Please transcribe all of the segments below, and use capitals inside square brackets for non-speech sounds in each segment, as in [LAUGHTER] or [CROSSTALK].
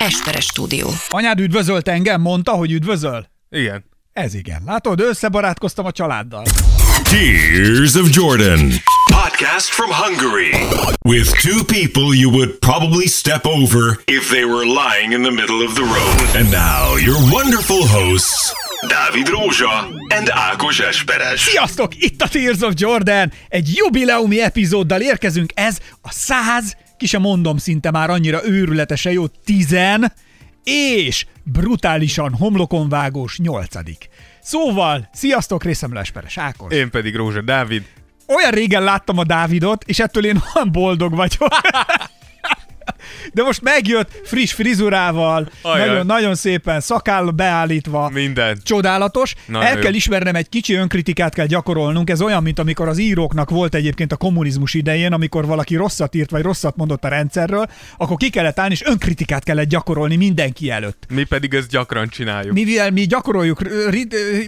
Esperes stúdió. Anyád üdvözölt engem, mondta, hogy üdvözöl? Igen. Ez igen. Látod, összebarátkoztam a családdal. Tears of Jordan. Podcast from Hungary. With two people you would probably step over if they were lying in the middle of the road. And now, your wonderful hosts, Dávid Rózsa and Ákos Esperes. Sziasztok! Itt a Tears of Jordan! Egy jubileumi epizóddal érkezünk. Ez a száz, ki sem mondom szinte már annyira őrületesen jó, tizen, és brutálisan homlokon vágós nyolcadik. Szóval, sziasztok, részemre Esperes Ákos. Én pedig Rózsa Dávid. Olyan régen láttam a Dávidot, és ettől én olyan boldog vagyok. [LAUGHS] De most megjött friss frizurával, Ajaj. nagyon, nagyon szépen szakáll beállítva. Minden. Csodálatos. Nagyon El jó. kell ismernem, egy kicsi önkritikát kell gyakorolnunk. Ez olyan, mint amikor az íróknak volt egyébként a kommunizmus idején, amikor valaki rosszat írt, vagy rosszat mondott a rendszerről, akkor ki kellett állni, és önkritikát kellett gyakorolni mindenki előtt. Mi pedig ezt gyakran csináljuk. Mivel mi gyakoroljuk,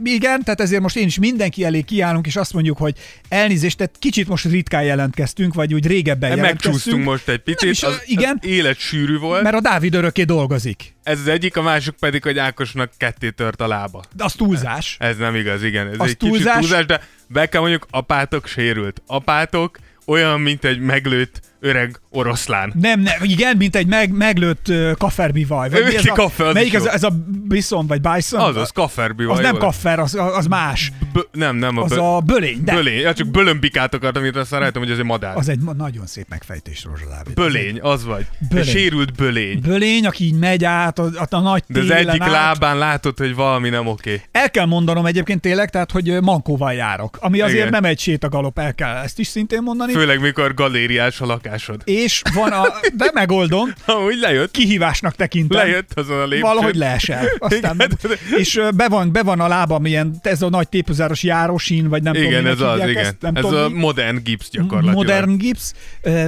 igen, tehát ezért most én is mindenki elé kiállunk, és azt mondjuk, hogy elnézést, tehát kicsit most ritkán jelentkeztünk, vagy úgy régebben jelentkeztünk. Megcsúsztunk most egy Nem picit. is, az, igen, Az élet sűrű volt. mert a Dávid örökké dolgozik. Ez az egyik, a másik pedig, hogy Ákosnak ketté tört a lába. De az túlzás. Ez nem igaz, igen. Ez Az egy túlzás. kicsit túlzás, de be kell mondjuk, apátok sérült. Apátok olyan, mint egy meglőtt öreg oroszlán. Nem, nem, igen, mint egy meg, meglőtt kafferbivaj. Vagy mi ez a, kaffer, az melyik ez, ez a bison, vagy bison? Azaz, kafferbi Az nem kaffer, az, az más. B- nem, nem. A Az bö- a bölény, de Bölény. Ja, csak bölömbikát akartam, amit aztán rájöttem, hogy ez egy madár. az egy ma- nagyon szép megfejtés, Rózsa Dávid. Bölény, az vagy. Bölény. Sérült bölény. Bölény, aki így megy át a, a, a nagy De az egyik át. lábán látod, hogy valami nem oké. El kell mondanom egyébként tényleg, tehát, hogy mankóval járok. Ami azért Igen. nem egy sétagalop, el kell ezt is szintén mondani. Főleg mikor galériás a lakásod. És van a, de megoldom, [LAUGHS] Amúgy lejött, kihívásnak tekintem. lejött azon a lépcsőn. Valahogy leesel. Aztán, Igen. és be van, be van a lábam ilyen, ez a nagy tépuzáros járósín, vagy nem tudom, Igen, minek ez az, igen. Ezt, nem ez tudom, a modern gipsz gyakorlatilag. modern gipsz,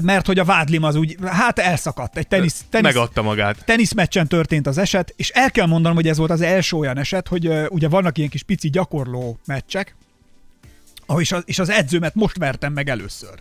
mert hogy a vádlim az úgy, hát elszakadt. Egy tenisz, tenisz, Megadta magát. teniszmeccsen történt az eset, és el kell mondanom, hogy ez volt az első olyan eset, hogy ugye vannak ilyen kis pici gyakorló meccsek, és az, és az edzőmet most vertem meg először.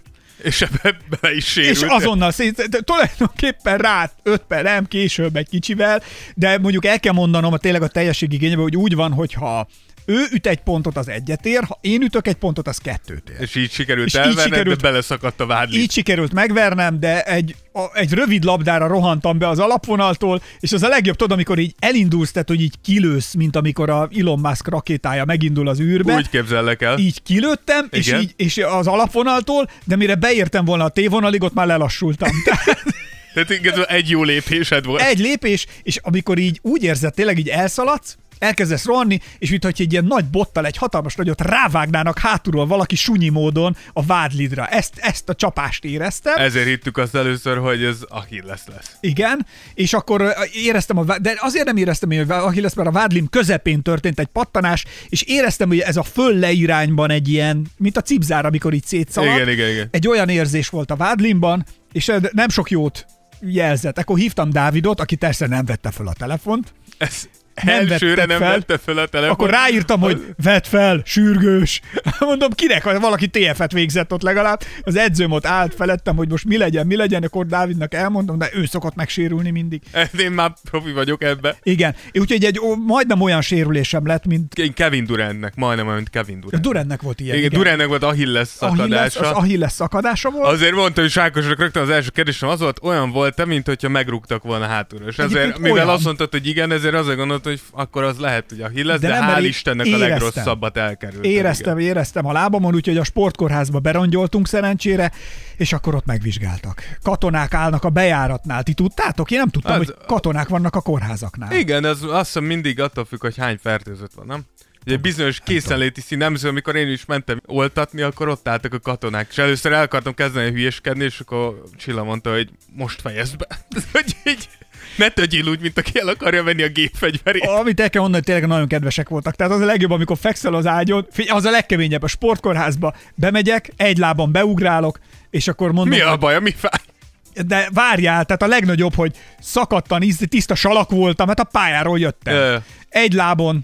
És ebbe bele is sérült. És azonnal szét, de tulajdonképpen rá öt per nem később egy kicsivel, de mondjuk el kell mondanom a tényleg a teljesség igényében, hogy úgy van, hogyha ő üt egy pontot, az egyet ér, ha én ütök egy pontot, az kettőt ér. És így sikerült És így elverned, sikerült- de beleszakadt a vádli. Így sikerült megvernem, de egy, a, egy rövid labdára rohantam be az alapvonaltól, és az a legjobb, tudod, amikor így elindulsz, tehát hogy így kilősz, mint amikor a Elon Musk rakétája megindul az űrbe. Úgy képzellek el. Így kilőttem, és, így, és az alapvonaltól, de mire beértem volna a tévonalig, ott már lelassultam. Tehát [LAUGHS] Tehát igazából egy jó lépésed volt. egy lépés, és amikor így úgy érzed, tényleg így elszaladsz, elkezdesz rohanni, és mintha egy ilyen nagy bottal, egy hatalmas nagyot rávágnának hátulról valaki sunyi módon a vádlidra. Ezt, ezt a csapást éreztem. Ezért hittük azt először, hogy ez Achilles lesz. Igen, és akkor éreztem, a, de azért nem éreztem, hogy aki lesz, mert a vádlim közepén történt egy pattanás, és éreztem, hogy ez a föl irányban egy ilyen, mint a cipzár, amikor így szétszalad. Igen, igen, igen. Egy olyan érzés volt a vádlimban, és nem sok jót jelzett. Akkor hívtam Dávidot, aki persze nem vette fel a telefont, Ez Nem elsőre nem fel. vette fel a telefon. akkor ráírtam, hogy vedd fel, sürgős. [LAUGHS] Mondom, kinek, valaki TF-et végzett ott legalább. Az edzőm ott állt felettem, hogy most mi legyen, mi legyen, akkor Dávidnak elmondom, de ő szokott megsérülni mindig. Én már profi vagyok ebbe. Igen, úgyhogy egy ó, majdnem olyan sérülésem lett, mint Én Kevin Durantnek, majdnem olyan, mint Kevin Durant. Durennek volt ilyen. Igen, Durantnek volt Achilles Achilles, szakadása. az Achilles szakadása volt. Azért mondta, hogy Sákosnak rögtön az első kérdésem az volt, olyan volt mint hogyha megrúgtak volna hátulról. És ezért, mivel olyan. azt mondtad, hogy igen, ezért azért gondoltam, hogy akkor az lehet, hogy Achilles, de, De de nem, hál' Istennek a éreztem. legrosszabbat elkerült. Éreztem, éreztem a lábamon, úgyhogy a sportkórházba berongyoltunk szerencsére, és akkor ott megvizsgáltak. Katonák állnak a bejáratnál. Ti tudtátok? Én nem tudtam, Az- hogy katonák vannak a kórházaknál. Igen, ez azt hiszem mindig attól függ, hogy hány fertőzött van, nem? Ugye bizonyos készenléti szín, nem szóval, amikor én is mentem oltatni, akkor ott álltak a katonák. És először el akartam kezdeni hülyeskedni, és akkor Csilla mondta, hogy most fejezd be. [LAUGHS] hogy így ne tegyél úgy, mint aki el akarja venni a gépfegyverét. Amit el kell mondani, hogy tényleg nagyon kedvesek voltak. Tehát az a legjobb, amikor fekszel az ágyon, az a legkeményebb a sportkórházba. Bemegyek, egy lábon beugrálok, és akkor mondom, Mi a baj, mi fáj? de várjál, tehát a legnagyobb, hogy szakadtan, tiszta salak voltam, mert a pályáról jöttem. Ö. Egy lábon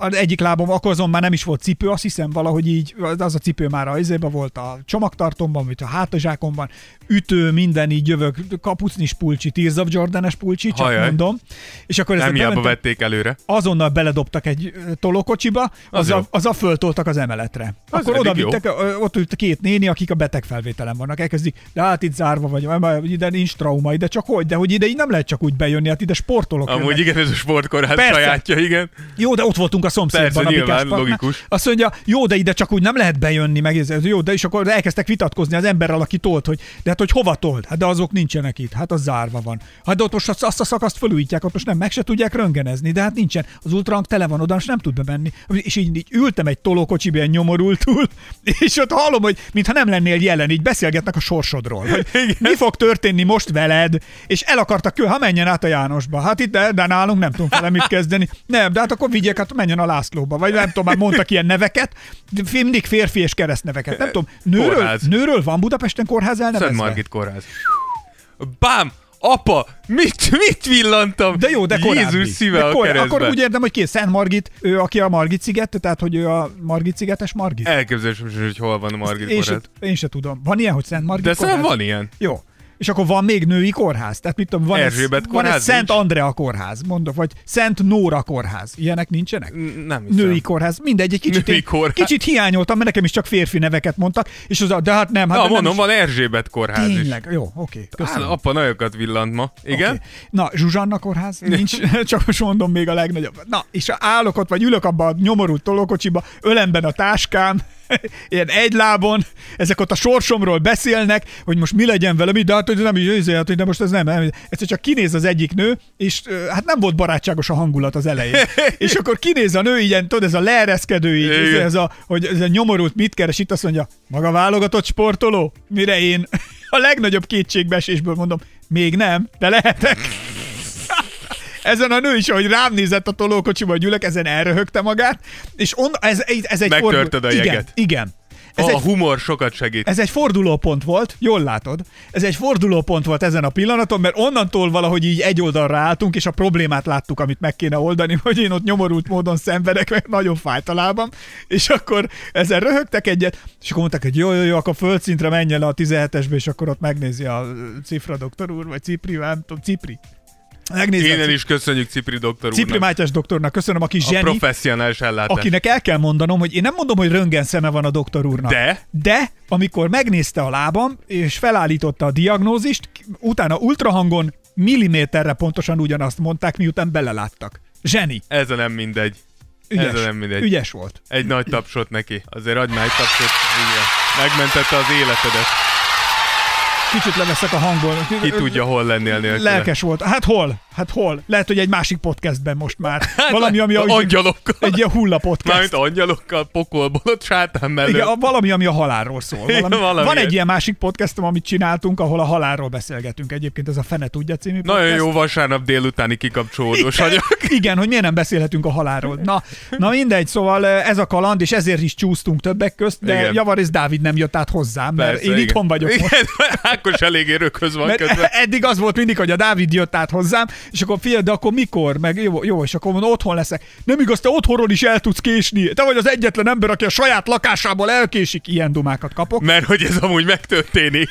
az egyik lábom, akkor azon már nem is volt cipő, azt hiszem valahogy így, az a cipő már a izébe volt a csomagtartomban, vagy a hátazsákomban, ütő, minden így jövök, kapucnis pulcsi, Tears of Jordan-es pulcsi, csak Hajaj. mondom. És akkor Nem hiába vették előre. azonnal beledobtak egy tolókocsiba, Az az, a, az a föltoltak az emeletre. Az Akkor oda vittek, ott ült két néni, akik a beteg felvételen vannak. Elkezdik, de hát itt zárva vagy, ide nincs trauma, ide csak hogy, de hogy ide így nem lehet csak úgy bejönni, hát ide sportolok. Amúgy jönnek. igen, ez a sportkórház Persze. sajátja, igen. Jó, de ott voltunk a szomszédban. Persze, a nyilván, Bikás logikus. Azt mondja, jó, de ide csak úgy nem lehet bejönni, meg ez, jó, de és akkor elkezdtek vitatkozni az emberrel, aki tolt, hogy de hát hogy hova tolt? Hát de azok nincsenek itt, hát az zárva van. Hát de ott most azt, a szakaszt fölújítják, ott most nem meg se tudják röngenezni, de hát nincsen. Az ultrahang tele van oda, most nem tud bemenni. És így, így ültem egy tolókocsiba ilyen nyomorultul, [LAUGHS] és ott hallom, hogy mintha nem lennél jelen, így beszélgetnek a sorsodról. Hogy [LAUGHS] mi fog történni most veled, és el akartak kül, ha menjen át a Jánosba. Hát itt, de, de nálunk nem tudom vele mit kezdeni. Nem, de hát akkor vigyek, hát menjen a Lászlóba. Vagy nem tudom, már mondtak ilyen neveket, mindig férfi és keresztneveket. Nem tudom, nőről, Kórház. nőről van Budapesten kórház elnevezve? Szent Margit kórház. Bám! Apa! Mit, mit villantam? De jó, de korábbi. Jézus szíve de a keresztbe. Akkor úgy értem, hogy ki Szent Margit, ő aki a Margit sziget, tehát hogy ő a Margit szigetes Margit. Elképzelésem sem, hogy hol van a Margit én, se, én se tudom. Van ilyen, hogy Szent Margit De szerintem van ilyen. Jó. És akkor van még női kórház. Tehát mit tudom, van Erzsébet egy, van egy Szent? Andrea kórház, mondok, vagy Szent Nóra kórház. Ilyenek nincsenek? Nem hiszem. Női kórház. Mindegy, egy kicsit, Női kórház. kicsit hiányoltam, mert nekem is csak férfi neveket mondtak, és az a, de hát nem, hát Na, nem mondom, is. van Erzsébet kórház is. Tényleg, jó, oké. Köszönöm. apa nagyokat villant ma. Igen? Oké. Na, Zsuzsanna kórház nincs, [LAUGHS] csak most mondom még a legnagyobb. Na, és állok ott, vagy ülök abban a nyomorult tolókocsiba, ölemben a táskám, [LAUGHS] ilyen egy lábon, ezek ott a sorsomról beszélnek, hogy most mi legyen vele, mi, de hát hogy nem is, hát, hogy de most ez nem, nem. Egyszer csak kinéz az egyik nő, és hát nem volt barátságos a hangulat az elején. [LAUGHS] és akkor kinéz a nő, ilyen, tudod, ez a leereszkedő, így, ez, ez a, hogy ez a nyomorult mit keres, itt azt mondja, maga válogatott sportoló? Mire én [LAUGHS] a legnagyobb kétségbeesésből mondom, még nem, de lehetek. Ezen a nő is, ahogy rám nézett a tolókocsiba, hogy ülök, ezen elröhögte magát, és on, ez, ez egy Megtörted a igen, jeget. igen. Ez a egy, humor sokat segít. ez egy fordulópont volt, jól látod, ez egy fordulópont volt ezen a pillanaton, mert onnantól valahogy így egy oldalra álltunk, és a problémát láttuk, amit meg kéne oldani, [LAUGHS] hogy én ott nyomorult módon szenvedek, mert nagyon fájt a lábam, és akkor ezen röhögtek egyet, és akkor mondták, hogy jó, jó, jó, akkor földszintre menjen le a 17-esbe, és akkor ott megnézi a Cifra doktor úr, vagy Cipri, nem tudom, Cipri. Megnézi a Innen Cipri, is köszönjük Cipri doktor Cipri úrnak. Mátyás doktornak, köszönöm, aki A zseni, professzionális ellátás. akinek el kell mondanom, hogy én nem mondom, hogy röntgen szeme van a doktor úrnak. De? De, amikor megnézte a lábam, és felállította a diagnózist, utána ultrahangon milliméterre pontosan ugyanazt mondták, miután beleláttak. Zseni. Ez a nem mindegy. Ügyes. Ez a nem mindegy. Ügyes volt. Egy nagy tapsot neki. Azért adj már egy tapsot. Igen. Megmentette az életedet. Kicsit leveszek a hangból. Ki tudja, hol lennél nélküle. Lelkes volt. Hát hol? Hát hol? Lehet, hogy egy másik podcastben most már. [LAUGHS] Valami, ami a, Angyalokkal. egy ilyen hulla podcast. Mármint angyalokkal, pokolból, ott sátán mellett. Igen, a, valami, ami a halálról szól. Igen, Valami, valami van egy ilyen. másik podcastom, amit csináltunk, ahol a halálról beszélgetünk. Egyébként ez a Fene tudja című podcast. Nagyon jó vasárnap délutáni kikapcsolódós anyag. [LAUGHS] igen, hogy miért nem beszélhetünk a halálról. Na, na mindegy, szóval eh, ez a kaland, és ezért is csúsztunk többek közt, de Igen. Javarész Dávid nem jött át hozzám, mert Persze, én igen. itthon vagyok Igen, most. [LAUGHS] Ákos eléggé rököz van Mert közben. [LAUGHS] eddig az volt mindig, hogy a Dávid jött át hozzám, és akkor figyelj, de akkor mikor? Meg jó, jó és akkor mondom, otthon leszek. Nem igaz, te otthonról is el tudsz késni. Te vagy az egyetlen ember, aki a saját lakásából elkésik. Ilyen dumákat kapok. Mert hogy ez amúgy megtörténik.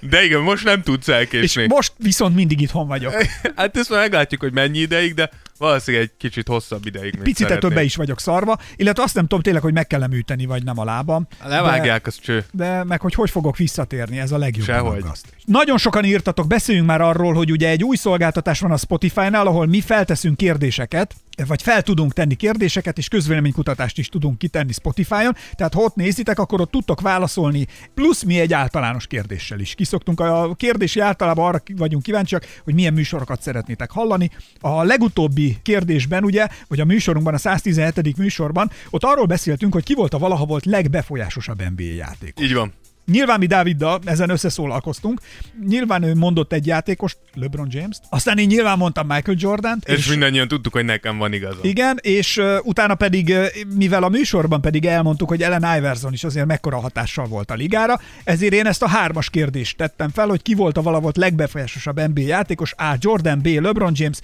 De igen, most nem tudsz És elkésni. most viszont mindig itthon vagyok. [LAUGHS] Hát ezt már meglátjuk, hogy mennyi ideig, de valószínűleg egy kicsit hosszabb ideig Picit ettől szeretnék. be is vagyok szarva, illetve azt nem tudom tényleg, hogy meg kell műteni, vagy nem a lábam. Levágják, az cső. de meg hogy hogy fogok visszatérni, ez a legjobb. Sehogy. Nagyon sokan írtatok, beszéljünk már arról, hogy ugye egy új szolgáltatás van a Spotify-nál, ahol mi felteszünk kérdéseket, vagy fel tudunk tenni kérdéseket, és közvéleménykutatást is tudunk kitenni Spotify-on. Tehát ha ott nézitek, akkor ott tudtok válaszolni, plusz mi egy általános kérdéssel is. Kiszoktunk a kérdési általában arra vagyunk kíváncsiak, hogy milyen műsorokat szeretnétek hallani. A legutóbbi kérdésben, ugye, vagy a műsorunkban, a 117. műsorban, ott arról beszéltünk, hogy ki volt a valaha volt legbefolyásosabb NBA játék. Így van. Nyilván mi Dáviddal ezen összeszólalkoztunk. Nyilván ő mondott egy játékost, LeBron James-t. Aztán én nyilván mondtam Michael Jordan-t. És, és mindannyian tudtuk, hogy nekem van igaza. igen, és uh, utána pedig, uh, mivel a műsorban pedig elmondtuk, hogy Ellen Iverson is azért mekkora hatással volt a ligára, ezért én ezt a hármas kérdést tettem fel, hogy ki volt a valahol legbefolyásosabb NBA játékos, A. Jordan, B. LeBron James,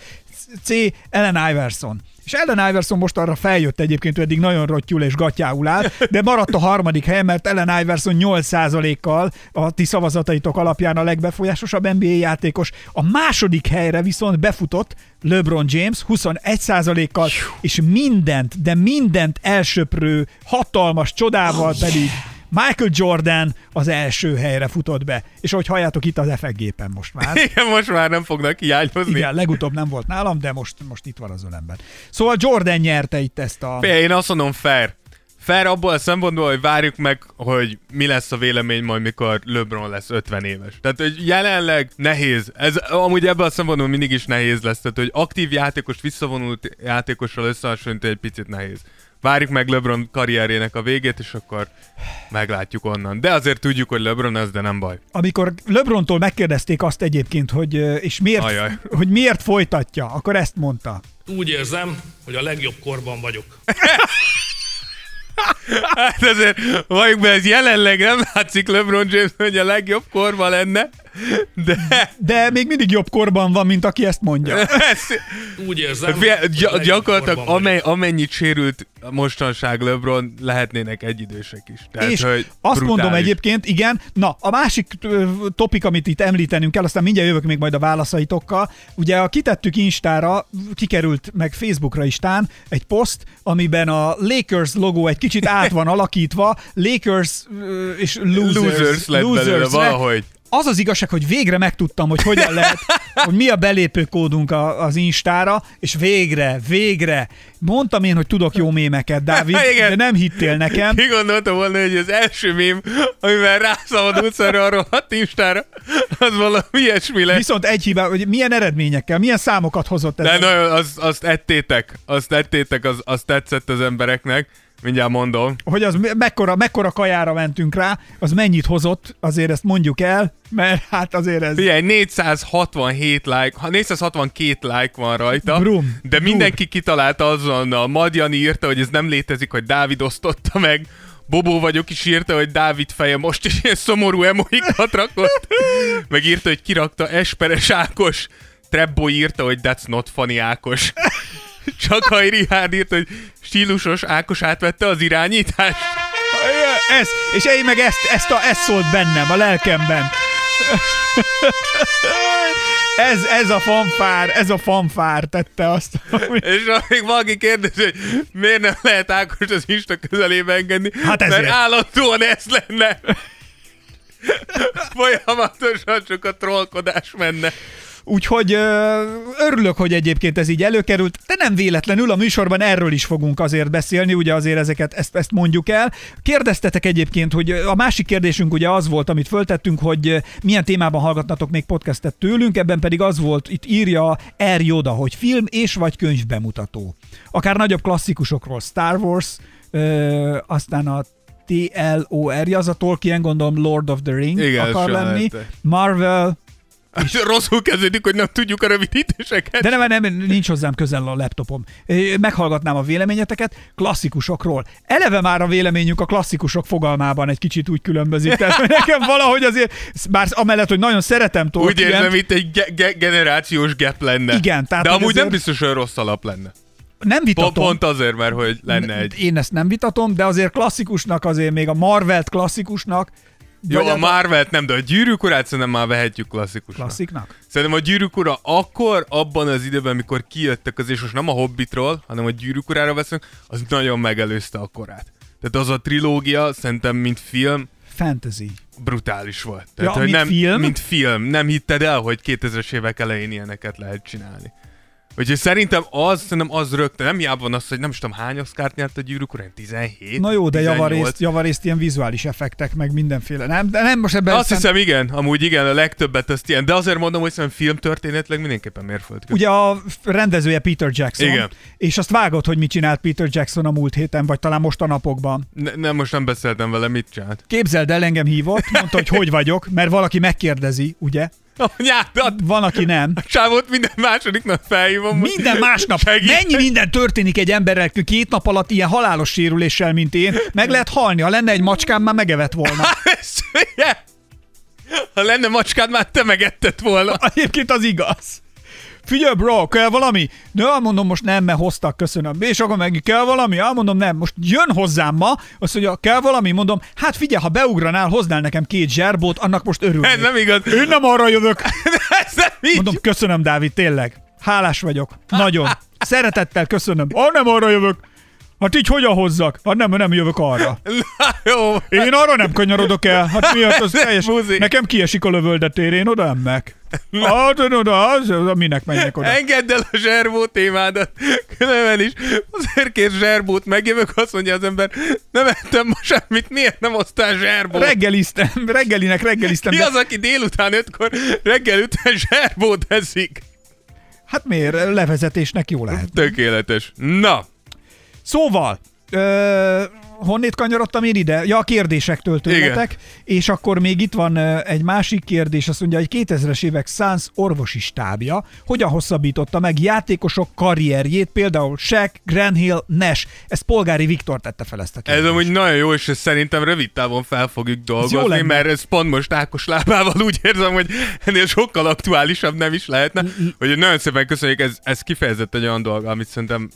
C. Ellen Iverson. És Ellen Iverson most arra feljött egyébként, hogy eddig nagyon rottyul és gatyául áll, de maradt a harmadik helyen, mert Ellen Iverson 8%-kal a ti szavazataitok alapján a legbefolyásosabb NBA játékos. A második helyre viszont befutott LeBron James 21%-kal, és mindent, de mindent elsöprő, hatalmas csodával pedig Michael Jordan az első helyre futott be. És ahogy halljátok, itt az effektgépen most már. [LAUGHS] Igen, most már nem fognak hiányozni. Igen, legutóbb nem volt nálam, de most, most itt van az ölemben. Szóval Jordan nyerte itt ezt a... Én azt mondom fair. Fair abból a szempontból, hogy várjuk meg, hogy mi lesz a vélemény majd, mikor LeBron lesz 50 éves. Tehát, hogy jelenleg nehéz. Ez amúgy ebből a szempontból mindig is nehéz lesz. Tehát, hogy aktív játékos, visszavonult játékossal összehasonlítani egy picit nehéz. Várjuk meg LeBron karrierjének a végét, és akkor meglátjuk onnan. De azért tudjuk, hogy LeBron ez, de nem baj. Amikor LeBrontól megkérdezték azt egyébként, hogy, és miért, Ajaj. hogy miért folytatja, akkor ezt mondta. Úgy érzem, hogy a legjobb korban vagyok. Hát azért, valljuk be, ez jelenleg nem látszik LeBron James, hogy a legjobb korban lenne, de De még mindig jobb korban van, mint aki ezt mondja. [LAUGHS] ez, Úgy érzem, Fia- gy- gyakorlatilag amely, amennyit sérült mostanság LeBron, lehetnének egyidősek is. Tehát, és hogy azt mondom brutális. egyébként, igen, na, a másik topik, amit itt említenünk kell, aztán mindjárt jövök még majd a válaszaitokkal. Ugye a kitettük Instára, kikerült meg Facebookra istán egy poszt, amiben a Lakers logó egy kicsit át van alakítva, Lakers és Losers, Losers lett belőle lett. valahogy. Az az igazság, hogy végre megtudtam, hogy hogyan lehet, [LAUGHS] hogy mi a belépőkódunk a, az Instára, és végre, végre mondtam én, hogy tudok jó mémeket, Dávid, [LAUGHS] Igen. de nem hittél nekem. Ki gondolta volna, hogy az első mém, amivel rászabadulsz erre a rohadt Instára, az valami ilyesmi lesz. Viszont egy hibá, hogy milyen eredményekkel, milyen számokat hozott ez. De nagyon, az, azt ettétek, azt ettétek, az, az tetszett az embereknek. Mindjárt mondom. Hogy az me- mekkora, mekkora kajára mentünk rá, az mennyit hozott, azért ezt mondjuk el, mert hát azért ez... Figyelj, 467 like, ha 462 like van rajta, Brum. de mindenki kitalálta azonnal. Madjani írta, hogy ez nem létezik, hogy Dávid osztotta meg. Bobó vagyok is írta, hogy Dávid feje most is ilyen szomorú emoikat rakott. Meg írta, hogy kirakta Esperes Ákos. Trebbo írta, hogy that's not funny Ákos. Csak Rihárd írta, hogy stílusos Ákos átvette az irányítást. Ez, és én meg ezt, ezt, a, ezt szólt bennem, a lelkemben. Ez, ez a fanfár, ez a fanfár tette azt, ami... És még valaki kérdezi, hogy miért nem lehet Ákos az Insta közelébe engedni, Hát ezért. mert állandóan ez lenne. Folyamatosan csak a trollkodás menne. Úgyhogy ö, örülök, hogy egyébként ez így előkerült, de nem véletlenül a műsorban erről is fogunk azért beszélni, ugye azért ezeket, ezt, ezt mondjuk el. Kérdeztetek egyébként, hogy a másik kérdésünk ugye az volt, amit föltettünk, hogy milyen témában hallgatnatok még podcastet tőlünk, ebben pedig az volt, itt írja R. Yoda, hogy film és vagy könyv bemutató. Akár nagyobb klasszikusokról, Star Wars, ö, aztán a TLOR, az a Tolkien, gondolom Lord of the Ring Igen, akar lenni, lehet. Marvel, És rosszul kezdődik, hogy nem tudjuk a rövidítéseket. De nem, nem, nincs hozzám közel a laptopom. Meghallgatnám a véleményeteket klasszikusokról. Eleve már a véleményünk a klasszikusok fogalmában egy kicsit úgy különbözik. Tehát nekem valahogy azért, bár amellett, hogy nagyon szeretem Úgy Tolkien, érzem, itt egy ge- ge- generációs gap lenne. Igen, tehát, De amúgy nem ezért- biztos, hogy rossz alap lenne. nem Pont, vitatom. pont azért, mert hogy lenne egy... Én ezt nem vitatom, de azért klasszikusnak, azért még a Marvelt klasszikusnak, Jó, a Marvelt nem, de a gyűrűk urát szerintem már vehetjük klasszikusnak. klassziknak. Szerintem a gyűrűk ura akkor, abban az időben, amikor kijöttek az, és most nem a Hobbitról, hanem a gyűrűk urára veszünk, az nagyon megelőzte a korát. Tehát az a trilógia szerintem, mint film, Fantasy. brutális volt. Tehát, Ja, hogy mint nem, film? Mint film. Nem hitted el, hogy 2000-es évek elején ilyeneket lehet csinálni. Úgyhogy szerintem az, szerintem az rögtön, nem hiába van az, hogy nem is tudom hány oszkárt nyert a gyűrűk urán, 17? Na jó, de 18? javarészt, javarészt ilyen vizuális effektek, meg mindenféle. Nem, de nem most ebben Azt hiszem, igen, amúgy igen, a legtöbbet azt ilyen, de azért mondom, hogy szerintem filmtörténetileg mindenképpen mérföldkő. Ugye a rendezője Peter Jackson. Igen. És azt vágod, hogy mit csinált Peter Jackson a múlt héten, vagy talán most a napokban. Ne, nem, most nem beszéltem vele, mit csinált. Képzeld el, engem hívott, mondta, hogy hogy vagyok, mert valaki megkérdezi, ugye? Nyádat! Van, aki nem. A csávót minden második nap felhívom. Minden másnap. segít. Mennyi minden történik egy emberrel két nap alatt ilyen halálos sérüléssel, mint én. Meg lehet halni. Ha lenne egy macskám, már megevett volna. [LAUGHS] Hülye! Ha lenne macskád, már te megetted volna. Egyébként az igaz. Figyelj bro, kell valami? De elmondom most nem, mert hoztak, köszönöm. És akkor meg kell valami? Elmondom nem. Most jön hozzám ma, azt mondja, kell valami? Mondom, hát figyelj, ha beugranál, hoznál nekem két zserbót, annak most örülnék. Ez nem igaz. Én nem arra jövök. [LAUGHS] Ez nem így. Mondom, köszönöm, Dávid, tényleg. Hálás vagyok. Nagyon. Szeretettel köszönöm. Ah, nem arra jövök. Hát így hogyan hozzak? Hát nem, nem jövök arra. [LAUGHS] Na, jó. Én arra nem kanyarodok el. Hát miért az [LAUGHS] teljes... Buzi. Nekem kiesik a lövöldetér, én oda nem meg. Hát oda, az, az, minek menjek oda? Engedd el a zserbó témádat. Különben is azért kér zserbót, megjövök, azt mondja az ember, nem ettem ma semmit, miért nem hoztál zserbót? Reggeliztem, reggelinek reggeliztem. Mi De, az, aki délután ötkor reggel után zserbót eszik? hát miért? Levezetésnek jó lehet. Tökéletes. Na, Szóval, ö, honnét kanyarodtam én ide? Ja, a kérdésektől tőletek. És akkor még itt van egy másik kérdés, azt mondja, hogy 2000-es évek Suns orvosi stábja hogyan hosszabbította meg játékosok karrierjét, például Shaq, Granhill, Nash. Ez Polgári Viktor tette fel ezt a ez kérdést. amúgy nagyon jó, és szerintem rövid távon fel fogjuk dolgozni, lenne. mert ez pont most Ákos lábával úgy érzem, hogy ennél sokkal aktuálisabb nem is lehetne. Hogy nagyon szépen köszönjük, ez, ez kifejezetten egy olyan dolog, amit szerintem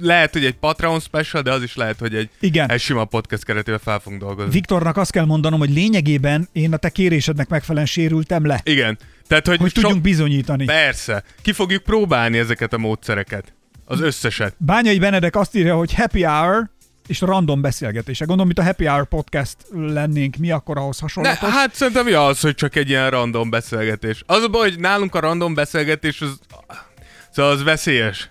lehet, hogy egy Patreon special, de az is lehet, hogy egy, Igen. egy sima podcast keretében fel fogunk dolgozni. Viktornak azt kell mondanom, hogy lényegében én a te kérésednek megfelelően sérültem le, Igen. Tehát, hogy, hogy tudjunk bizonyítani. Persze. Ki fogjuk próbálni ezeket a módszereket. Az összeset. Bányai Benedek azt írja, hogy happy hour és random beszélgetések. Gondolom, mint a Happy Hour podcast lennénk mi, akkor ahhoz Ne, hasonlatos. hát szerintem mi az, hogy csak egy ilyen random beszélgetés. Az a baj, hogy nálunk a random beszélgetés az, szóval az veszélyes.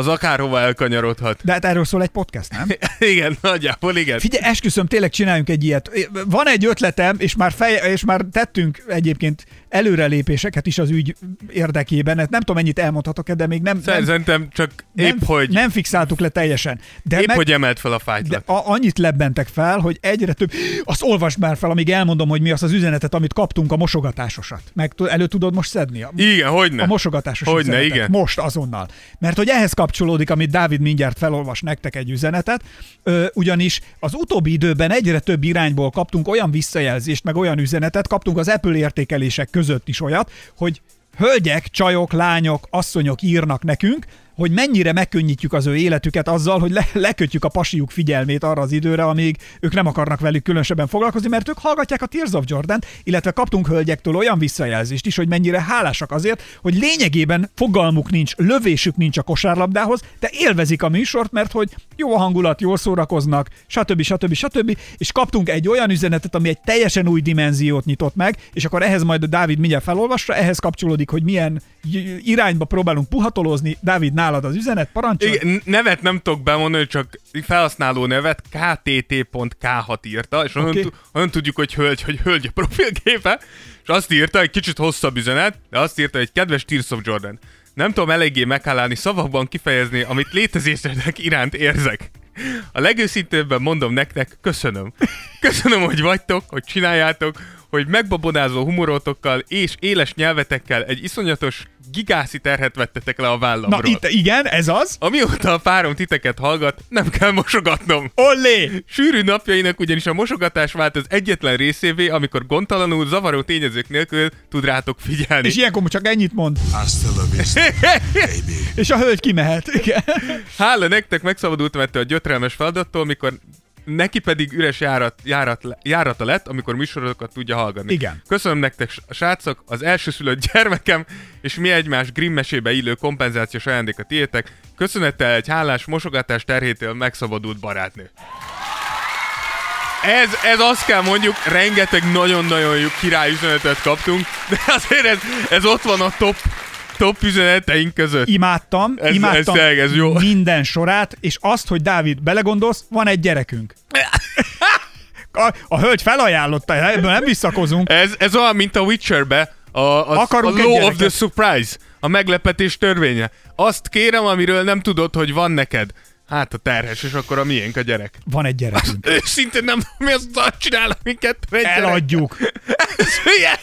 Az akárhova elkanyarodhat. De hát erről szól egy podcast, nem? [LAUGHS] igen, nagyjából igen. Figyelj, esküszöm, tényleg csináljunk egy ilyet. Van egy ötletem, és már, fej, és már tettünk egyébként előrelépéseket is az ügy érdekében. Hát Nem tudom, mennyit elmondhatok de még nem, Szerintem csak épp, nem, hogy, nem fixáltuk le teljesen. De épp meg, hogy emelt fel a de fájtlat. a, annyit lebbentek fel, hogy egyre több... Azt olvasd már fel, amíg elmondom, hogy mi az az üzenetet, amit kaptunk a mosogatásosat. Meg elő tudod most szedni? A, Igen, hogyne. a mosogatásos Hogyne, üzenetet. igen. Most azonnal. Mert hogy ehhez kapcsolódik, amit Dávid mindjárt felolvas nektek egy üzenetet, ö, ugyanis az utóbbi időben egyre több irányból kaptunk olyan visszajelzést, meg olyan üzenetet, kaptunk az Apple értékelések között is olyat, hogy hölgyek, csajok, lányok, asszonyok írnak nekünk, hogy mennyire megkönnyítjük az ő életüket azzal, hogy le- lekötjük a pasiuk figyelmét arra az időre, amíg ők nem akarnak velük különösebben foglalkozni, mert ők hallgatják a Tears of Jordan, illetve kaptunk hölgyektől olyan visszajelzést is, hogy mennyire hálásak azért, hogy lényegében fogalmuk nincs, lövésük nincs a kosárlabdához, de élvezik a műsort, mert hogy jó a hangulat, jól szórakoznak, stb. stb. stb. És kaptunk egy olyan üzenetet, ami egy teljesen új dimenziót nyitott meg, és akkor ehhez majd a Dávid mindjárt felolvassa, ehhez kapcsolódik, hogy milyen irányba próbálunk puhatolózni. Dávid, nálad az üzenet, parancsolj! Igen, nevet nem tudok bemondani, csak felhasználó nevet ktt.k6 írta, és onnan, okay. onnan tudjuk, hogy hölgy, hogy hölgy a profilképe, és azt írta, egy kicsit hosszabb üzenet, de azt írta, hogy kedves Tears of Jordan, nem tudom eléggé meghálálni szavakban kifejezni, amit létezésetek iránt érzek. A legőszintébben mondom nektek, köszönöm. Köszönöm, hogy vagytok, hogy csináljátok, hogy megbabonázó humorotokkal és éles nyelvetekkel egy iszonyatos gigászi terhet vettetek le a vállamról. Na itt, igen, ez az. Amióta a párom titeket hallgat, nem kell mosogatnom. Ollé! Sűrű napjainak ugyanis a mosogatás vált az egyetlen részévé, amikor gondtalanul, zavaró tényezők nélkül tud rátok figyelni. És ilyenkor csak ennyit mond, vista, baby. [LAUGHS] és a hölgy kimehet. Igen. Hála nektek megszabadultam ettől a gyötrelmes feladattól, mikor neki pedig üres járat, járat, járata lett, amikor műsorokat tudja hallgatni. Igen. Köszönöm nektek, srácok, az elsőszülött gyermekem, és mi egymás Grimm mesébe illő kompenzációs ajándékat tiétek. Köszönettel egy hálás mosogatás terhétől megszabadult barátnő. Ez, ez azt kell mondjuk, rengeteg nagyon-nagyon jó király üzenetet kaptunk, de azért ez, ez ott van a top, top üzeneteink között. Imádtam, Ez- imádtam ez tényleg, ez jó. minden sorát, és azt, hogy Dávid, belegondolsz, van egy gyerekünk. [LAUGHS] A, a hölgy felajánlotta, ebből nem visszakozunk. Ez, ez olyan, mint a Witcherbe, a, a, a Akarunk law of the surprise, a meglepetés törvénye. Azt kérem, amiről nem tudod, hogy van neked. Hát a terhes, és akkor a miénk a gyerek. Van egy gyerekünk. [LAUGHS] Őszintén nem tudom, mi az csinál, minket gyerek. Eladjuk. [LAUGHS] Ez hülye.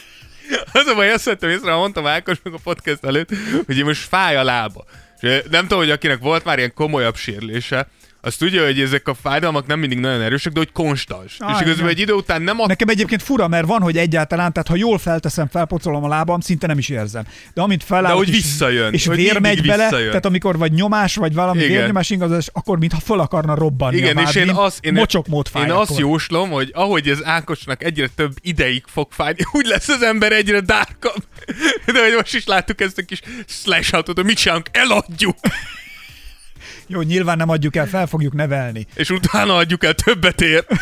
Az a baj, azt vettem észre, mondtam Ákosnak a podcast előtt, hogy most fáj a lába. És nem tudom, hogy akinek volt már ilyen komolyabb sérülése, azt tudja, hogy ezek a fájdalmak nem mindig nagyon erősek, de hogy konstans. Ah, és igazából igen. egy idő után nem a Nekem egyébként fura, mert van, hogy egyáltalán, tehát ha jól felteszem, felpocolom a lábam, szinte nem is érzem. De amint felállok, De hogy és, visszajön, és hogy vér megy bele, visszajön. tehát amikor vagy nyomás, vagy valami Igen. vérnyomás ingazás, akkor mintha föl akarna robbanni Igen, a és én azt, én, mocsokmód fáj én azt akkor. jóslom, hogy ahogy ez Ákosnak egyre több ideig fog fájni, [LAUGHS] úgy lesz az ember egyre dárkabb. [LAUGHS] De hogy most is láttuk ezt a kis slash autót, hogy mit csinálunk, eladjuk, Jó, nyilván nem adjuk el, fel fogjuk nevelni. és utána adjuk el, többet ér. [LAUGHS]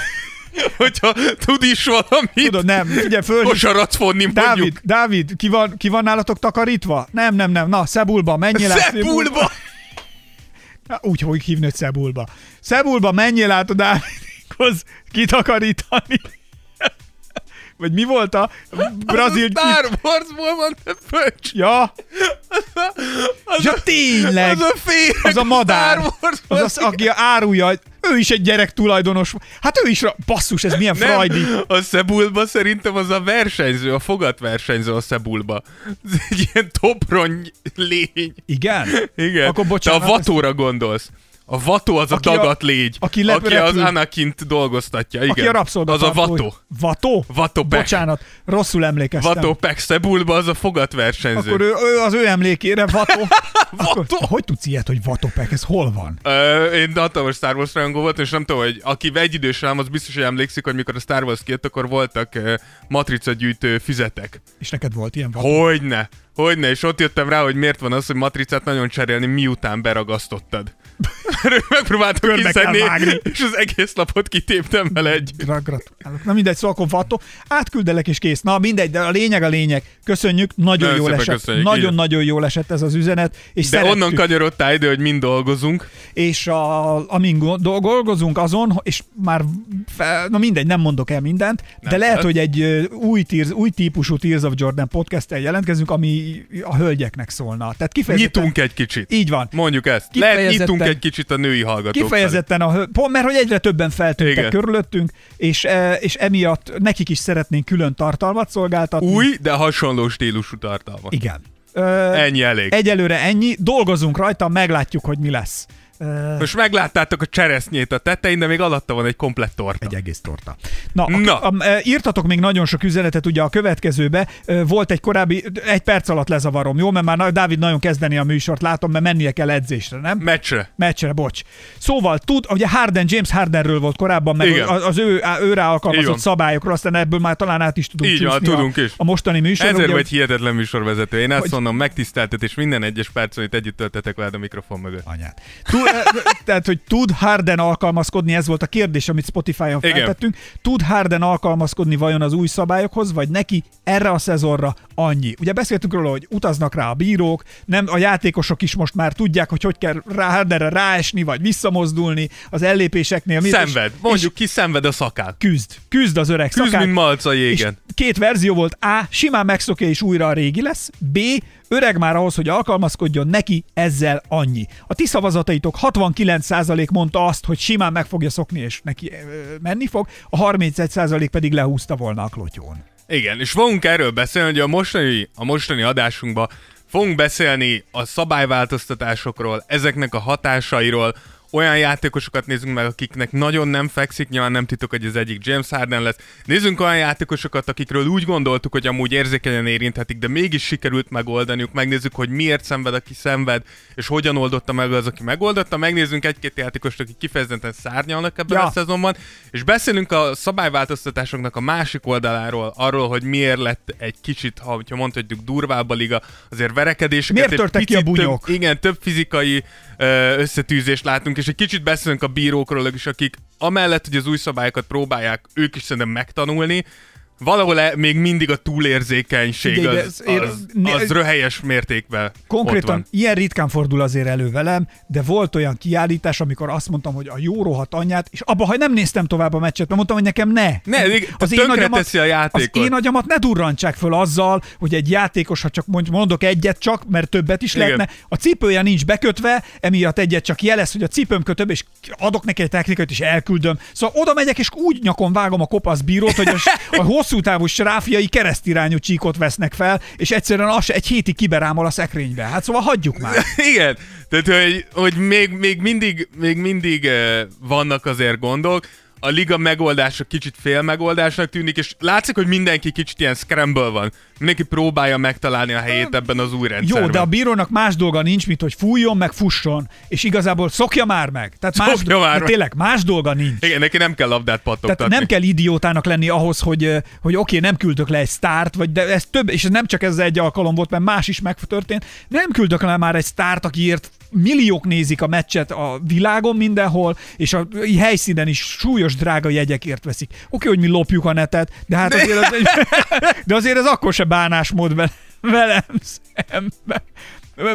Hogyha tud is valamit, Tudod, nem, figyelj, föl, kosarat fonni mondjuk. Dávid, Dávid, ki van, ki van nálatok takarítva? Nem, nem, nem. Na, Szebulba, menjél át. Szepulba! [LAUGHS] Na, Úgy fogjuk hívni, hogy Szebulba. Szebulba, menjél át a Dávidhoz [LAUGHS] kitakarítani. Vagy mi volt a brazil... [LAUGHS] Star Warsból van, te pöcs! Ja, Az, ja a, tényleg. az a féreg Az a madár. Star Az, az, aki árulja, ő is egy gyerek tulajdonos. Hát ő is, ra- basszus, ez milyen Nem, frajdi. a Szebulba szerintem az a versenyző, a fogatversenyző a Szebulba. Ez egy ilyen toprony lény. Igen? Igen. Akkor bocsánat, Te a vatóra gondolsz. A vató az a Aki a- dagat légy, aki lep- aki az. Anakint dolgoztatja. Igen. Aki a rabszolga Az a vató. Vató? Vatopek. Bocsánat, rosszul emlékeztem. Vatopek Szebulba az a fogatversenyző. Akkor ő, ő, az ő emlékére Vató. [LAUGHS] Akkor, hogy tudsz ilyet, hogy Vatopek? Ez hol van? Ö, én hatalmas Star Wars rajongó voltam, és nem tudom, hogy aki egyidős rám, az biztos, hogy emlékszik, hogy mikor a Star Wars kijött, akkor voltak uh, matrica gyűjtő füzetek. És neked volt ilyen Vató? Hogyne, hogyne, és ott jöttem rá, hogy miért van az, hogy matricát nagyon cserélni, miután beragasztottad. Megpróbáltam kiszedni, és az egész lapot kitéptem vele egy. Gra- Gratulálok. Na mindegy, szóval akkor Vató. Átküldelek és kész. Na mindegy, de a lényeg a lényeg. Köszönjük, nagyon Nagyon jól esett. Nagyon-nagyon jól esett ez az üzenet. És De szerettük. onnan kanyarodtál ide, hogy mind dolgozunk. és a, amin go- dolgozunk azon, és már, na mindegy, nem mondok el mindent, nem de lehet, hogy egy új, Tears, új típusú Tears of Jordan podcast jelentkezünk, ami a hölgyeknek szólna. Tehát kifejezetten... Nyitunk egy kicsit. Így van. Mondjuk ezt. Lehet nyitunk egy kicsit a női hallgatók Kifejezetten a pont, mert hogy egyre többen feltűntek Igen. körülöttünk, és, e, és emiatt nekik is szeretnénk külön tartalmat szolgáltatni. Új, de hasonló stílusú tartalmat. Igen. Ö, Ennyi elég. Egyelőre ennyi, dolgozunk rajta, meglátjuk, hogy mi lesz. Most megláttátok a cseresznyét a tetején, de még alatta van egy komplett torta. Egy egész torta. Na, Na. Na. A, a, írtatok még nagyon sok üzenetet ugye a következőbe. Volt egy korábbi, egy perc alatt lezavarom, jó? Mert már Dávid nagyon kezdeni a műsort, látom, mert mennie kell edzésre, nem? Meccsre. Meccsre, bocs. Szóval tud, ugye Harden, James Hardenről volt korábban, meg Igen. az, ő, őre Így alkalmazott szabályokról, aztán ebből már talán át is tudunk Így van, tudunk a, is. a mostani műsor. Ezért ugye, vagy hihetetlen műsorvezető. Én ezt Hogy- mondom, megtiszteltetés minden egyes perc, amit együtt töltetek veled a mikrofon mögött. anyát. Tud, tehát, hogy tud Harden alkalmazkodni, ez volt a kérdés, amit Spotify-on Igen. feltettünk. Tud Harden alkalmazkodni vajon az új szabályokhoz, vagy neki erre a szezonra annyi? Ugye beszéltünk róla, hogy utaznak rá a bírók, nem a játékosok is most már tudják, hogy hogy kell rá, Hardenre ráesni, vagy visszamozdulni az ellépéseknél. Mi- Szenved. és- Mondjuk ki szenved a szakál. küzd. Küzd az öreg Küzd, szakán. mint malca a És jégen. két verzió volt. A. Simán megszokja és újra a régi lesz. B. Öreg már ahhoz, hogy alkalmazkodjon neki, ezzel annyi. A ti szavazataitok 69% mondta azt, hogy simán meg fogja szokni és neki ö, menni fog, a 31% pedig lehúzta volna a klotyón. Igen, és fogunk erről beszélni, hogy a mostani, a mostani adásunkban fogunk beszélni a szabályváltoztatásokról, ezeknek a hatásairól, olyan játékosokat nézzünk meg, akiknek nagyon nem fekszik, nyilván nem titok, hogy az egyik James Harden lesz. Nézzünk olyan játékosokat, akikről úgy gondoltuk, hogy amúgy érzékenyen érinthetik, de mégis sikerült megoldaniuk. Megnézzük, hogy miért szenved, aki szenved, és hogyan oldotta meg az, aki megoldotta. Megnézzünk egy-két játékost, akik kifejezetten szárnyalnak ebben Ja. a szezonban, és beszélünk a szabályváltoztatásoknak a másik oldaláról, arról, hogy miért lett egy kicsit, ha hogyha mondhatjuk durvább a liga, azért verekedéseket. Miért törtek ki a bunyók? Több, igen, több fizikai összetűzést látunk, és egy kicsit beszélünk a bírókról is, akik amellett, hogy az új szabályokat próbálják ők is szerintem megtanulni, valahol e- még mindig a túlérzékenység de az, én- az, ne- az röhelyes mértékben ott Konkrétan van. ilyen ritkán fordul azért elő velem, de volt olyan kiállítás, amikor azt mondtam, hogy a jó rohadt anyját, és abba, ha nem néztem tovább a meccset, mert mondtam, hogy nekem ne. Ne, tönkre teszi a játékot. Az én agyamat ne durrantsák föl azzal, hogy egy játékos, ha csak mond- mondok egyet csak, mert többet is Igen. lehetne, a cipője nincs bekötve, emiatt egyet csak jelez, hogy a cipőm kötöbb, és adok neki egy technikát, és elküldöm. Szóval oda megyek, és úgy nyakon vágom a kopasz bírót, hogy a, a hosszú távú sráfjai keresztirányú csíkot vesznek fel, és egyszerűen az egy hétig kiberámol a szekrénybe. Hát szóval hagyjuk már. [LAUGHS] Igen, tehát hogy, hogy még, még mindig, még mindig eh, vannak azért gondok, a liga megoldása kicsit fél megoldásnak tűnik, és látszik, hogy mindenki kicsit ilyen scramble van. Mindenki próbálja megtalálni a helyét ebben az új rendszerben. Jó, de a bírónak más dolga nincs, mint hogy fújjon, meg fusson, és igazából szokja már meg. Tehát más, Szokja már meg. tényleg más dolga nincs. Igen, neki nem kell labdát pattogtatni. Tehát nem kell idiótának lenni ahhoz, hogy, hogy oké, nem küldök le egy sztárt, vagy de ez több, és ez nem csak ez egy alkalom volt, mert más is megtörtént. Nem küldök le már egy sztárt, akiért milliók nézik a meccset a világon mindenhol, és a helyszínen is súlyos drága jegyekért veszik. Oké, hogy mi lopjuk a netet, de hát azért, az egy, [LAUGHS] de azért ez akkor se bánásmód vele- velem szemben.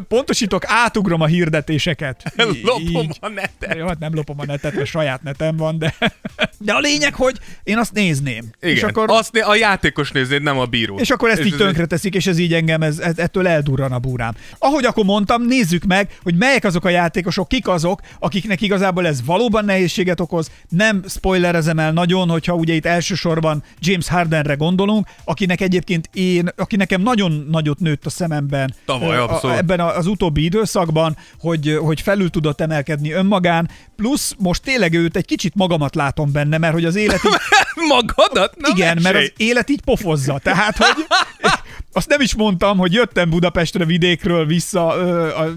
Pontosítok, átugrom a hirdetéseket. [LAUGHS] Lopom Így. a netet. Jó, hát nem lopom a netet, mert saját netem van, de, [LAUGHS] de a lényeg, hogy én azt nézném. Igen, És akkor, azt né- a játékos néznéd, nem a bíró. és akkor ezt így ez- tönkre teszik, és ez így engem, ez, ez, ettől eldurran a búrám. Ahogy akkor mondtam, nézzük meg, hogy melyek azok a játékosok, kik azok, akiknek igazából ez valóban nehézséget okoz. Nem spoilerezem el nagyon, hogyha ugye itt elsősorban James Hardenre gondolunk, akinek egyébként én, aki nekem nagyon nagyot nőtt a szememben Tavaly, abszolút. Ebben az utóbbi időszakban, hogy, hogy felül tudott emelkedni önmagán, plusz most tényleg őt egy kicsit magamat látom benne, mert hogy az élet így [LAUGHS] Magadat? Na, igen, mert az élet így pofozza. Tehát, hogy [LAUGHS] azt nem is mondtam, hogy jöttem Budapestre vidékről vissza ö, a,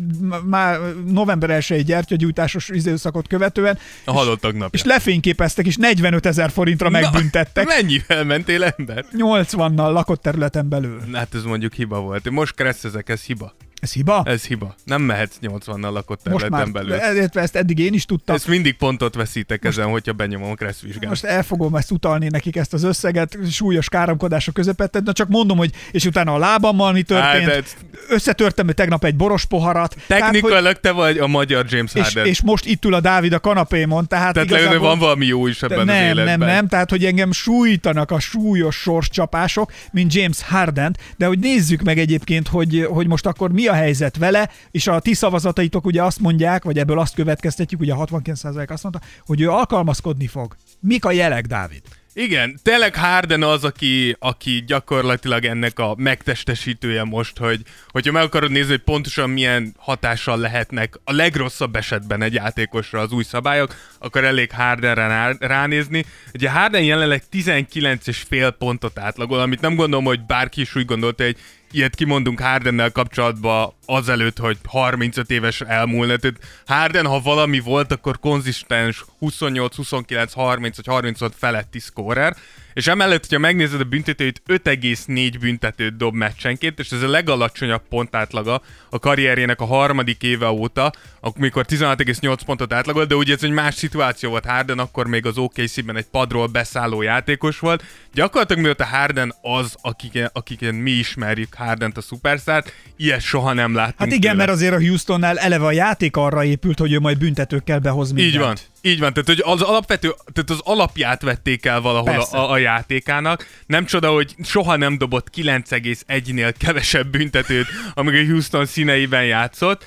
már november 1 gyertyagyújtásos időszakot követően, A halottak napja. és lefényképeztek, és 45 ezer forintra megbüntettek. Na, mennyivel mentél ember? 80-nal lakott területen belül. Hát ez mondjuk hiba volt. Most keresszezek, ez hiba. Ez hiba? Ez hiba. Nem mehetsz 80-nal lakott Most már, területen belül. ezért ezt eddig én is tudtam. Ezt mindig pontot veszítek ezen, hogyha benyomom a Kressz vizsgát. Most el fogom ezt utalni nekik ezt az összeget, súlyos káromkodások közepette, de csak mondom, hogy és utána a lábammal mi történt. Hát, ez- Összetörtem tegnap egy boros poharat. Tehát, hogy- Technikailag te vagy a magyar James és, Harden. és most itt ül a Dávid a kanapémon, tehát, Tehát igazából... van valami jó is ebben az nem, életben. nem, nem, tehát hogy engem sújtanak a súlyos sorscsapások, mint James Harden, de hogy nézzük meg egyébként, hogy, hogy most akkor mi a helyzet vele, és a ti szavazataitok ugye azt mondják, vagy ebből azt következtetjük, ugye a 69% azt mondta, hogy ő alkalmazkodni fog. Mik a jelek, Dávid? Igen, tényleg Harden az, aki, aki gyakorlatilag ennek a megtestesítője most, hogy hogyha meg akarod nézni, hogy pontosan milyen hatással lehetnek a legrosszabb esetben egy játékosra az új szabályok, akkor elég Hardenre rá- ránézni. Ugye Harden jelenleg 19,5 pontot átlagol, amit nem gondolom, hogy bárki is úgy gondolta, hogy ilyet kimondunk Hardennel kapcsolatban azelőtt, hogy 35 éves elmúlna. Tehát Harden, ha valami volt, akkor konzisztens 28, 29, 30 vagy 36 feletti scorer. És emellett, hogyha megnézed a büntetőit, 5,4 büntetőt dob meccsenként, és ez a legalacsonyabb pontátlaga a karrierjének a harmadik éve óta, amikor 16,8 pontot átlagolt, de ugye ez egy más szituáció volt Harden, akkor még az OKC-ben egy padról beszálló játékos volt. Gyakorlatilag mióta Harden az, akiken, akiken mi ismerjük Hardent a szuperszárt, ilyet soha nem láttunk Hát igen, tőle. mert azért a Houstonnál eleve a játék arra épült, hogy ő majd büntetőkkel behoz mindent. Így van. Így van, tehát hogy az alapvető, tehát az alapját vették el valahol Persze. a, a, játékának. Nem csoda, hogy soha nem dobott 9,1-nél kevesebb büntetőt, amíg a Houston színeiben játszott.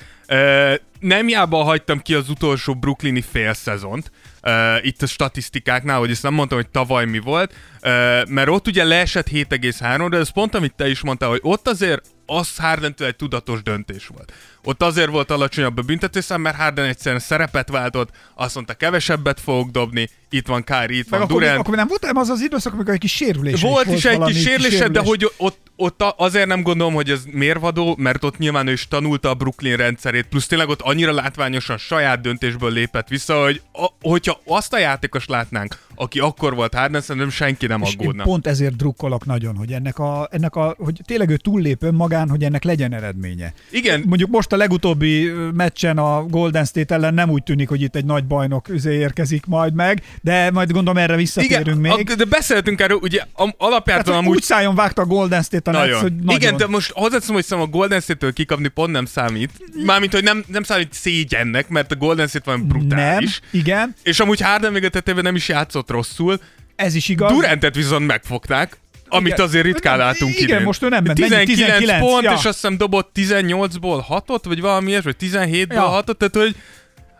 Nem jába hagytam ki az utolsó brooklyni félszezont, uh, itt a statisztikáknál, hogy ezt nem mondtam, hogy tavaly mi volt, uh, mert ott ugye leesett 7,3, de ez pont, amit te is mondtál, hogy ott azért az Hardentől egy tudatos döntés volt. Ott azért volt alacsonyabb a büntetőszám, mert Harden egyszerűen szerepet váltott, azt mondta, kevesebbet fogok dobni, itt van Kyrie, itt Meg van akkor, Durant. akkor nem volt nem az az időszak, amikor egy kis sérülés Volt is egy valami kis sérülése, de sérülés. hogy ott, ott azért nem gondolom, hogy ez mérvadó, mert ott nyilván ő is tanulta a Brooklyn rendszerét, plusz tényleg ott annyira látványosan saját döntésből lépett vissza, hogy a, hogyha azt a játékos látnánk, aki akkor volt Harden, szerintem senki nem És én aggódna. pont ezért drukkolok nagyon, hogy ennek a, ennek a, hogy tényleg ő túllép önmagán, hogy ennek legyen eredménye. Igen. Mondjuk most a legutóbbi meccsen a Golden State ellen nem úgy tűnik, hogy itt egy nagy bajnok üzé érkezik majd meg, de majd gondolom erre visszatérünk Igen, még. a, de beszéltünk erről, ugye alapjártan Tehát, amúgy úgy szájon vágta a Golden State a Nagyon. hogy nagyon. Igen, de most hozzáteszem, hogy szerintem a Golden State-től kikapni pont nem számít. Mármint, hogy nem, nem számít szégyennek, mert a Golden State van nem, brutális. igen, És amúgy Harden még a tetejében nem is játszott rosszul. ez is igaz. Durantet viszont megfogták, amit Igen. azért ritkán látunk igen, idén. most ő nem ment. Mennyi? 19, 19, pont, ja. és azt hiszem dobott 18-ból 6-ot, vagy valami ilyes, vagy 17-ből Ja. 6-ot, tehát hogy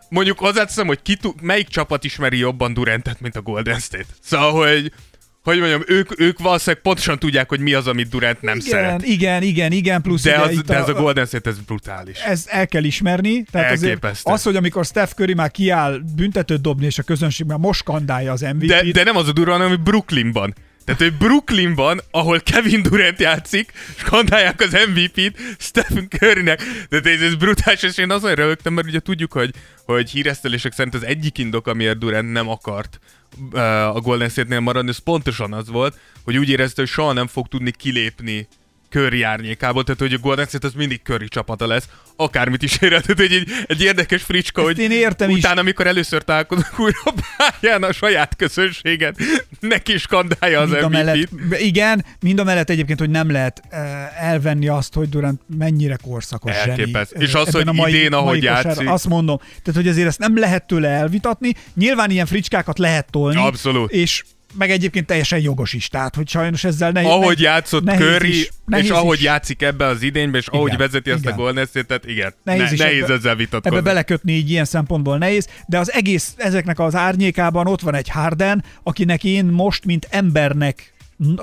mondjuk hozzáteszem, hogy ki melyik csapat ismeri jobban Durantet, mint a Golden State. Szóval, hogy hogy mondjam, ők, ők valószínűleg pontosan tudják, hogy mi az, amit Durant nem igen, szeret. igen, igen, igen, plusz De, ugye az, de ez a Golden State, ez brutális. ez el kell ismerni. Tehát Elképesztő. az, hogy amikor Steph Curry már kiáll büntetőt dobni, és a közönség már most skandálja az MVP-t. De, de nem az a durva, hanem hogy Brooklynban. Tehát, hogy Brooklynban, ahol Kevin Durant játszik, skandálják az MVP-t Stephen Currynek. De ez, ez brutális, és én azon rögtem, mert ugye tudjuk, hogy, hogy híresztelések szerint az egyik indok, amiért Durant nem akart a Golden State-nél maradni, ez pontosan az volt, hogy úgy érezte, hogy soha nem fog tudni kilépni Curry árnyékából, tehát hogy a Golden State az mindig Curry csapata lesz, akármit is ér. Tehát hogy egy, egy érdekes fricska, Ezt hogy én értem is. utána, amikor először találkozunk [LAUGHS] újra a pályán a saját közönséget, neki skandálja az mind a mellett, igen, mind a mellett egyébként, hogy nem lehet eh, elvenni azt, hogy Durant mennyire korszakos Elképesztő. zseni. És az, hogy idén, ahogy játszik. Azt mondom, tehát hogy azért ezt nem lehet tőle elvitatni. Nyilván ilyen fricskákat lehet tolni. Abszolút. És meg egyébként teljesen jogos is, tehát hogy sajnos ezzel nehéz. Ahogy játszott nehéz Curry, is, nehéz és ahogy is. játszik ebbe az idénybe, és ahogy Igen, vezeti ezt a igen. Golden State-et, igen, Nehéz ne, nehéz ebbe- ezzel Ebbe vitatkozni. belekötni így ilyen szempontból nehéz, de az egész ezeknek az árnyékában ott van egy Harden, akinek én most, mint embernek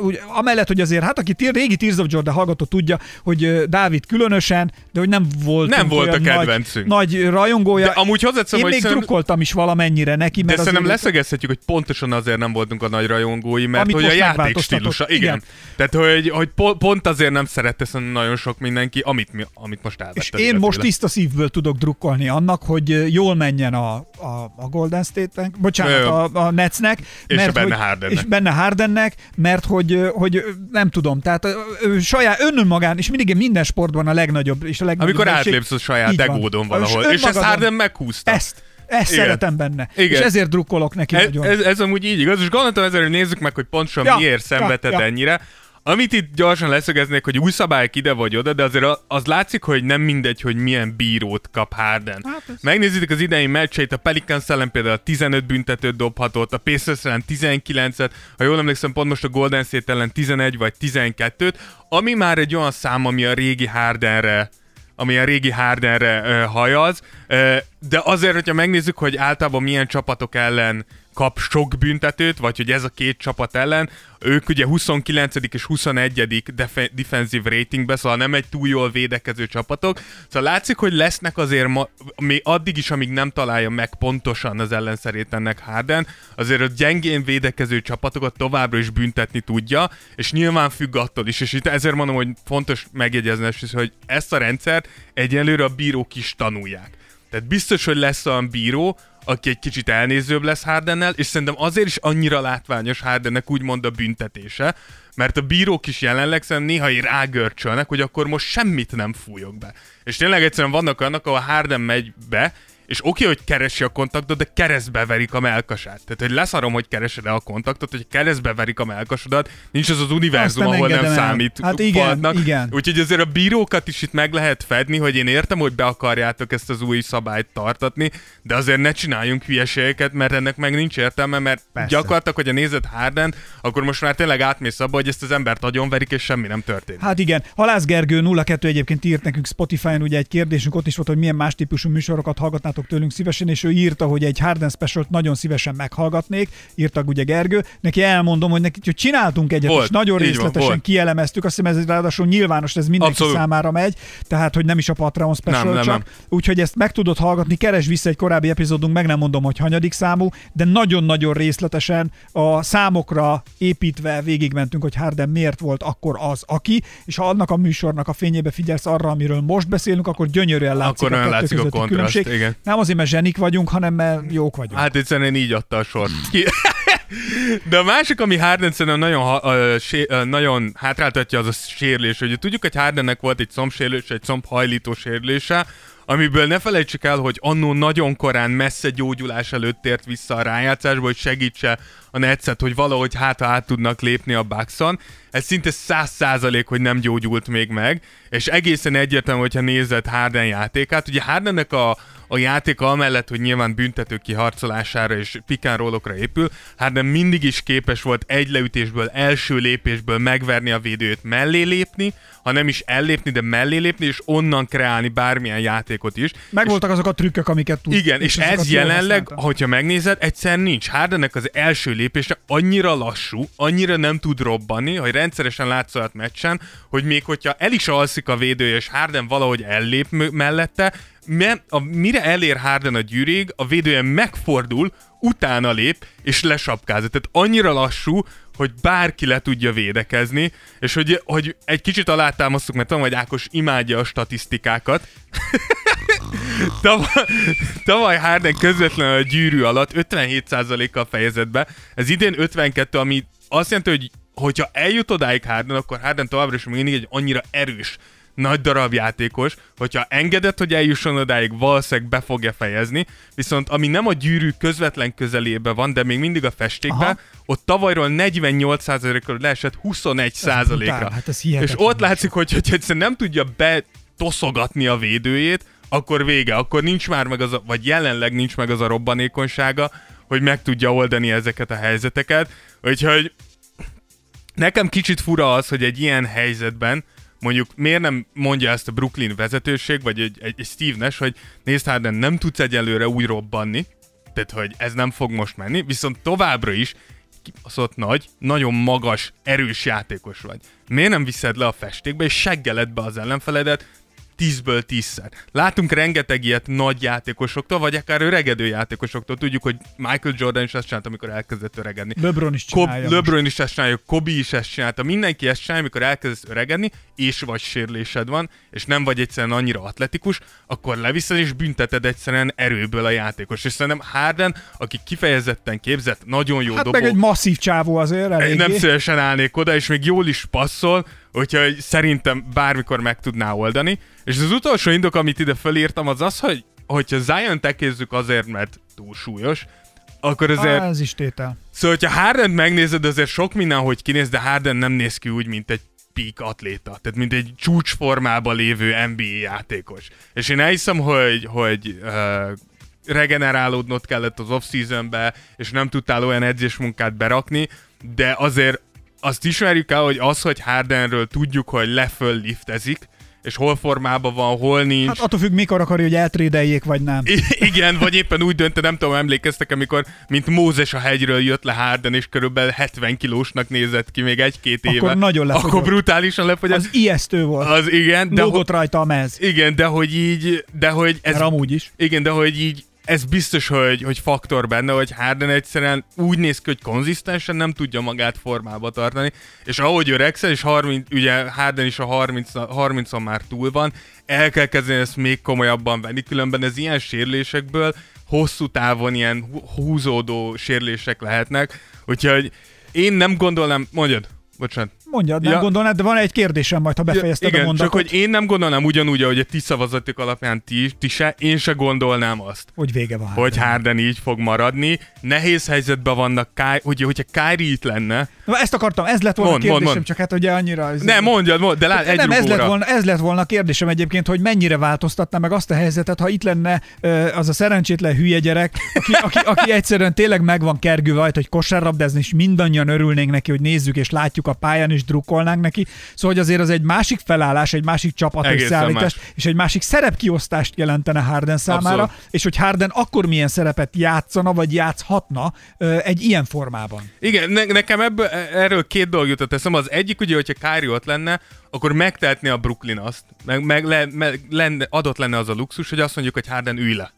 úgy, amellett, hogy azért, hát aki tír, régi Tears of Jordan hallgató tudja, hogy Dávid különösen, de hogy nem volt Nem volt a kedvencünk. Nagy, nagy rajongója. De amúgy hozzáteszem, én hogy még szerintem- drukkoltam is valamennyire neki, De mert szerintem azért- leszögezhetjük, hogy pontosan azért nem voltunk a nagy rajongói, mert Amit hogy a játék stílusa, igen. Igen. Tehát, hogy, hogy po- pont azért nem szerette szerintem nagyon sok mindenki, amit, mi, amit most elvettem. És én most tiszta szívből tudok drukkolni annak, hogy jól menjen a, a, a Golden State-nek, bocsánat, a, a Netsnek. És mert benne hogy, Hardennek. És benne Hardennek, mert hogy, ö, hogy ö, nem tudom, tehát ő saját önmagán, és mindig minden sportban a legnagyobb és a legnagyobb Amikor egység- átlépsz a saját Így van. egódon valahol. És, ezt önmagadon- Harden meghúzta. Ezt, ezt Igen. szeretem benne. Igen. És ezért drukkolok neki Ez, nagyon. ez, ez amúgy így igaz, és gondoltam ezzel, hogy nézzük meg, hogy pontosan Ja, miért ja, szenvedett ja. ennyire. Amit itt gyorsan leszögeznék, hogy új szabályok ide vagy oda, de azért az látszik, hogy nem mindegy, hogy milyen bírót kap Harden. Hát ez- Megnézitek az idei meccseit, a Pelicans ellen például 15 büntetőt dobhatott, a Pacers ellen 19-et, ha jól emlékszem, pont most a Golden State ellen 11 vagy 12-t, ami már egy olyan szám, ami a régi Hardenre ami a régi Hardenre ö, hajaz, ö, de azért, hogyha megnézzük, hogy általában milyen csapatok ellen kap sok büntetőt, vagy hogy ez a két csapat ellen, ők ugye 29. és 21. Def- defensive ratingbe, szóval nem egy túl jól védekező csapatok. Szóval látszik, hogy lesznek azért ma, még addig is, amíg nem találja meg pontosan az ellenszerét ennek Harden, azért a gyengén védekező csapatokat továbbra is büntetni tudja, és nyilván függ attól is, és itt ezért mondom, hogy fontos megjegyezni, hogy ezt a rendszert egyelőre a bírók is tanulják. Tehát biztos, hogy lesz olyan bíró, aki egy kicsit elnézőbb lesz Hardennel, és szerintem azért is annyira látványos Hardennek úgymond a büntetése, mert a bírók is jelenleg szerintem néha rágörcsölnek, hogy akkor most semmit nem fújok be. És tényleg egyszerűen vannak annak, ahol Harden megy be, és oké, okay, hogy keresi a kontaktot, de keresztbe verik a melkasát. Tehát, hogy leszarom, hogy keresed a kontaktot, hogy keresztbe verik a melkasodat, nincs az az univerzum, nem ahol nem el. számít Hát igen, faltnak. igen. Úgyhogy azért a bírókat is itt meg lehet fedni, hogy én értem, hogy be akarjátok ezt az új szabályt tartatni, de azért ne csináljunk hülyeségeket, mert ennek meg nincs értelme, mert Persze. Gyakorlatilag, hogy a nézed Harden, akkor most már tényleg átmész abba, hogy ezt az embert nagyon verik, és semmi nem történik. Hát igen, Halász Gergő 02 egyébként írt nekünk Spotify-on ugye egy kérdésünk, ott is volt, hogy milyen más típusú műsorokat hallgatnátok tőlünk szívesen, és ő írta, hogy egy Harden special nagyon szívesen meghallgatnék, írta ugye Gergő. Neki elmondom, hogy neki hogy csináltunk egyet, Volt, és nagyon van, részletesen volt. kielemeztük, azt hiszem ez ráadásul nyilvános, ez mindenki Abszolút. számára megy, tehát hogy nem is a Patreon special Nem, nem, csak. nem. Úgyhogy ezt meg tudod hallgatni, keres vissza egy korábbi epizódunk, meg nem mondom, hogy hanyadik számú, de nagyon-nagyon részletesen a számokra építve végigmentünk, hogy Harden miért volt akkor az, aki, és ha annak a műsornak a fényébe figyelsz arra, amiről most beszélünk, akkor gyönyörűen látszik Akkor a kettő látszik a kontraszt, különbség. igen. Nem azért, mert zsenik vagyunk, hanem mert jók vagyunk. Hát egyszerűen így adta a sort. Ki... [LAUGHS] De a másik, ami Harden szerintem nagyon, ha, uh, sé, uh, nagyon hátráltatja, az a sérülés. Ugye tudjuk, hogy Hardennek volt egy combsérülés, egy combhajlító sérülése, amiből ne felejtsük el, hogy annó nagyon korán messze gyógyulás előtt tért vissza a rájátszásba, hogy segítse a Netszet, hogy valahogy hát át tudnak lépni a Bucks-on. Ez szinte száz százalék, hogy nem gyógyult még meg, és egészen egyértelmű, hogyha nézed Harden játékát. Ugye Hardennek a, a játéka amellett, hogy nyilván büntető kiharcolására és rollokra épül, Harden mindig mindig is képes volt egy leütésből, első lépésből megverni a védőt, mellé lépni, ha nem is ellépni, de mellé lépni, és onnan kreálni bármilyen játékot is. Megvoltak azok a trükkök, amiket tud. Igen, és, és ez jelenleg, hogyha megnézed, egyszer nincs. Hardennek az első lépése annyira lassú, annyira nem tud robbanni, hogy rendszeresen látsz olyat meccsen, hogy még hogyha el is alszik a védője, és Harden valahogy ellép mellette, me- a, mire elér Harden a gyűrűig, a védője megfordul, utána lép, és lesapkázza. Tehát annyira lassú, hogy bárki le tudja védekezni, és hogy, hogy egy kicsit alátámasztuk, mert tudom, hogy Ákos imádja a statisztikákat, [LAUGHS] Tavaly, tavaly Harden közvetlenül a gyűrű alatt 57%-kal fejezett be, ez idén 52, ami azt jelenti, hogy hogyha eljut odáig Harden, akkor Harden továbbra is mindig egy annyira erős, nagy darab játékos, hogyha engedett, hogy eljusson odáig, valószínűleg be fogja fejezni, viszont ami nem a gyűrű közvetlen közelébe van, de még mindig a festékben, Aha. ott tavalyról 48%-ról leesett 21%-ra. brutál, hát ez és ott látszik, hogy, hogy egyszerűen nem tudja betoszogatni a védőjét, akkor vége, akkor nincs már meg az a, vagy jelenleg nincs meg az a robbanékonysága, hogy meg tudja oldani ezeket a helyzeteket. Úgyhogy nekem kicsit fura az, hogy egy ilyen helyzetben mondjuk miért nem mondja ezt a Brooklyn vezetőség, vagy egy, egy, egy Steve Nash, hogy nézd Harden, nem tudsz egyelőre úgy robbanni, tehát hogy ez nem fog most menni, viszont továbbra is kibaszott nagy, nagyon magas, erős játékos vagy. Miért nem viszed le a festékbe, és seggeled be az ellenfeledet, 10-ből 10-szer. Látunk rengeteg ilyet nagy játékosoktól, vagy akár öregedő játékosoktól. Tudjuk, hogy Michael Jordan is ezt csinálta, amikor elkezdett öregedni. LeBron is Kob- csinálja. most. LeBron is ezt csinálja, Kobe is ezt csinálta, mindenki ezt csinálja, amikor elkezdesz öregedni, és vagy sérülésed van, és nem vagy egyszerűen annyira atletikus, akkor leviszed és bünteted egyszerűen erőből a játékos. És szerintem Harden, aki kifejezetten képzett, nagyon jó Hát dobó, meg egy masszív csávó azért eléggé. nem szívesen állnék oda, és még jól is passzol, úgyhogy szerintem bármikor meg tudná oldani. És az utolsó indok, amit ide fölírtam, az az, hogy hogyha Zion tekézzük azért, mert túl súlyos, akkor azért... Ah, ez is tétel. Szóval, hogyha Harden megnézed, azért sok minden, hogy kinéz, de Harden nem néz ki úgy, mint egy peak atléta, tehát mint egy csúcsformában lévő NBA játékos. És én elhiszem, hogy, hogy uh, regenerálódnod kellett az off-seasonbe, és nem tudtál olyan edzésmunkát berakni, de azért azt ismerjük el, hogy az, hogy Hardenről tudjuk, hogy leföl liftezik, és hol formában van, hol nincs. Hát attól függ, mikor akarja, hogy eltrédeljék, vagy nem. I- igen, vagy éppen úgy dönt, nem tudom, emlékeztek, amikor mint Mózes a hegyről jött le Harden, és körülbelül 70 kilósnak nézett ki még egy-két éve. Akkor nagyon lefogyott. Akkor brutálisan lefogyott. Az ijesztő volt. Az igen, de, Lógott rajta a mez. igen, de hogy így, de hogy ez, Ez... amúgy is. igen, de hogy így ez biztos, hogy, hogy faktor benne, hogy Harden egyszerűen úgy néz ki, hogy konzisztensen nem tudja magát formába tartani, és ahogy öregszel, és 30, ugye Harden is a 30, 30-on már túl van, el kell kezdeni ezt még komolyabban venni, különben ez ilyen sérülésekből hosszú távon ilyen hú- húzódó sérülések lehetnek, úgyhogy én nem gondolnám, mondjad, bocsánat. Mondjad, nem Ja. ja. gondolnád, de van egy kérdésem majd, ha befejezted Igen, a mondatot, csak hogy én nem gondolnám ugyanúgy, ahogy a ti szavazatok alapján ti, ti se, én se gondolnám azt, hogy vége van. hogy Harden így fog maradni. Nehéz helyzetben vannak, Ky- hogy, hogyha Kyrie itt lenne. Na, ezt akartam, ez lett volna Mond, a kérdésem, mond, mond. csak hát ugye annyira... Nem, mondjad, mond, de lát, egy nem, ez lett, volna, ez lett volna a kérdésem egyébként, hogy mennyire változtatná meg azt a helyzetet, ha itt lenne az a szerencsétlen hülye gyerek, aki, aki, aki egyszerűen tényleg meg van kergő rajta, hogy kosárlabdázni, és mindannyian örülnénk neki, hogy nézzük és látjuk a pályán, és drukkolnánk neki. Szóval, hogy azért az egy másik felállás, egy másik csapat összeállítás, és egy másik szerepkiosztást jelentene Harden számára, Abszolút. és hogy Harden akkor milyen szerepet játszana, vagy játszhatna egy ilyen formában. Igen, ne, nekem ebből, erről két dolog jutott eszembe. Az egyik ugye, hogyha Kyrie ott lenne, akkor megtehetné a Brooklyn azt, meg, meg, le, meg lenne, adott lenne az a luxus, hogy azt mondjuk, hogy Harden ülj le.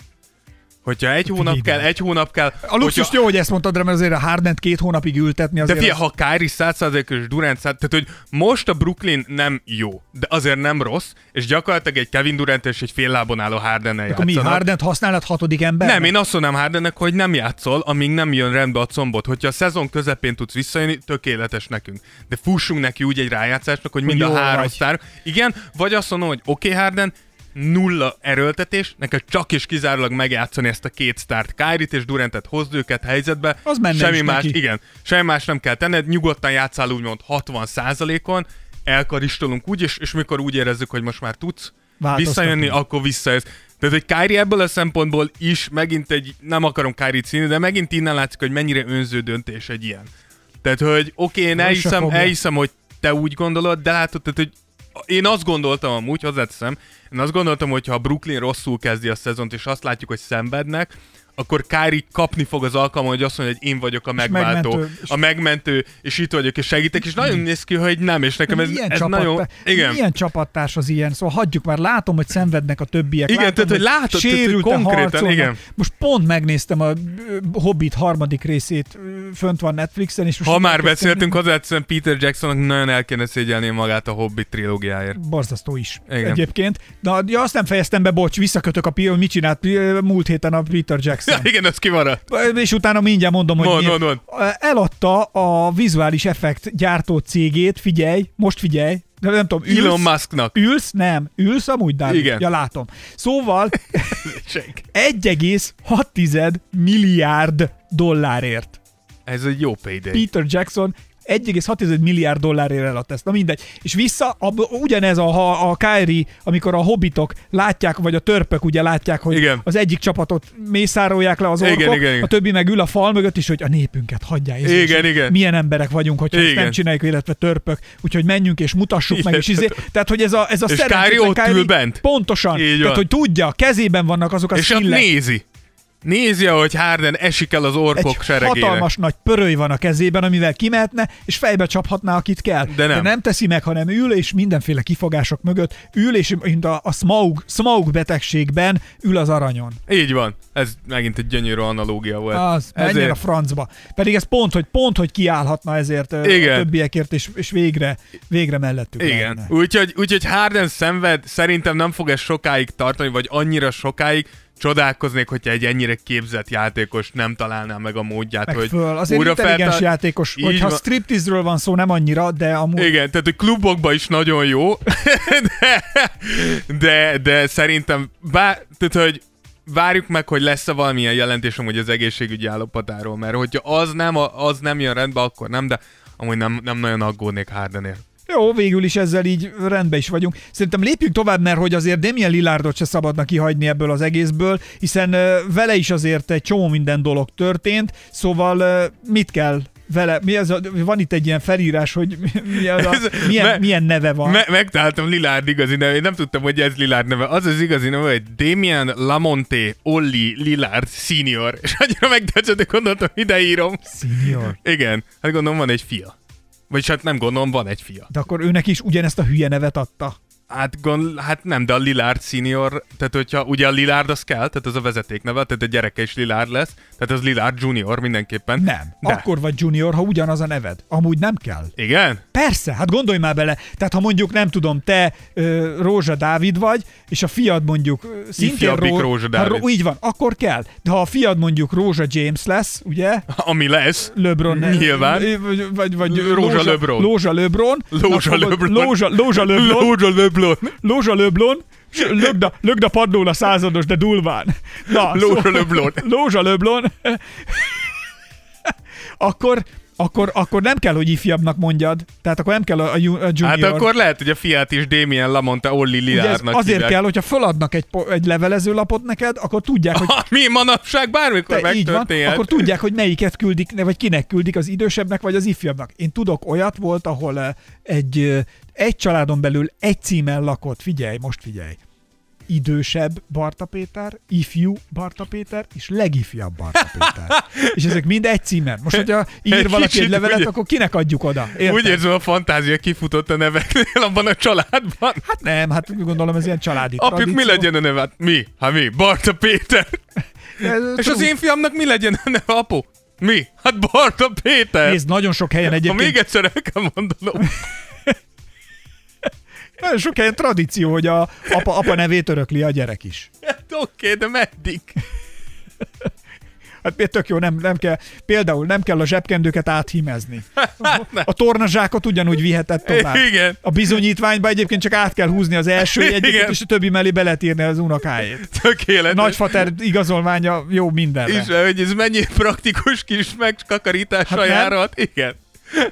Hogyha egy hónap kell, egy hónap kell. A luxus jó, hogy ezt mondtad, de mert azért a Hardent két hónapig ültetni De azért figyelj, az... ha Kyrie 100%-os Durant 100, tehát hogy most a Brooklyn nem jó, de azért nem rossz, és gyakorlatilag egy Kevin Durant és egy fél lábon álló Hardennel Akkor mi. Hardent használod hatodik ember? Nem, én azt mondanám Hardennek, hogy nem játszol, amíg nem jön rendbe a combot. Hogyha a szezon közepén tudsz visszajönni, tökéletes nekünk. De fussunk neki úgy egy rájátszásnak, hogy mind a jól három sztár. Igen, vagy azt mondom, hogy oké okay, Harden, nulla erőltetés, neked csak és kizárólag megjátszani ezt a két sztárt, Kyrie-t és Durantet, hozd őket helyzetbe, Az menne semmi is más, neki. igen, semmi más nem kell tenned, nyugodtan játszál úgymond 60%-on, elkaristolunk úgy, és, és mikor úgy érezzük, hogy most már tudsz visszajönni, akkor visszajössz. Tehát, hogy Kyrie ebből a szempontból is megint egy, nem akarom Kyrie színi, de megint innen látszik, hogy mennyire önző döntés egy ilyen. Tehát, hogy oké, okay, én elhiszem, elhiszem, hogy te úgy gondolod, de látod, tehát, hogy én azt gondoltam amúgy, hozzáteszem, én azt gondoltam, hogy ha Brooklyn rosszul kezdi a szezont, és azt látjuk, hogy szenvednek, akkor Kyrie kapni fog az alkalma, hogy azt mondja, hogy én vagyok a megváltó, megmentő, a megmentő, és itt vagyok, és segítek, és nagyon néz ki, hogy nem, és nekem ez, milyen, ez csapat, nagyon... Igen. milyen csapattárs az ilyen? Szóval hagyjuk már, látom, hogy szenvednek a többiek. Igen, látom, tehát, hogy látod, tehát, hogy sérülten konkrétan, harcolnak. igen. Most pont megnéztem a Hobbit harmadik részét, fönt van Netflixen, és most Ha már beszéltünk, hozzáteszem Peter Jacksonnak nagyon el kéne szégyelni magát a Hobbit trilógiáért. Borzasztó is Igen. Egyébként. Na, ja, azt nem fejeztem be, bocs, visszakötök a pi- mit csinált múlt héten a Peter Jackson. Igen, az kimaradt. És utána mindjárt mondom, hogy Mond, miért. mond, eladta a vizuális effekt gyártó cégét, figyelj, most figyelj, de nem tudom, ülsz, Elon Musknak. ülsz, nem, ülsz amúgy, Dávid? Igen. Ja, látom. Szóval [LAUGHS] Senki. 1,6 milliárd dollárért. Ez egy jó payday. Peter Jackson 1,6 milliárd dollárért eladta ezt. Na mindegy. És vissza, a, ugyanez a, ha a Kyrie, amikor a hobbitok látják, vagy a törpök ugye látják, hogy Igen. az egyik csapatot mészárolják le az Igen, orkok, igen, igen. a többi meg ül a fal mögött is, hogy a népünket hagyják. Ez Igen, igen. Milyen emberek vagyunk, hogyha ezt nem Igen. csináljuk, illetve törpök. Úgyhogy menjünk és mutassuk meg. És izé, tehát, hogy ez a, ez a És Kyrie ott ül bent. Pontosan. Így tehát, van. hogy tudja, kezében vannak azok a És ott skillek. nézi. Nézi, ahogy Harden esik el az orkok egy seregére. hatalmas nagy pöröly van a kezében, amivel kimehetne, és fejbe csaphatná, akit kell. De nem. De nem teszi meg, hanem ül, és mindenféle kifogások mögött ül, és mint a, a smoke, smoke betegségben ül az aranyon. Így van. Ez megint egy gyönyörű analógia volt. Az, menjen a francba. Pedig ez pont, hogy pont, hogy kiállhatna ezért Igen. a többiekért, és, és végre, végre mellettük Igen. Úgyhogy, úgyhogy Harden szenved, szerintem nem fog ez sokáig tartani, vagy annyira sokáig, csodálkoznék, hogyha egy ennyire képzett játékos nem találná meg a módját, Meg hogy föl. Azért újra intelligens feltár- játékos, Így hogyha van. striptizről van szó, nem annyira, de amúgy Igen, tehát hogy klubokban is nagyon jó, [LAUGHS] de, de, de szerintem, bár, tehát, hogy várjuk meg, hogy lesz-e valamilyen jelentés amúgy az egészségügyi állapotáról, mert hogyha az nem, az nem jön rendbe, akkor nem, de amúgy nem, nem nagyon aggódnék Hardenért. Jó, végül is ezzel így rendben is vagyunk. Szerintem lépjünk tovább, mert hogy azért Damian Lillardot se szabadna kihagyni ebből az egészből, hiszen vele is azért egy csomó minden dolog történt, szóval mit kell vele, mi a, van itt egy ilyen felírás, hogy mi az a, Ez- milyen, me- milyen neve van. Me- megtaláltam Lillard igazi neve, én nem tudtam, hogy ez Lillard neve. Az az igazi neve, hogy Damien Lamonte Olli Lillard Senior. És annyira megtetszett, hogy gondoltam, ide írom. Senior. Igen, hát gondolom van egy fia. Vagyis hát nem gondolom, van egy fia. De akkor őnek is ugyanezt a hülye nevet adta. Hát, gond, hát nem, de a Lillard senior, tehát hogyha ugye a Lillard az kell, tehát az a vezetékneve, tehát a gyereke is Lillard lesz, tehát az Lillard junior mindenképpen. Nem. De. Akkor vagy junior, ha ugyanaz a neved. Amúgy nem kell. Igen? Persze, hát gondolj már bele. Tehát ha mondjuk, nem tudom, te ö, Rózsa Dávid vagy, és a fiad mondjuk szintén Ró- Rózsa ha Dávid. Ró- így van, akkor kell. De ha a fiad mondjuk Rózsa James lesz, ugye? [LAUGHS] Ami lesz. LeBron. Nyilván. Vagy, vagy, vagy Rózsa LeBron. Lózsa LeBron. Lózsa LeBron. Lózsa LeBron. Lózsa LeBron. Lózsa LeBron. s Lögd a, lögd a padlón a százados, de durván. Na, Lózsa szóval- LeBron. Lózsa LeBron. akkor, akkor, akkor nem kell, hogy ifjabbnak mondjad. Tehát akkor nem kell a, a a junior. Hát akkor lehet, hogy a fiát is Damien Lamonte Olli Lillardnak azért hívják. kell, hogyha feladnak egy, egy levelező lapot neked, akkor tudják, hogy [LAUGHS] Mi manapság bármikor te így van, akkor tudják, hogy melyiket küldik, vagy kinek küldik, az idősebbnek, vagy az ifjabbnak. Én tudok olyat volt, ahol eh, egy, eh, egy családon belül egy címen lakott, figyelj, most figyelj, idősebb Barta Péter, ifjú Barta Péter, és legifjabb Barta Péter. [LAUGHS] és ezek mind egy címen. Most, hogyha ír Egy valaki egy levelet, ugye- akkor kinek adjuk oda? Érted? Úgy érzem, a fantázia kifutott a neveknél abban a családban. Hát nem, hát gondolom ez ilyen családi Apjuk, mi tradíció. legyen a neve? Hát Mi? Hát mi? Barta Péter. [LAUGHS] Ez És az én fiamnak mi legyen a neve, apu? Mi? Hát Barta Péter. Nézd, nagyon sok helyen Ha egyébként még egyszer el kell mondanom. [LAUGHS] Nagyon sok helyen tradíció, hogy a apa, apa nevét örökli a gyerek is. Hát oké, de meddig? Hát tök jó, nem, nem kell, például nem kell a zsebkendőket áthímezni. A tornazsákot ugyanúgy viheted tovább. Igen. A bizonyítványba egyébként csak át kell húzni az első Igen. jegyeket, és a többi mellé be lehet írni az unokájét. Tökéletes. Nagyfater igazolványa jó mindenre. És hogy ez mennyi praktikus kis megkakaritással Hát járhat. Igen.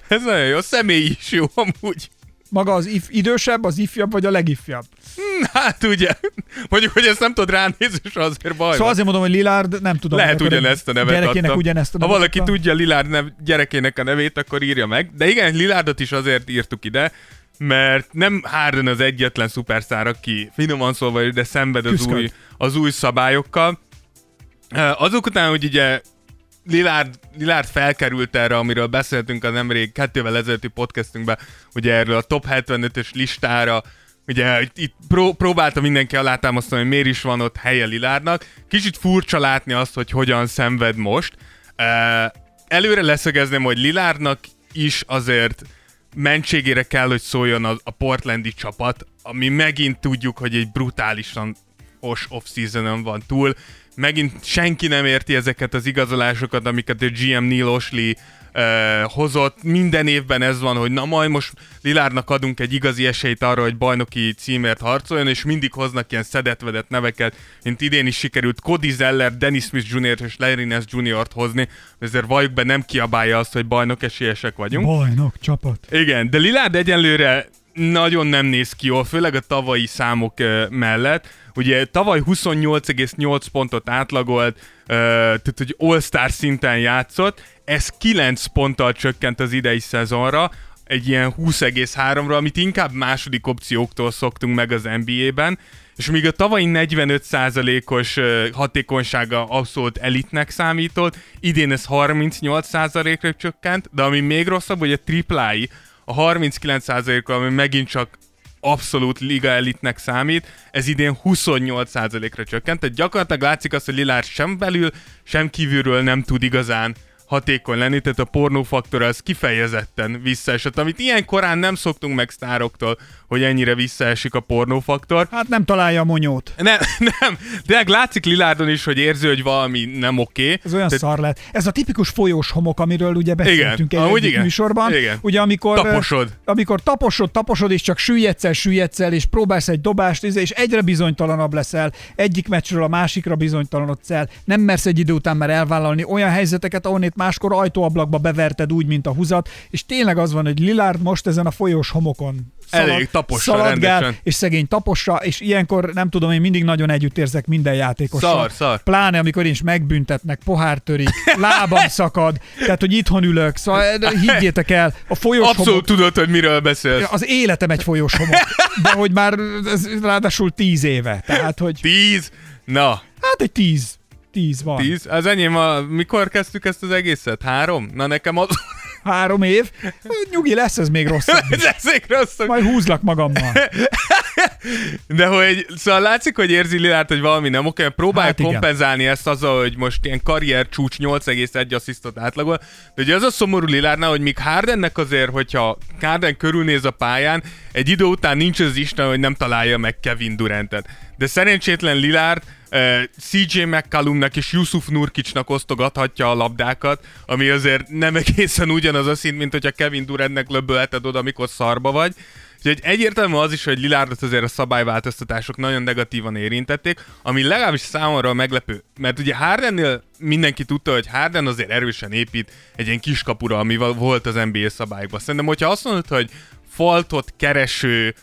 Ez nagyon jó. A személy is jó amúgy. Maga az if, idősebb, az ifjabb, vagy a legifjabb? Hát ugye, mondjuk, hogy ezt nem tudod ránézni, és azért baj Szóval azért mondom, hogy Lillard, nem tudom. Lehet ugyanezt a nevet Gyerekének adtam. ugyanezt a Ha nevet valaki adtam. tudja Lillard nev, gyerekének a nevét, akkor írja meg. De igen, Lillardot is azért írtuk ide, mert nem Harden az egyetlen szuperszár, aki finoman szólva, de szenved az Küszköd. új, az új szabályokkal. Azok után, hogy ugye Lillard, Lillard felkerült erre, amiről beszéltünk a nemrég kettővel ezelőtti podcastünkben, ugye erről a top 75-ös listára, ugye itt- pró- próbálta mindenki alátámasztani, hogy miért is van ott helye Lillardnak. Kicsit furcsa látni azt, hogy hogyan szenved most. Előre leszögezném, hogy Lilárdnak is azért mentségére kell, hogy szóljon a, a portlandi csapat, ami megint tudjuk, hogy egy brutálisan os off-seasonon van túl. Megint senki nem érti ezeket az igazolásokat, amiket a GM Neil Osley uh, hozott. Minden évben ez van, hogy na majd most Lilárnak adunk egy igazi esélyt arra, hogy bajnoki címért harcoljon, és mindig hoznak ilyen szedetvedett neveket, mint idén is sikerült Cody Zeller, Dennis Smith Jr. és Larry Nance Jr.-t hozni, ezért valljuk be nem kiabálja azt, hogy bajnok esélyesek vagyunk. Bajnok csapat. Igen, de Lillard egyenlőre nagyon nem néz ki jól, főleg a tavalyi számok mellett. Ugye tavaly 28,8 pontot átlagolt, tehát hogy All-Star szinten játszott, ez 9 ponttal csökkent az idei szezonra, egy ilyen 20,3-ra, amit inkább második opcióktól szoktunk meg az NBA-ben, és míg a tavalyi 45%-os ö, hatékonysága abszolút elitnek számított, idén ez 38%-ra csökkent, de ami még rosszabb, hogy a triplái a 39%-kal, ami megint csak abszolút liga elitnek számít, ez idén 28%-ra csökkent, tehát gyakorlatilag látszik az, hogy Lillard sem belül, sem kívülről nem tud igazán hatékony lenni, tehát a pornófaktor az kifejezetten visszaesett, amit ilyen korán nem szoktunk meg sztároktól, hogy ennyire visszaesik a pornófaktor. Hát nem találja a monyót. [LAUGHS] Nem, nem, de látszik Lilárdon is, hogy érzi, hogy valami nem oké. Ez olyan Tehát- szar lett. Ez a tipikus folyós homok, amiről ugye beszéltünk Igen, egy amúgy igen. műsorban. Igen. Ugye amikor, Taposod. amikor taposod, taposod, és csak süllyedsz el, süllyedsz el, és próbálsz egy dobást, és egyre bizonytalanabb leszel, egyik meccsről a másikra bizonytalanodsz el, nem mersz egy idő után már elvállalni olyan helyzeteket, ahonnét máskor ajtóablakba beverted úgy, mint a húzat, és tényleg az van, hogy Lillard most ezen a folyós homokon Elég tapossa szaladgál, rendesen. és szegény tapossa, és ilyenkor nem tudom, én mindig nagyon együtt érzek minden játékossal. Szar, szar. Pláne, amikor én is megbüntetnek, pohár törik, lábam szakad, tehát, hogy itthon ülök, szóval higgyétek el, a folyós Abszolút tudod, hogy miről beszélsz. az életem egy folyós homok, de hogy már ez ráadásul tíz éve, tehát, hogy Tíz? Na, hát egy tíz, tíz van. tíz? Az enyém, a, mikor kezdtük ezt az egészet? Három? Na nekem az... Három év, nyugi lesz ez még rosszabb is. [LAUGHS] Ezek rosszak. Majd húzlak magammal. [LAUGHS] De hogy, szóval látszik, hogy érzi Lillard, hogy valami nem oké, próbálja Hát hát igen. kompenzálni ezt azzal, hogy most ilyen karrier csúcs 8,1 asszisztot átlagol. De ugye az a szomorú Lillardnál, hogy míg Hardennek azért, hogyha Harden körülnéz a pályán, egy idő után nincs az Isten, hogy nem találja meg Kevin Durantet. De szerencsétlen Lillard uh, CJ McCallumnak és Yusuf Nurkicsnak osztogathatja a labdákat, ami azért nem egészen ugyanaz a szint, mint hogyha Kevin Durantnek löbölheted oda, amikor szarba vagy. Úgyhogy egyértelmű az is, hogy Lilárdot azért a szabályváltoztatások nagyon negatívan érintették, ami legalábbis számomra meglepő. Mert ugye Hardennél mindenki tudta, hogy Harden azért erősen épít egy ilyen kiskapura, ami volt az NBA szabályokban. Szerintem, hogyha azt mondod, hogy faltot kereső,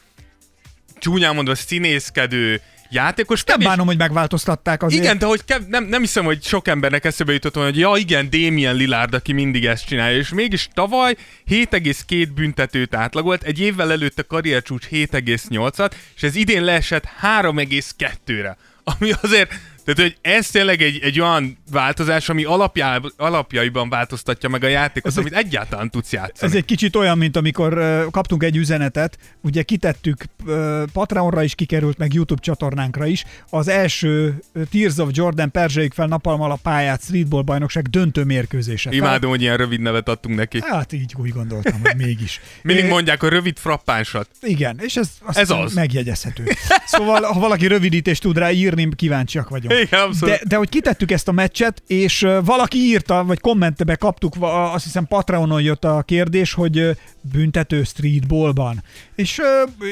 csúnyán mondva színészkedő játékos, Nem kevés- bánom, hogy megváltoztatták azért. igen, de hogy kev- nem, nem hiszem, hogy sok embernek eszébe jutott volna, hogy ja igen, Damien Lillard, aki mindig ezt csinálja, és mégis tavaly 7,2 büntetőt átlagolt, egy évvel előtt a karriercsúcs 7,8-at, és ez idén leesett 3,2-re. Ami azért, tehát hogy ez tényleg egy, egy olyan változás, ami alapjá, alapjaiban változtatja meg a játékot, Ez egy- amit egyáltalán tudsz játszani. Ez egy kicsit olyan, mint amikor uh, kaptunk egy üzenetet, ugye kitettük, uh, Patreonra is kikerült, meg YouTube csatornánkra is, az első Tears of Jordan Perzselyük fel napalmal a pályát streetball bajnokság döntő mérkőzése. Imádom, hogy ilyen rövid nevet adtunk neki. Hát így úgy gondoltam, hogy mégis. [LAUGHS] Mindig É, mondják a rövid frappánsat. Igen, és ez, azt Ez az. Megjegyezhető. Szóval, ha valaki rövidítést tud rá írni, kíváncsiak vagyunk. Igen, abszolút. De, de hogy kitettük ezt a meccset, és valaki írta, vagy kommentbe kaptuk, azt hiszem Patreonon jött a kérdés, hogy büntető streetballban. És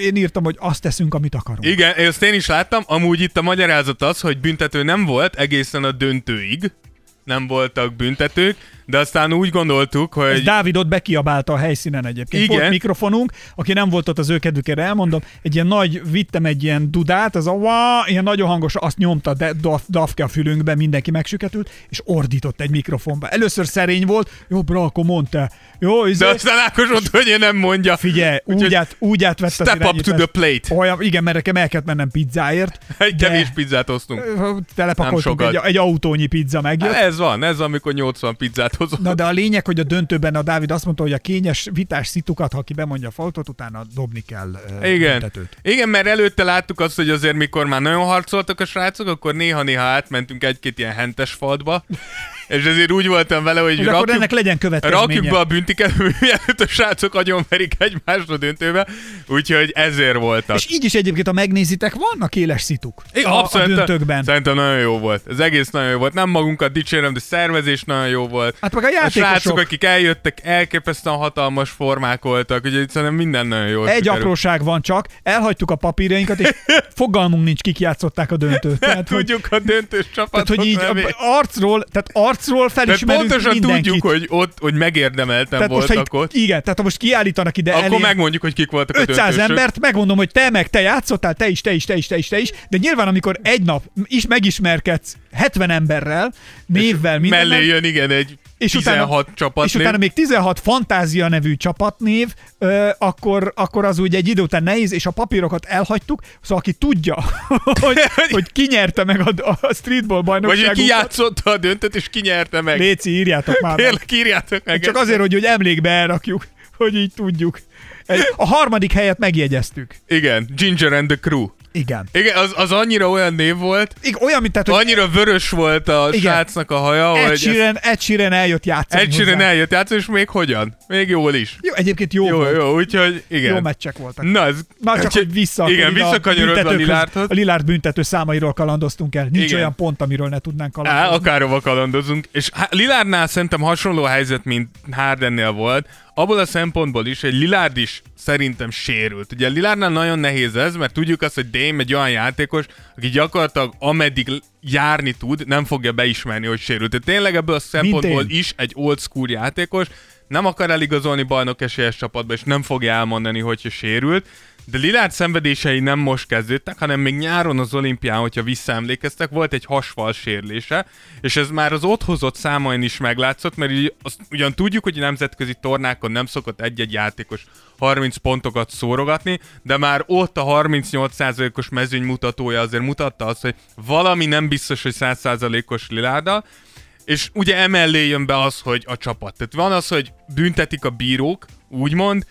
én írtam, hogy azt teszünk, amit akarunk. Igen, ezt én is láttam. Amúgy itt a magyarázat az, hogy büntető nem volt egészen a döntőig. Nem voltak büntetők, de aztán úgy gondoltuk, Ez hogy Dávid ott bekiabálta a helyszínen egyébként. Igen. Volt mikrofonunk, aki nem volt ott az ő kedvükére, elmondom, egy ilyen nagy, vittem egy ilyen dudát, az a wá, ilyen nagyon hangos, azt nyomta de, daf, dafke a fülünkbe, mindenki megsüketült, és ordított egy mikrofonba. Először szerény volt, jó, bra, akkor mondta. Jó, izé, de aztán Ákos mondta, hogy én nem mondja. Figyelj, Úgyhogy úgy, át, úgy átvett Step up to the plate. Olyan, igen, mert nekem el kellett mennem pizzáért. Egy de- kevés pizzát hoztunk. Telepakoltunk, egy, egy autónyi pizza megjött. Ez van, ez amikor 80 pizzát hozok. Na de a lényeg, hogy a döntőben a Dávid azt mondta, hogy a kényes vitás szitukat, ha ki bemondja a faltot, utána dobni kell Igen. büntetőt. Igen, mert előtte láttuk azt, hogy azért mikor már nagyon harcoltak a srácok, akkor néha-néha átmentünk egy-két ilyen hentes faltba, és ezért úgy voltam vele, hogy Hogy akkor rakjuk, ennek legyen következménye. rakjuk be a büntiket, mielőtt a srácok agyonverik egymást a döntőbe, úgyhogy ezért voltak. És így is egyébként, ha megnézitek, vannak éles szituk Igen, a, a döntőkben. Szerintem nagyon jó volt. Ez egész nagyon jó volt. Nem magunkat dicsérem, de szervezés nagyon jó volt. Hát meg a A játékosok. srácok, akik eljöttek, elképesztően hatalmas formák voltak, úgyhogy szerintem minden nagyon jó. Egy apróság van csak, elhagytuk a papírjainkat, és [LAUGHS] fogalmunk nincs, kik játszották a döntőt. Tehát, hogy, Tudjuk a döntős tehát, csapatok hogy így arcról, tehát arcról Tehát felismerünk pontosan mindenkit. tudjuk, hogy ott, hogy megérdemelten tehát most, voltak itt, ott. Igen, tehát ha most kiállítanak ide Akkor elé megmondjuk, hogy kik voltak a 500 döntősök. embert, megmondom, hogy te meg te játszottál, te is, te is, te is, te is, te is, de nyilván amikor egy nap is megismerkedsz 70 emberrel, névvel, minden, Mellé jön, igen, egy és 16 utána, csapat. és utána még 16 fantázia nevű csapatnév, ö, akkor, akkor az úgy egy idő után nehéz, és a papírokat elhagytuk, szóval aki tudja, [LAUGHS] hogy, [LAUGHS] hogy ki nyerte meg a, a streetball Vagy hogy bajnokságunkat, ki játszotta a döntőt, és ki nyerte meg. Léci, írjátok már meg. Tényleg írjátok meg. Csak azért, hogy, hogy emlékbe elrakjuk, hogy így tudjuk. A harmadik helyet megjegyeztük. Igen, Ginger and the Crew. Igen. Igen, az, az annyira olyan név volt, Igen olyan, mint tehát, hogy annyira vörös volt a Igen. srácnak a haja, Ed hogy Sheeran, Ed Sheeran eljött játszani Ed Sheeran hozzá. eljött játszani, és még hogyan? Még jól is. Jó, egyébként jó, Jó, volt. jó, úgyhogy igen. Jó meccsek voltak. Na, ez, Na, csak hogy vissza. Igen, visszakanyarodva a Lilárdhoz. A Lilárd büntető számairól kalandoztunk el. Nincs Igen. olyan pont, amiről ne tudnánk Á, kalandozni. akárhova kalandozunk. És Lilárdnál szerintem hasonló helyzet, mint Hardennél volt. Abból a szempontból is, hogy Lilárd is szerintem sérült. Ugye Lilárdnál nagyon nehéz ez, mert tudjuk azt, hogy Dame egy olyan játékos, aki gyakorlatilag ameddig járni tud, nem fogja beismerni, hogy sérült. Tehát tényleg ebből a szempontból is egy old school játékos, nem akar eligazolni bajnok esélyes csapatba, és nem fogja elmondani, hogyha sérült. De Lilárd szenvedései nem most kezdődtek, hanem még nyáron az olimpián, hogyha visszaemlékeztek, volt egy hasfal sérülése, és ez már az ott hozott számain is meglátszott, mert így azt ugyan tudjuk, hogy nemzetközi tornákon nem szokott egy-egy játékos 30 pontokat szórogatni, de már ott a 38%-os mezőny mutatója azért mutatta azt, hogy valami nem biztos, hogy 100%-os Lilárddal, és ugye emellé jön be az, hogy a csapat. Tehát van az, hogy büntetik a bírók, úgymond,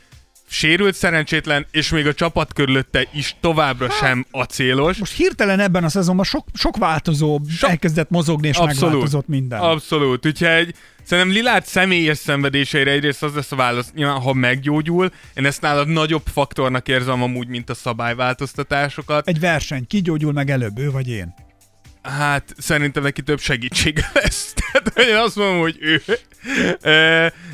sérült szerencsétlen, és még a csapat körülötte is továbbra sem acélos. Most hirtelen ebben a szezonban sok, sok változó Sok- elkezdett mozogni, és megváltozott minden. Abszolút. Úgyhogy szerintem Lilárd személyes szenvedéseire egyrészt az lesz a válasz, nyilván, ha meggyógyul. Én ezt nálad nagyobb faktornak érzem amúgy, mint a szabályváltoztatásokat. Egy verseny, ki gyógyul meg előbb, ő vagy én? Hát szerintem neki több segítsége [LAUGHS] lesz. Tehát hogy én azt mondom, hogy ő.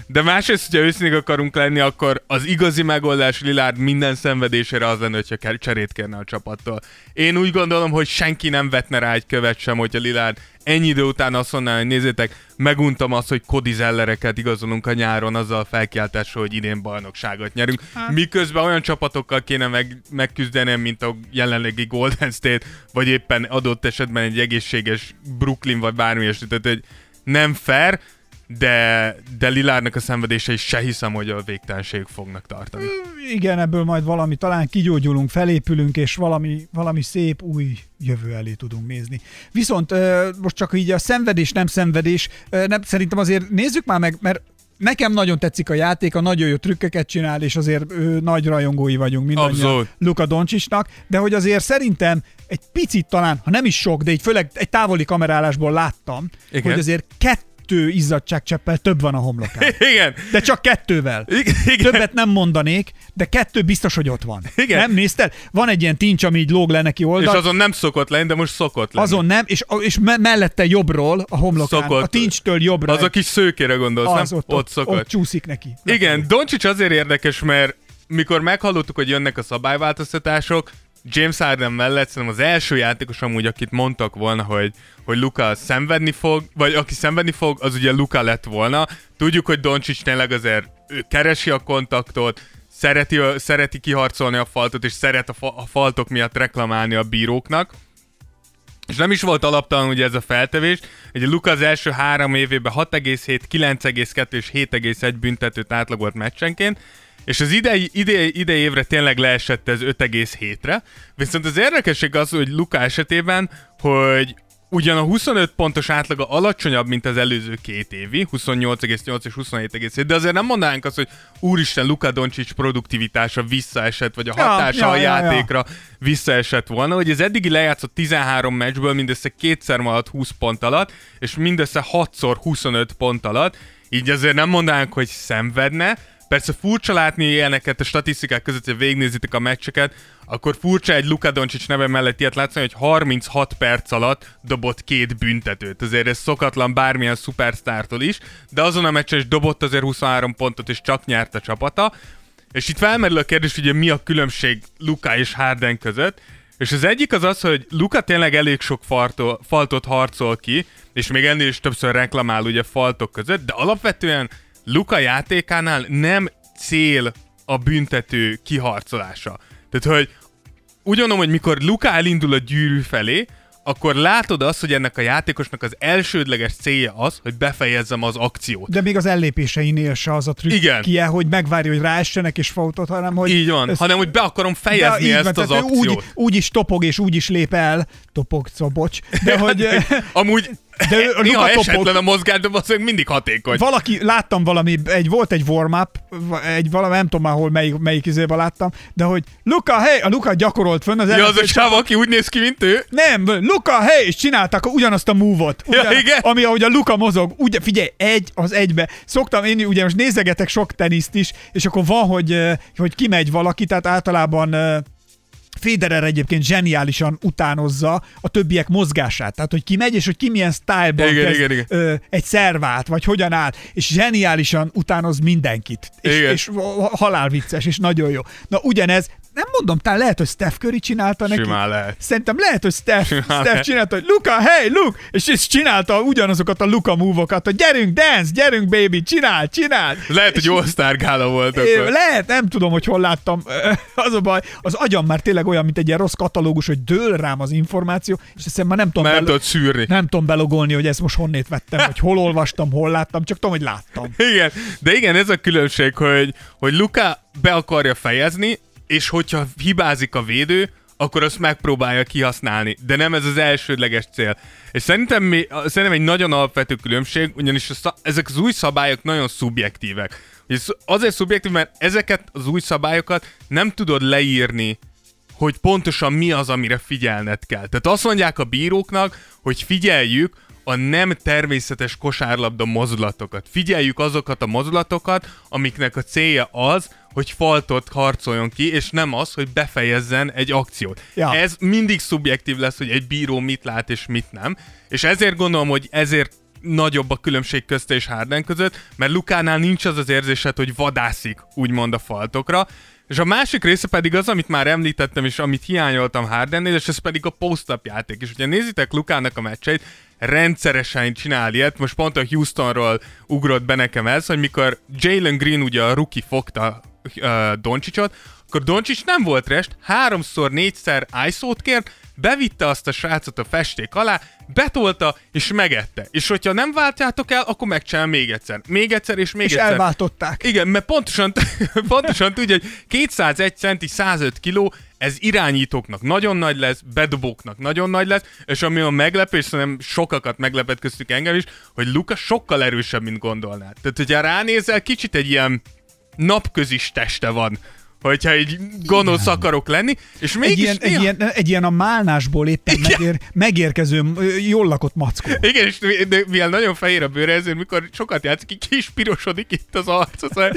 De másrészt, hogyha őszintén akarunk lenni, akkor az igazi megoldás Lilárd minden szenvedésére az lenne, hogyha cserét kérne a csapattól. Én úgy gondolom, hogy senki nem vetne rá egy követ sem, hogyha Lilárd ennyi idő után azt mondaná, hogy nézzétek, meguntam azt, hogy Cody Zellereket igazolunk a nyáron azzal a felkiáltással, hogy idén bajnokságot nyerünk. Miközben olyan csapatokkal kéne meg, megküzdenem, mint a jelenlegi Golden State, vagy éppen adott esetben egy egészséges Brooklyn, vagy bármi ilyesmi. Tehát, hogy nem fair, de, de Lilárnak a szenvedései se hiszem, hogy a végtelenség fognak tartani. Igen, ebből majd valami, talán kigyógyulunk, felépülünk, és valami, valami szép új jövő elé tudunk nézni. Viszont most csak így a szenvedés, nem szenvedés, nem, szerintem azért nézzük már meg, mert Nekem nagyon tetszik a játék, a nagyon jó trükköket csinál, és azért ő, nagy rajongói vagyunk mindannyian. Luka Doncsisnak, de hogy azért szerintem egy picit talán, ha nem is sok, de így főleg egy távoli kamerálásból láttam, Igen. hogy azért kettő izzadságcseppel több van a homlokán. [LAUGHS] Igen, De csak kettővel. igen. Többet nem mondanék, de kettő biztos, hogy ott van. Igen. Nem nézted? Van egy ilyen tincs, ami így lóg le neki És oldalt, azon nem szokott lenni, de most szokott lenni. azon nem, és, és me- mellette jobbról a homlokán, Szokott. a tincstől jobbra. Az a kis szőkére gondolsz, az nem? ott, ott, szokott. ott csúszik neki. Igen, Doncsics azért érdekes, mert mikor meghallottuk, hogy jönnek a szabályváltoztatások, James Harden mellett szerintem az első játékos amúgy, akit mondtak volna, hogy, hogy Luka szenvedni fog, vagy aki szenvedni fog, az ugye Luka lett volna. Tudjuk, hogy Doncsics tényleg azért ő keresi a kontaktot, szereti, szereti kiharcolni a faltot, és szeret a, fa- a faltok miatt reklamálni a bíróknak. És nem is volt alaptalan ugye ez a feltevés. Ugye Luka az első három évében 6,7, 9,2 és 7,1 büntetőt átlagolt meccsenként, és az idei, idei, idei évre tényleg leesett ez 5,7-re. Viszont az érdekesség az, hogy Luka esetében, hogy ugyan a 25 pontos átlaga alacsonyabb, mint az előző két évi, 28,8 és 27,7, de azért nem mondanánk azt, hogy úristen, Luka Doncic produktivitása visszaesett, vagy a hatása ja, a ja, ja. játékra visszaesett volna, hogy az eddigi lejátszott 13 meccsből mindössze kétszer maradt 20 pont alatt, és mindössze 6-szor 25 pont alatt, így azért nem mondanánk, hogy szenvedne, Persze furcsa látni ilyeneket a statisztikák között, hogy végignézitek a meccseket, akkor furcsa egy Luka Doncic neve mellett ilyet látszani, hogy 36 perc alatt dobott két büntetőt. Azért ez szokatlan bármilyen szupersztártól is, de azon a meccsen is dobott azért 23 pontot, és csak nyert a csapata. És itt felmerül a kérdés, ugye mi a különbség Luka és Harden között, és az egyik az az, hogy Luka tényleg elég sok faltol, faltot harcol ki, és még ennél is többször reklamál ugye faltok között, de alapvetően Luka játékánál nem cél a büntető kiharcolása. Tehát, hogy gondolom, hogy mikor Luka elindul a gyűrű felé, akkor látod azt, hogy ennek a játékosnak az elsődleges célja az, hogy befejezzem az akciót. De még az ellépéseinél se az a Igen. trükkje, hogy megvárja, hogy ráessenek és fautot, hanem hogy... Így van, ezt- hanem hogy be akarom de fejezni így ezt van, az akciót. Úgy, úgy is topog és úgy is lép el. Topog, bocs. De [LAUGHS] hogy Amúgy De ő- néha Luka topog- esetlen a mozgás, de az mindig hatékony. valaki, láttam valami, egy, volt egy warm-up, egy valami, nem tudom már hol, melyik, melyik izébe láttam, de hogy Luka, hey, a Luka gyakorolt fönn az Ja, az a sáv, aki úgy néz ki, mint ő. Nem, Luka, hey, és csináltak ugyanazt a move-ot. Ja, Ugyan, igen. Ami ahogy a Luka mozog. Ugye, figyelj, egy az egybe. Szoktam én, ugye most nézegetek sok teniszt is, és akkor van, hogy, eh, hogy kimegy valaki, tehát általában eh, Federer egyébként zseniálisan utánozza a többiek mozgását. Tehát, hogy ki megy, és hogy ki milyen styleben Igen, kezd igen, igen. Ö, egy szervát, vagy hogyan áll, és zseniálisan utánoz mindenkit. És, Igen. és halál vicces, és nagyon jó. Na ugyanez, nem mondom, talán lehet, hogy Steph Curry csinálta neki. Simán lehet. Szerintem lehet, hogy Steph, Simán Steph lehet. csinálta, hogy Luka, hey, Luke! És, és csinálta ugyanazokat a Luka move-okat, hogy gyerünk, dance, gyerünk, baby, csinál, csinál. Lehet, hogy All-Star gála volt akkor. Lehet, nem tudom, hogy hol láttam. [LAUGHS] Az a baj, az agyam már tényleg olyan, mint egy ilyen rossz katalógus, hogy dől rám az információ, és ezt már nem tudom, nem tudod szűrni. nem tudom belogolni, hogy ezt most honnét vettem, hogy hol olvastam, hol láttam, csak tudom, hogy láttam. Igen, de igen, ez a különbség, hogy, hogy Luka be akarja fejezni, és hogyha hibázik a védő, akkor azt megpróbálja kihasználni, de nem ez az elsődleges cél. És szerintem, mi, szerintem egy nagyon alapvető különbség, ugyanis a, ezek az új szabályok nagyon szubjektívek. És azért szubjektív, mert ezeket az új szabályokat nem tudod leírni hogy pontosan mi az, amire figyelned kell. Tehát azt mondják a bíróknak, hogy figyeljük a nem természetes kosárlabda mozdulatokat. Figyeljük azokat a mozdulatokat, amiknek a célja az, hogy faltot harcoljon ki, és nem az, hogy befejezzen egy akciót. Ja. Ez mindig szubjektív lesz, hogy egy bíró mit lát és mit nem. És ezért gondolom, hogy ezért nagyobb a különbség közte és Harden között, mert Lukánál nincs az az érzésed, hogy vadászik úgymond a faltokra, és a másik része pedig az, amit már említettem, és amit hiányoltam Hardennél, és ez pedig a post-up játék. És ugye nézitek Lukának a meccseit, rendszeresen csinál ilyet, most pont a Houstonról ugrott be nekem ez, hogy mikor Jalen Green ugye a rookie fogta uh, Doncsicsot, akkor Doncsics nem volt rest, háromszor, négyszer ISO-t kért, bevitte azt a srácot a festék alá, betolta és megette. És hogyha nem váltjátok el, akkor megcsinál még egyszer. Még egyszer és még És egyszer. elváltották. Igen, mert pontosan, [LAUGHS] pontosan tudja, hogy 201 centi, 105 kiló, ez irányítóknak nagyon nagy lesz, bedobóknak nagyon nagy lesz, és ami a meglepő, és szerintem sokakat meglepett köztük engem is, hogy Luka sokkal erősebb, mint gondolnád. Tehát, hogyha ránézel, kicsit egy ilyen napközis teste van, hogyha így gonosz akarok lenni, és Egy mégis ilyen, egy, néha- ilyen, egy ilyen a málnásból éppen Igen. megér, megérkező, jól lakott mackó. Igen, és de mivel nagyon fehér a bőre, ezért mikor sokat játszik, így kis pirosodik itt az arca. Szóval,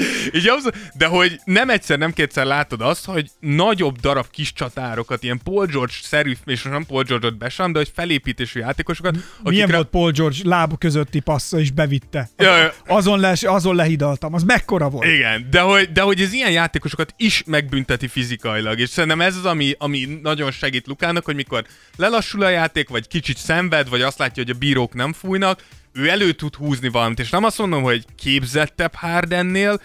abszol- de hogy nem egyszer, nem kétszer látod azt, hogy nagyobb darab kis csatárokat, ilyen Paul George-szerű, és nem Paul George-ot besam, de hogy felépítésű játékosokat, Milyen volt Paul George láb közötti passza, és bevitte. Ja, ja. Azon, le, azon lehidaltam. Az mekkora volt? Igen, de hogy, de hogy az ilyen játékosokat is is megbünteti fizikailag, és szerintem ez az, ami, ami nagyon segít Lukának, hogy mikor lelassul a játék, vagy kicsit szenved, vagy azt látja, hogy a bírók nem fújnak, ő elő tud húzni valamit, és nem azt mondom, hogy képzettebb Hardennél,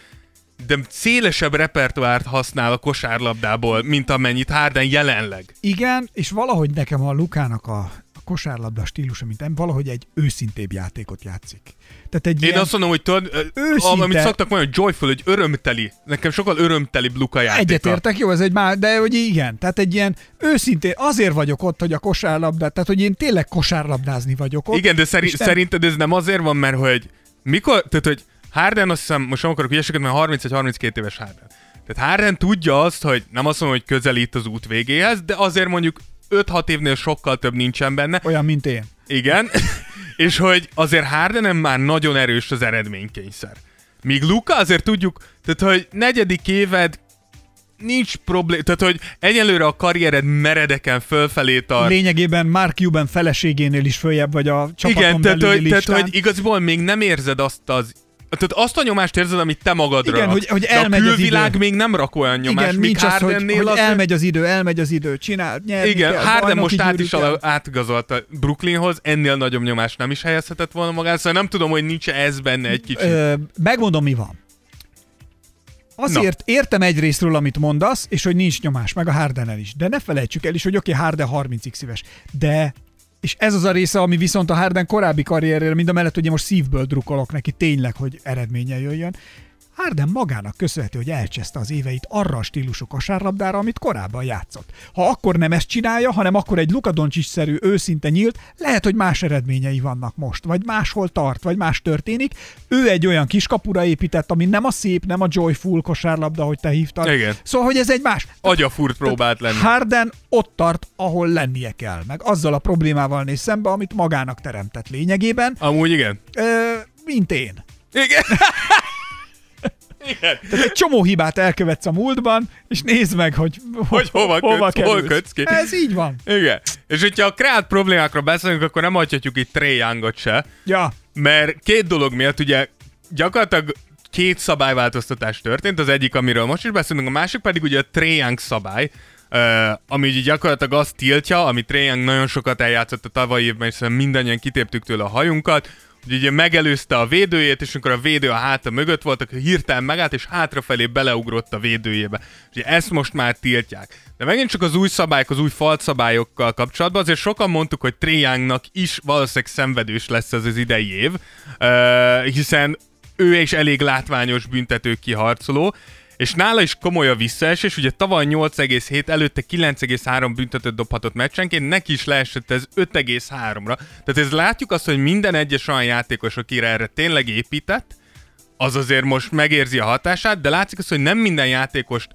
de szélesebb repertoárt használ a kosárlabdából, mint amennyit Harden jelenleg. Igen, és valahogy nekem a Lukának a, kosárlabda stílusa, mint em, valahogy egy őszintébb játékot játszik. Tehát egy Én ilyen azt mondom, hogy tudod, Őszinte. amit szoktak mondani, joyful, hogy örömteli. Nekem sokkal örömteli Luka játéka. Egyetértek, jó, ez egy már, de hogy igen, tehát egy ilyen őszintén, azért vagyok ott, hogy a kosárlabdát, tehát hogy én tényleg kosárlabdázni vagyok ott. Igen, de szeri- nem- szerinted ez nem azért van, mert hogy mikor, tehát hogy Harden azt hiszem, most nem akarok hülyeséget, mert 31-32 éves Harden. Tehát Harden tudja azt, hogy nem azt mondom, hogy közelít az út végéhez, de azért mondjuk 5-6 évnél sokkal több nincsen benne. Olyan, mint én. Igen. [LAUGHS] és hogy azért Hardenem már nagyon erős az eredménykényszer. Míg Luka azért tudjuk, tehát hogy negyedik éved nincs problém, tehát hogy egyelőre a karriered meredeken fölfelé tart. Lényegében Mark Cuban feleségénél is följebb vagy a csapaton Igen, tehát belüli hogy, tehát listán. hogy igaziból még nem érzed azt az tehát azt a nyomást érzed, amit te magadra Igen, raksz. hogy- hogy De elmegy a az külvilág idő. még nem rak olyan nyomást, Igen, nincs az, hogy, hogy azért- elmegy az idő, elmegy az idő, csinál, nyerni Igen, kell, Harden most át is kell. átgazolta Brooklynhoz, ennél nagyobb nyomást nem is helyezhetett volna magára, szóval nem tudom, hogy nincs ez benne egy kicsit. Ö, megmondom, mi van. Azért értem egyrésztről, amit mondasz, és hogy nincs nyomás, meg a Hardennel is. De ne felejtsük el is, hogy oké, okay, Harden 30x éves. De és ez az a része, ami viszont a Harden korábbi karrierére, mind a mellett, hogy én most szívből drukkolok neki tényleg, hogy eredménye jöjjön. Harden magának köszönhető, hogy elcseszte az éveit arra a stílusú kosárlabdára, amit korábban játszott. Ha akkor nem ezt csinálja, hanem akkor egy Luka Doncic-szerű őszinte nyílt, lehet, hogy más eredményei vannak most, vagy máshol tart, vagy más történik. Ő egy olyan kiskapura épített, ami nem a szép, nem a joyful kosárlabda, hogy te hívtad. Igen. Szóval, hogy ez egy más. Agyafurt próbált lenni. Harden ott tart, ahol lennie kell, meg azzal a problémával néz szembe, amit magának teremtett lényegében, Amúgy igen. ö, mint én. Igen. [LAUGHS] igen. Tehát egy csomó hibát elkövetsz a múltban, és nézd meg, hogy, Hogy hova kötsz, hol kötsz ki. Ez így van. Igen. És hogyha a kreált problémákról beszélünk, akkor nem hagyhatjuk itt Trey Youngot se, Ja, mert két dolog miatt ugye gyakorlatilag két szabályváltoztatás történt, az egyik, amiről most is beszélünk, a másik pedig ugye a Young szabály, Uh, ami ugye gyakorlatilag azt tiltja, amit Young nagyon sokat eljátszott a tavalyi évben, szerintem mindannyian kitéptük tőle a hajunkat, hogy ugye megelőzte a védőjét, és amikor a védő a háta mögött volt, akkor hirtelen megállt, és hátrafelé beleugrott a védőjébe. Ugye ezt most már tiltják. De megint csak az új szabályok, az új falt szabályokkal kapcsolatban, azért sokan mondtuk, hogy Trae Youngnak is valószínűleg szenvedős lesz ez az idei év, uh, hiszen ő is elég látványos büntető kiharcoló, és nála is komoly a visszaesés, ugye tavaly 8,7, előtte 9,3 büntetőt dobhatott meccsenként, neki is leesett ez 5,3-ra. Tehát ez látjuk azt, hogy minden egyes olyan játékos, akire erre tényleg épített, az azért most megérzi a hatását, de látszik az, hogy nem minden játékost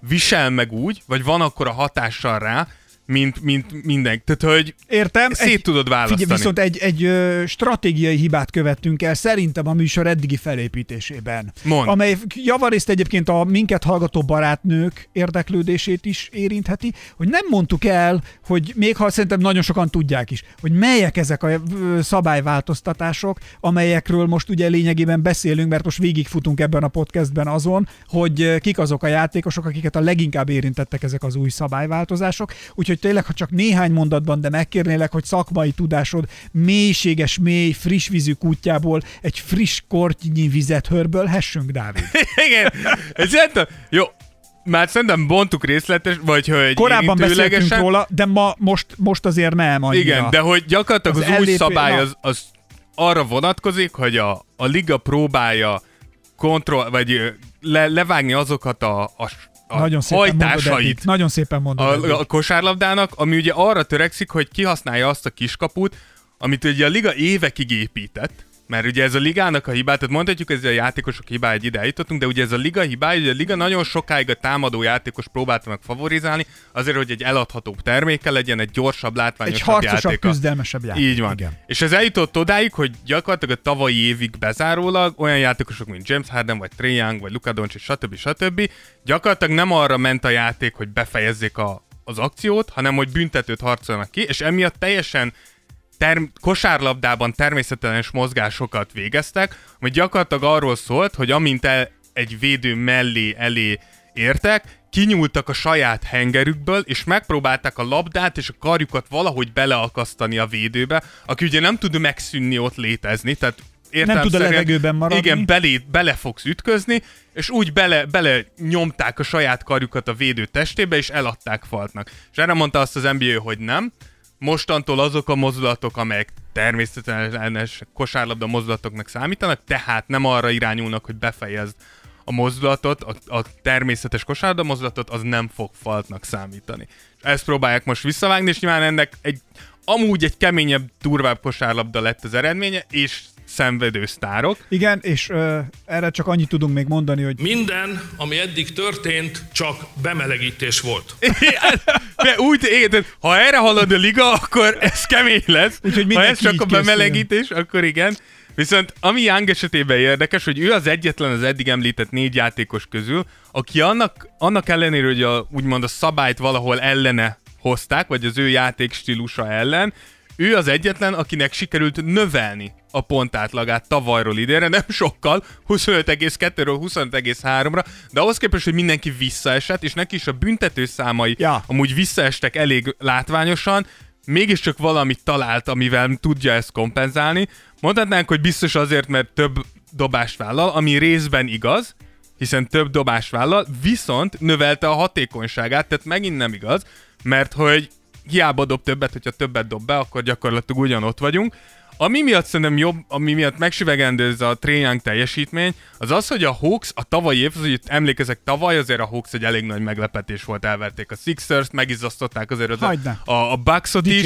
visel meg úgy, vagy van akkor a hatással rá, mint, mint minden. Tehát, hogy értem. szét tudod választani. Figyelj, viszont egy, egy ö, stratégiai hibát követtünk el szerintem a műsor eddigi felépítésében. Mondd. Amely javarészt egyébként a minket hallgató barátnők érdeklődését is érintheti, hogy nem mondtuk el, hogy még ha szerintem nagyon sokan tudják is, hogy melyek ezek a szabályváltoztatások, amelyekről most ugye lényegében beszélünk, mert most végigfutunk ebben a podcastben azon, hogy kik azok a játékosok, akiket a leginkább érintettek ezek az új szabályváltozások. Úgyhogy tényleg, ha csak néhány mondatban, de megkérnélek, hogy szakmai tudásod mélységes, mély, friss vízű kutyából egy friss kortnyi vizet hörbölhessünk, Dávid. [LAUGHS] Igen, szerintem, jó, már szerintem bontuk részletes, vagy hogy Korábban beszéltünk róla, de ma most, most azért nem annyira. Igen, de hogy gyakorlatilag Az az, az új ellépő- szabály az, az arra vonatkozik, hogy a, a liga próbálja kontroll, vagy le, levágni azokat a, a, a Nagyon szépen mondod hajtásait Nagyon szépen mondod a, a kosárlabdának, ami ugye arra törekszik, hogy kihasználja azt a kiskaput, amit ugye a liga évekig épített, mert ugye ez a ligának a hibája, tehát mondhatjuk, ez a játékosok hibája, hogy ide eljutottunk, de ugye ez a liga hibája, ugye a liga nagyon sokáig a támadó játékos próbálta meg favorizálni, azért, hogy egy eladhatóbb terméke legyen, egy gyorsabb, egy látványosabb harcosabb, játéka. küzdelmesebb játék. Így van. Igen. És ez eljutott odáig, hogy gyakorlatilag a tavalyi évig bezárólag olyan játékosok, mint James Harden, vagy Trae Young, vagy Luka Doncic, stb. stb. gyakorlatilag nem arra ment a játék, hogy befejezzék a, az akciót, hanem hogy büntetőt harcolnak ki, és emiatt teljesen term- kosárlabdában természetes mozgásokat végeztek, ami gyakorlatilag arról szólt, hogy amint el egy védő mellé, elé értek, kinyúltak a saját hengerükből, és megpróbálták a labdát és a karjukat valahogy beleakasztani a védőbe, aki ugye nem tud megszűnni ott létezni, tehát Nem tud a levegőben maradni. Igen, belé, bele fogsz ütközni, és úgy bele, bele nyomták a saját karjukat a védő testébe, és eladták faltnak. És erre mondta azt az NBA, hogy nem. Mostantól azok a mozdulatok, amelyek természetesen kosárlabda mozdulatoknak számítanak, tehát nem arra irányulnak, hogy befejezd a mozdulatot, a, a természetes kosárlabda mozdulatot, az nem fog faltnak számítani. Ezt próbálják most visszavágni, és nyilván ennek egy amúgy egy keményebb, durvább kosárlabda lett az eredménye, és szenvedő sztárok. Igen, és ö, erre csak annyit tudunk még mondani, hogy Minden, ami eddig történt, csak bemelegítés volt. [LAUGHS] De úgy, érted, ha erre halad a liga, akkor ez kemény lesz. Úgyhogy ha ez csak a bemelegítés, akkor igen. Viszont ami Young esetében érdekes, hogy ő az egyetlen az eddig említett négy játékos közül, aki annak, annak ellenére, hogy a, úgymond a szabályt valahol ellene hozták, vagy az ő játék stílusa ellen, ő az egyetlen, akinek sikerült növelni a pontátlagát tavalyról idénre, nem sokkal, 25,2-ről 25,3-ra, de ahhoz képest, hogy mindenki visszaesett, és neki is a büntető számai Ja. amúgy visszaestek elég látványosan, mégiscsak valamit talált, amivel tudja ezt kompenzálni. Mondhatnánk, hogy biztos azért, mert több dobást vállal, ami részben igaz, hiszen több dobást vállal, viszont növelte a hatékonyságát, tehát megint nem igaz, mert hogy hiába dob többet, hogyha többet dob be, akkor gyakorlatilag ugyanott vagyunk. Ami miatt szerintem jobb, ami miatt megsüvegendő ez a Trae teljesítmény, az az, hogy a Hawks a tavalyi év, az, hogy emlékezek, tavaly azért a Hawks egy elég nagy meglepetés volt, elverték a Sixers, megizzasztották azért az a, a Bucksot is.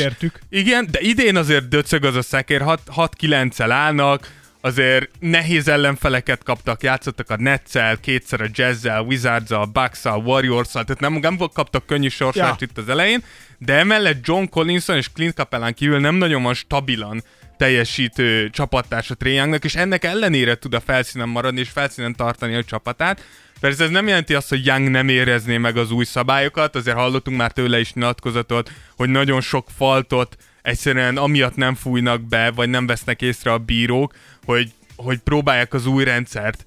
Igen, de idén azért döcög az a szekér, 6-9-el állnak, azért nehéz ellenfeleket kaptak, játszottak a Netsel, kétszer a Jazzel, Wizards-al, Bucks-al, Warriors-al, tehát nem, nem kaptak könnyű sorsást Ja. itt az elején, de emellett John Collinson és Clint Capellán kívül nem nagyon van stabilan teljesítő csapattársa Trae Youngnak, és ennek ellenére tud a felszínen maradni és felszínen tartani a csapatát. Persze ez nem jelenti azt, hogy Young nem érezné meg az új szabályokat, azért hallottunk már tőle is nyilatkozatot, hogy nagyon sok faltot egyszerűen amiatt nem fújnak be, vagy nem vesznek észre a bírók, hogy, hogy próbálják az új rendszert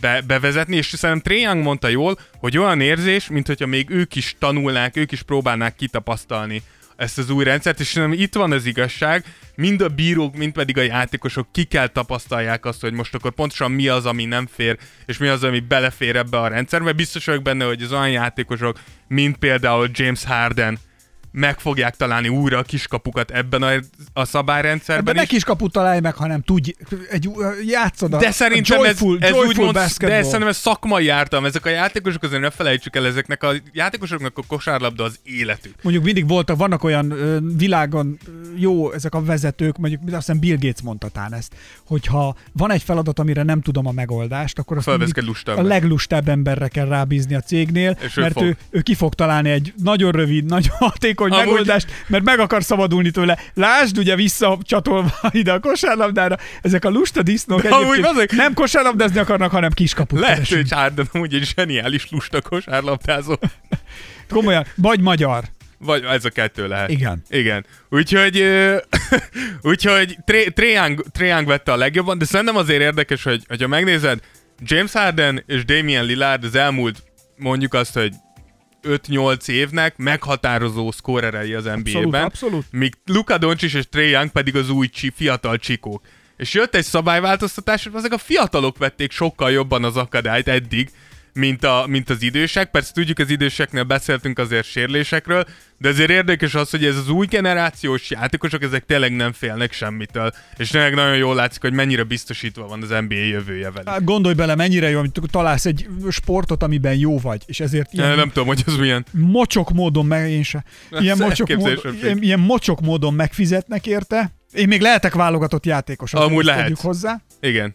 be, bevezetni, és szerintem Young mondta jól, hogy olyan érzés, mint hogyha még ők is tanulnák, ők is próbálnák kitapasztalni ezt az új rendszert, és szerintem itt van az igazság, mind a bírók, mind pedig a játékosok ki kell tapasztalják azt, hogy most akkor pontosan mi az, ami nem fér, és mi az, ami belefér ebbe a rendszerbe. Biztos vagyok benne, hogy az olyan játékosok, mint például James Harden, meg fogják találni újra a kiskapukat ebben a, a szabályrendszerben Ebben ne is. kis kaput találj meg, hanem tudj, egy, játszod a, De szerintem a joyful, ez, ez joyful úgy mond, basketball. de szerintem ez szakmai ártalom. Ezek a játékosok azért ne felejtsük el, ezeknek a játékosoknak a kosárlabda az életük. Mondjuk mindig voltak, vannak olyan ö, világon jó ezek a vezetők, mondjuk azt hiszem Bill Gates mondta tán ezt, hogyha van egy feladat, amire nem tudom a megoldást, akkor azt a leglustább emberre kell rábízni a cégnél, És ő mert fog. ő, ő ki fog találni egy nagyon rövid, nagyon [LAUGHS] hatékony Amúgy- megoldást, mert meg akar szabadulni tőle. Lásd, ugye visszacsatolva [LAUGHS] ide a kosárlabdára, ezek a lusta disznók De egyébként azok- nem kosárlabdázni akarnak, hanem kiskaput Lehet, hogy Harden amúgy egy zseniális lusta kosárlabdázó. [LAUGHS] Komolyan, vagy magyar. Vagy ez a kettő lehet. Igen. Igen. Úgyhogy, ö, [LAUGHS] úgyhogy Trae Young vette a legjobban, de szerintem azért érdekes, hogy hogyha megnézed, James Harden és Damian Lillard az elmúlt mondjuk azt, hogy 5-8 évnek meghatározó szkórerei az NBA-ben. abszolút. Míg Luka Doncic és Trae Young pedig az új csi, fiatal csikók. És jött egy szabályváltoztatás, és ezek a fiatalok vették sokkal jobban az akadályt eddig, mint, a, mint az idősek. Persze tudjuk, az időseknél beszéltünk azért sérülésekről, de azért érdekes az, hogy ez az új generációs játékosok, ezek tényleg nem félnek semmitől. És tényleg nagyon jól látszik, hogy mennyire biztosítva van az NBA jövője velük. Hát Gondolj bele, mennyire jó, amit találsz egy sportot, amiben jó vagy, és ezért ilyen Nem, nem tudom, hogy az milyen. mocsok módon meg, én se, [LAUGHS] ilyen mocsok, módon, ilyen, ilyen mocsok módon megfizetnek érte. Én még lehetek válogatott játékos, Amúgy lehet. hozzá. Igen.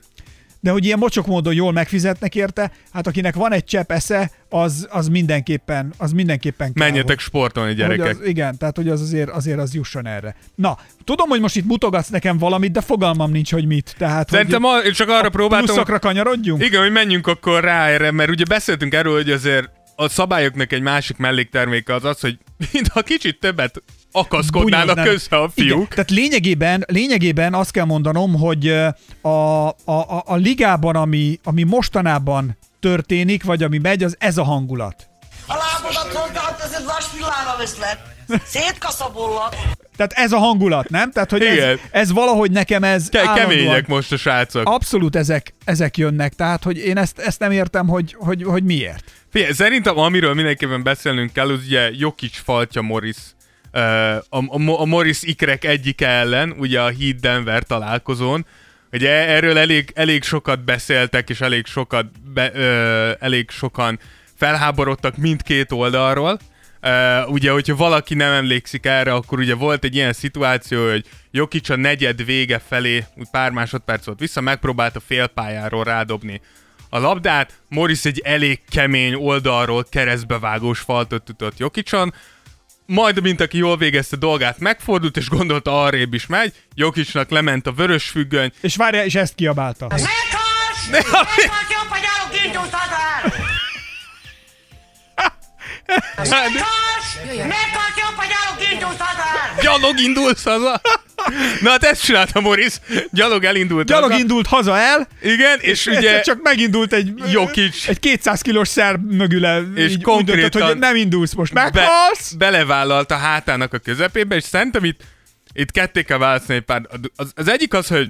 De hogy ilyen mocsok módon jól megfizetnek érte, hát akinek van egy csepp esze, az, az mindenképpen, az mindenképpen kell, Menjetek sportolni, gyerekek. hogy Az, igen, tehát hogy az azért, azért az jusson erre. Na, tudom, hogy most itt mutogatsz nekem valamit, de fogalmam nincs, hogy mit. Tehát, Szerintem hogy a, csak arra próbáltam... pluszokra kanyarodjunk? Igen, hogy menjünk akkor rá erre, mert ugye beszéltünk erről, hogy azért a szabályoknak egy másik mellékterméke az az, hogy [LAUGHS] mintha kicsit többet akaszkodnának össze a Igen, fiúk. tehát lényegében, lényegében azt kell mondanom, hogy a, a, a, a ligában, ami, ami mostanában történik, vagy ami megy, az ez a hangulat. A lábodat honnan teszed vas villára veszlek. Szétkaszabollak. Tehát ez a hangulat, nem? Tehát, hogy ez, Igen. ez valahogy nekem ez Ke- kemények most a srácok. Abszolút ezek, ezek jönnek, tehát hogy én ezt, ezt nem értem, hogy, hogy, hogy miért. Figyelj, szerintem amiről mindenképpen beszélnünk kell, az ugye Jokic faltja Morris a, a, a Morris ikrek egyike ellen, ugye a Heat Denver találkozón. Ugye erről elég, elég sokat beszéltek, és elég sokat be, ö, elég sokan felháborodtak mindkét oldalról. Uh, ugye, hogyha valaki nem emlékszik erre, akkor ugye volt egy ilyen szituáció, hogy Jokic a negyed vége felé, pár másodperc volt vissza, megpróbálta félpályáról rádobni a labdát, Morris egy elég kemény oldalról keresztbevágós faltot tudott Jokicson, majd, mint aki jól végezte dolgát, megfordult, és gondolta arrébb is megy, Jokicsnak lement a vörös függöny, És várja, és ezt kiabálta. Meghalsz! Meghalsz, jobb, hogy állok indultatál! Meghalsz! Meghalsz, jobb, hogy gyalog indulsz haza! Na hát ezt csinálta Morris, gyalog elindult Gyalog haza. indult haza el, Igen, és ugye, ugye csak megindult egy, Jokic. egy 200 kilós szerb mögüle, És így úgy konkrétan döntött, hogy nem indulsz most, be, meghalsz! belevállalt a hátának a közepébe, és szerintem itt, itt ketté kell választani egy pár. Az, az egyik az, hogy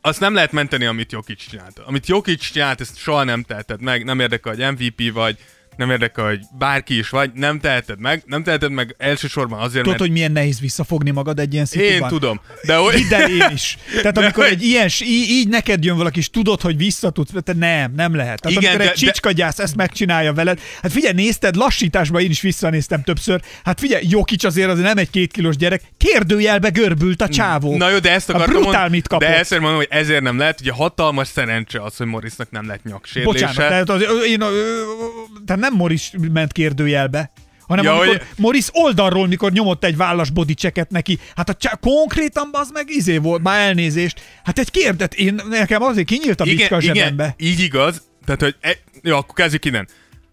azt nem lehet menteni, amit Jokic csinált. Amit Jokic csinált, ezt soha nem teheted meg, nem érdekel, hogy MVP vagy, nem érdekel, hogy bárki is vagy, nem teheted meg, nem teheted meg elsősorban azért, Tudod, mert hogy milyen nehéz visszafogni magad egy ilyen szituban? én tudom. De hogy... Hidd el én is. Tehát amikor hogy- egy ilyen, így, így neked jön valaki, és tudod, hogy vissza tudsz, te nem, nem lehet. Tehát Igen, amikor de- egy de- csicskagyász ezt megcsinálja veled, hát figyelj, nézted, lassításban én is visszanéztem többször, hát figyelj, Jokic azért azért nem egy két kilós gyerek, kérdőjelbe görbült a csávó. Na jó, de ezt A akartam brutál mondani, mit kapott. De ezt mondom, hogy ezért nem lehet, ugye hatalmas szerencse az, hogy Morrisnak nem lett nyaksérülése. Bocsánat, tehát, az, én, tehát nem Morris ment kérdőjelbe, hanem Ja, amikor hogy- Morris oldalról, mikor nyomott egy vállas body checket neki, hát a csá, konkrétan az meg izé volt, már elnézést. Hát egy kérdet, én nekem azért kinyílt a bicska a zsebembe. így igaz. Tehát, hogy e, jó, akkor kezdjük innen.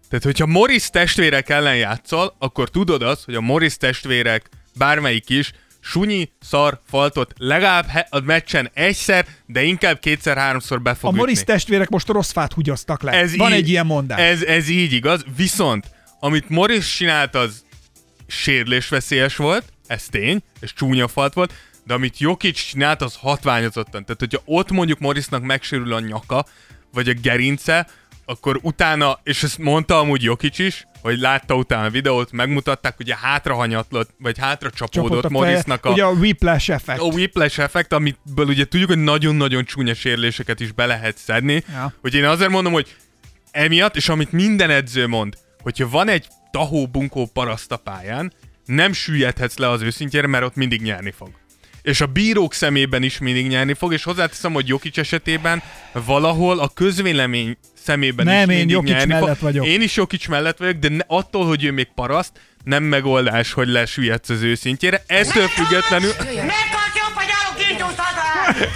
Tehát, hogyha Morris testvérek ellen játszol, akkor tudod azt, hogy a Morris testvérek, bármelyik is, sunyi, szar, faltot legalább he- a meccsen egyszer, de inkább kétszer-háromszor be fog A Morris ütni. testvérek most rossz fát húgyoztak le. Ez Van így- egy ilyen mondás. Ez, ez így igaz, viszont amit Morris csinált, az sérülésveszélyes volt, ez tény, és csúnya falt volt, de amit Jokic csinált, az hatványozottan. Tehát, hogyha ott mondjuk Morrisnak megsérül a nyaka, vagy a gerince, akkor utána, és ezt mondta amúgy Jokic is, hogy látta utána a videót, megmutatták, hogy a hátra hanyatlott, vagy hátra csapódott. Morrisnak a, Ugye a whiplash effekt. a whiplash effekt, amiből ugye tudjuk, hogy nagyon-nagyon csúnya sérüléseket is be lehet szedni. Ja. Hogy én azért mondom, hogy emiatt, és amit minden edző mond, hogyha van egy tahó bunkó paraszt a pályán, nem süllyedhetsz le az őszintjére, mert ott mindig nyerni fog. És a bírók szemében is mindig nyerni fog, és hozzáteszem, hogy Jokic esetében valahol a közvélemény szemében Nem, is én mindig Jokic nyerni mellett fog. vagyok. Én is Jokic mellett vagyok, de ne, attól, hogy ő még paraszt, nem megoldás, hogy lesüllyedsz az őszintjére. Ettől függetlenül... [LAUGHS]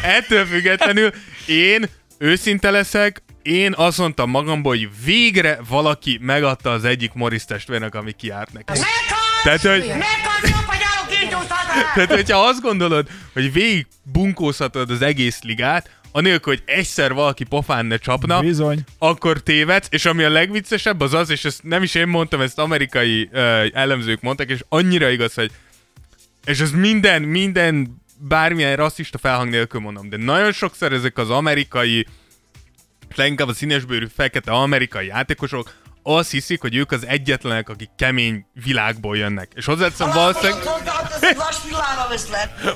Ettől függetlenül én őszinte leszek, én azt mondtam magamból, hogy végre valaki megadta az egyik Morris testvérnek, ami kiárt neki. Tehát, hogy- Tehát, hogyha azt gondolod, hogy végig bunkózhatod az egész ligát, anélkül, hogy egyszer valaki pofán ne csapna, Bizony. akkor tévedsz, és ami a legviccesebb az az, és ezt nem is én mondtam, ezt amerikai uh, elemzők mondtak, és annyira igaz, hogy és ez minden, minden bármilyen rasszista felhang nélkül mondom, de nagyon sokszor ezek az amerikai, leginkább a színesbőrű fekete amerikai játékosok azt hiszik, hogy ők az egyetlenek, akik kemény világból jönnek. És hozzáteszem valószínűleg [LAUGHS]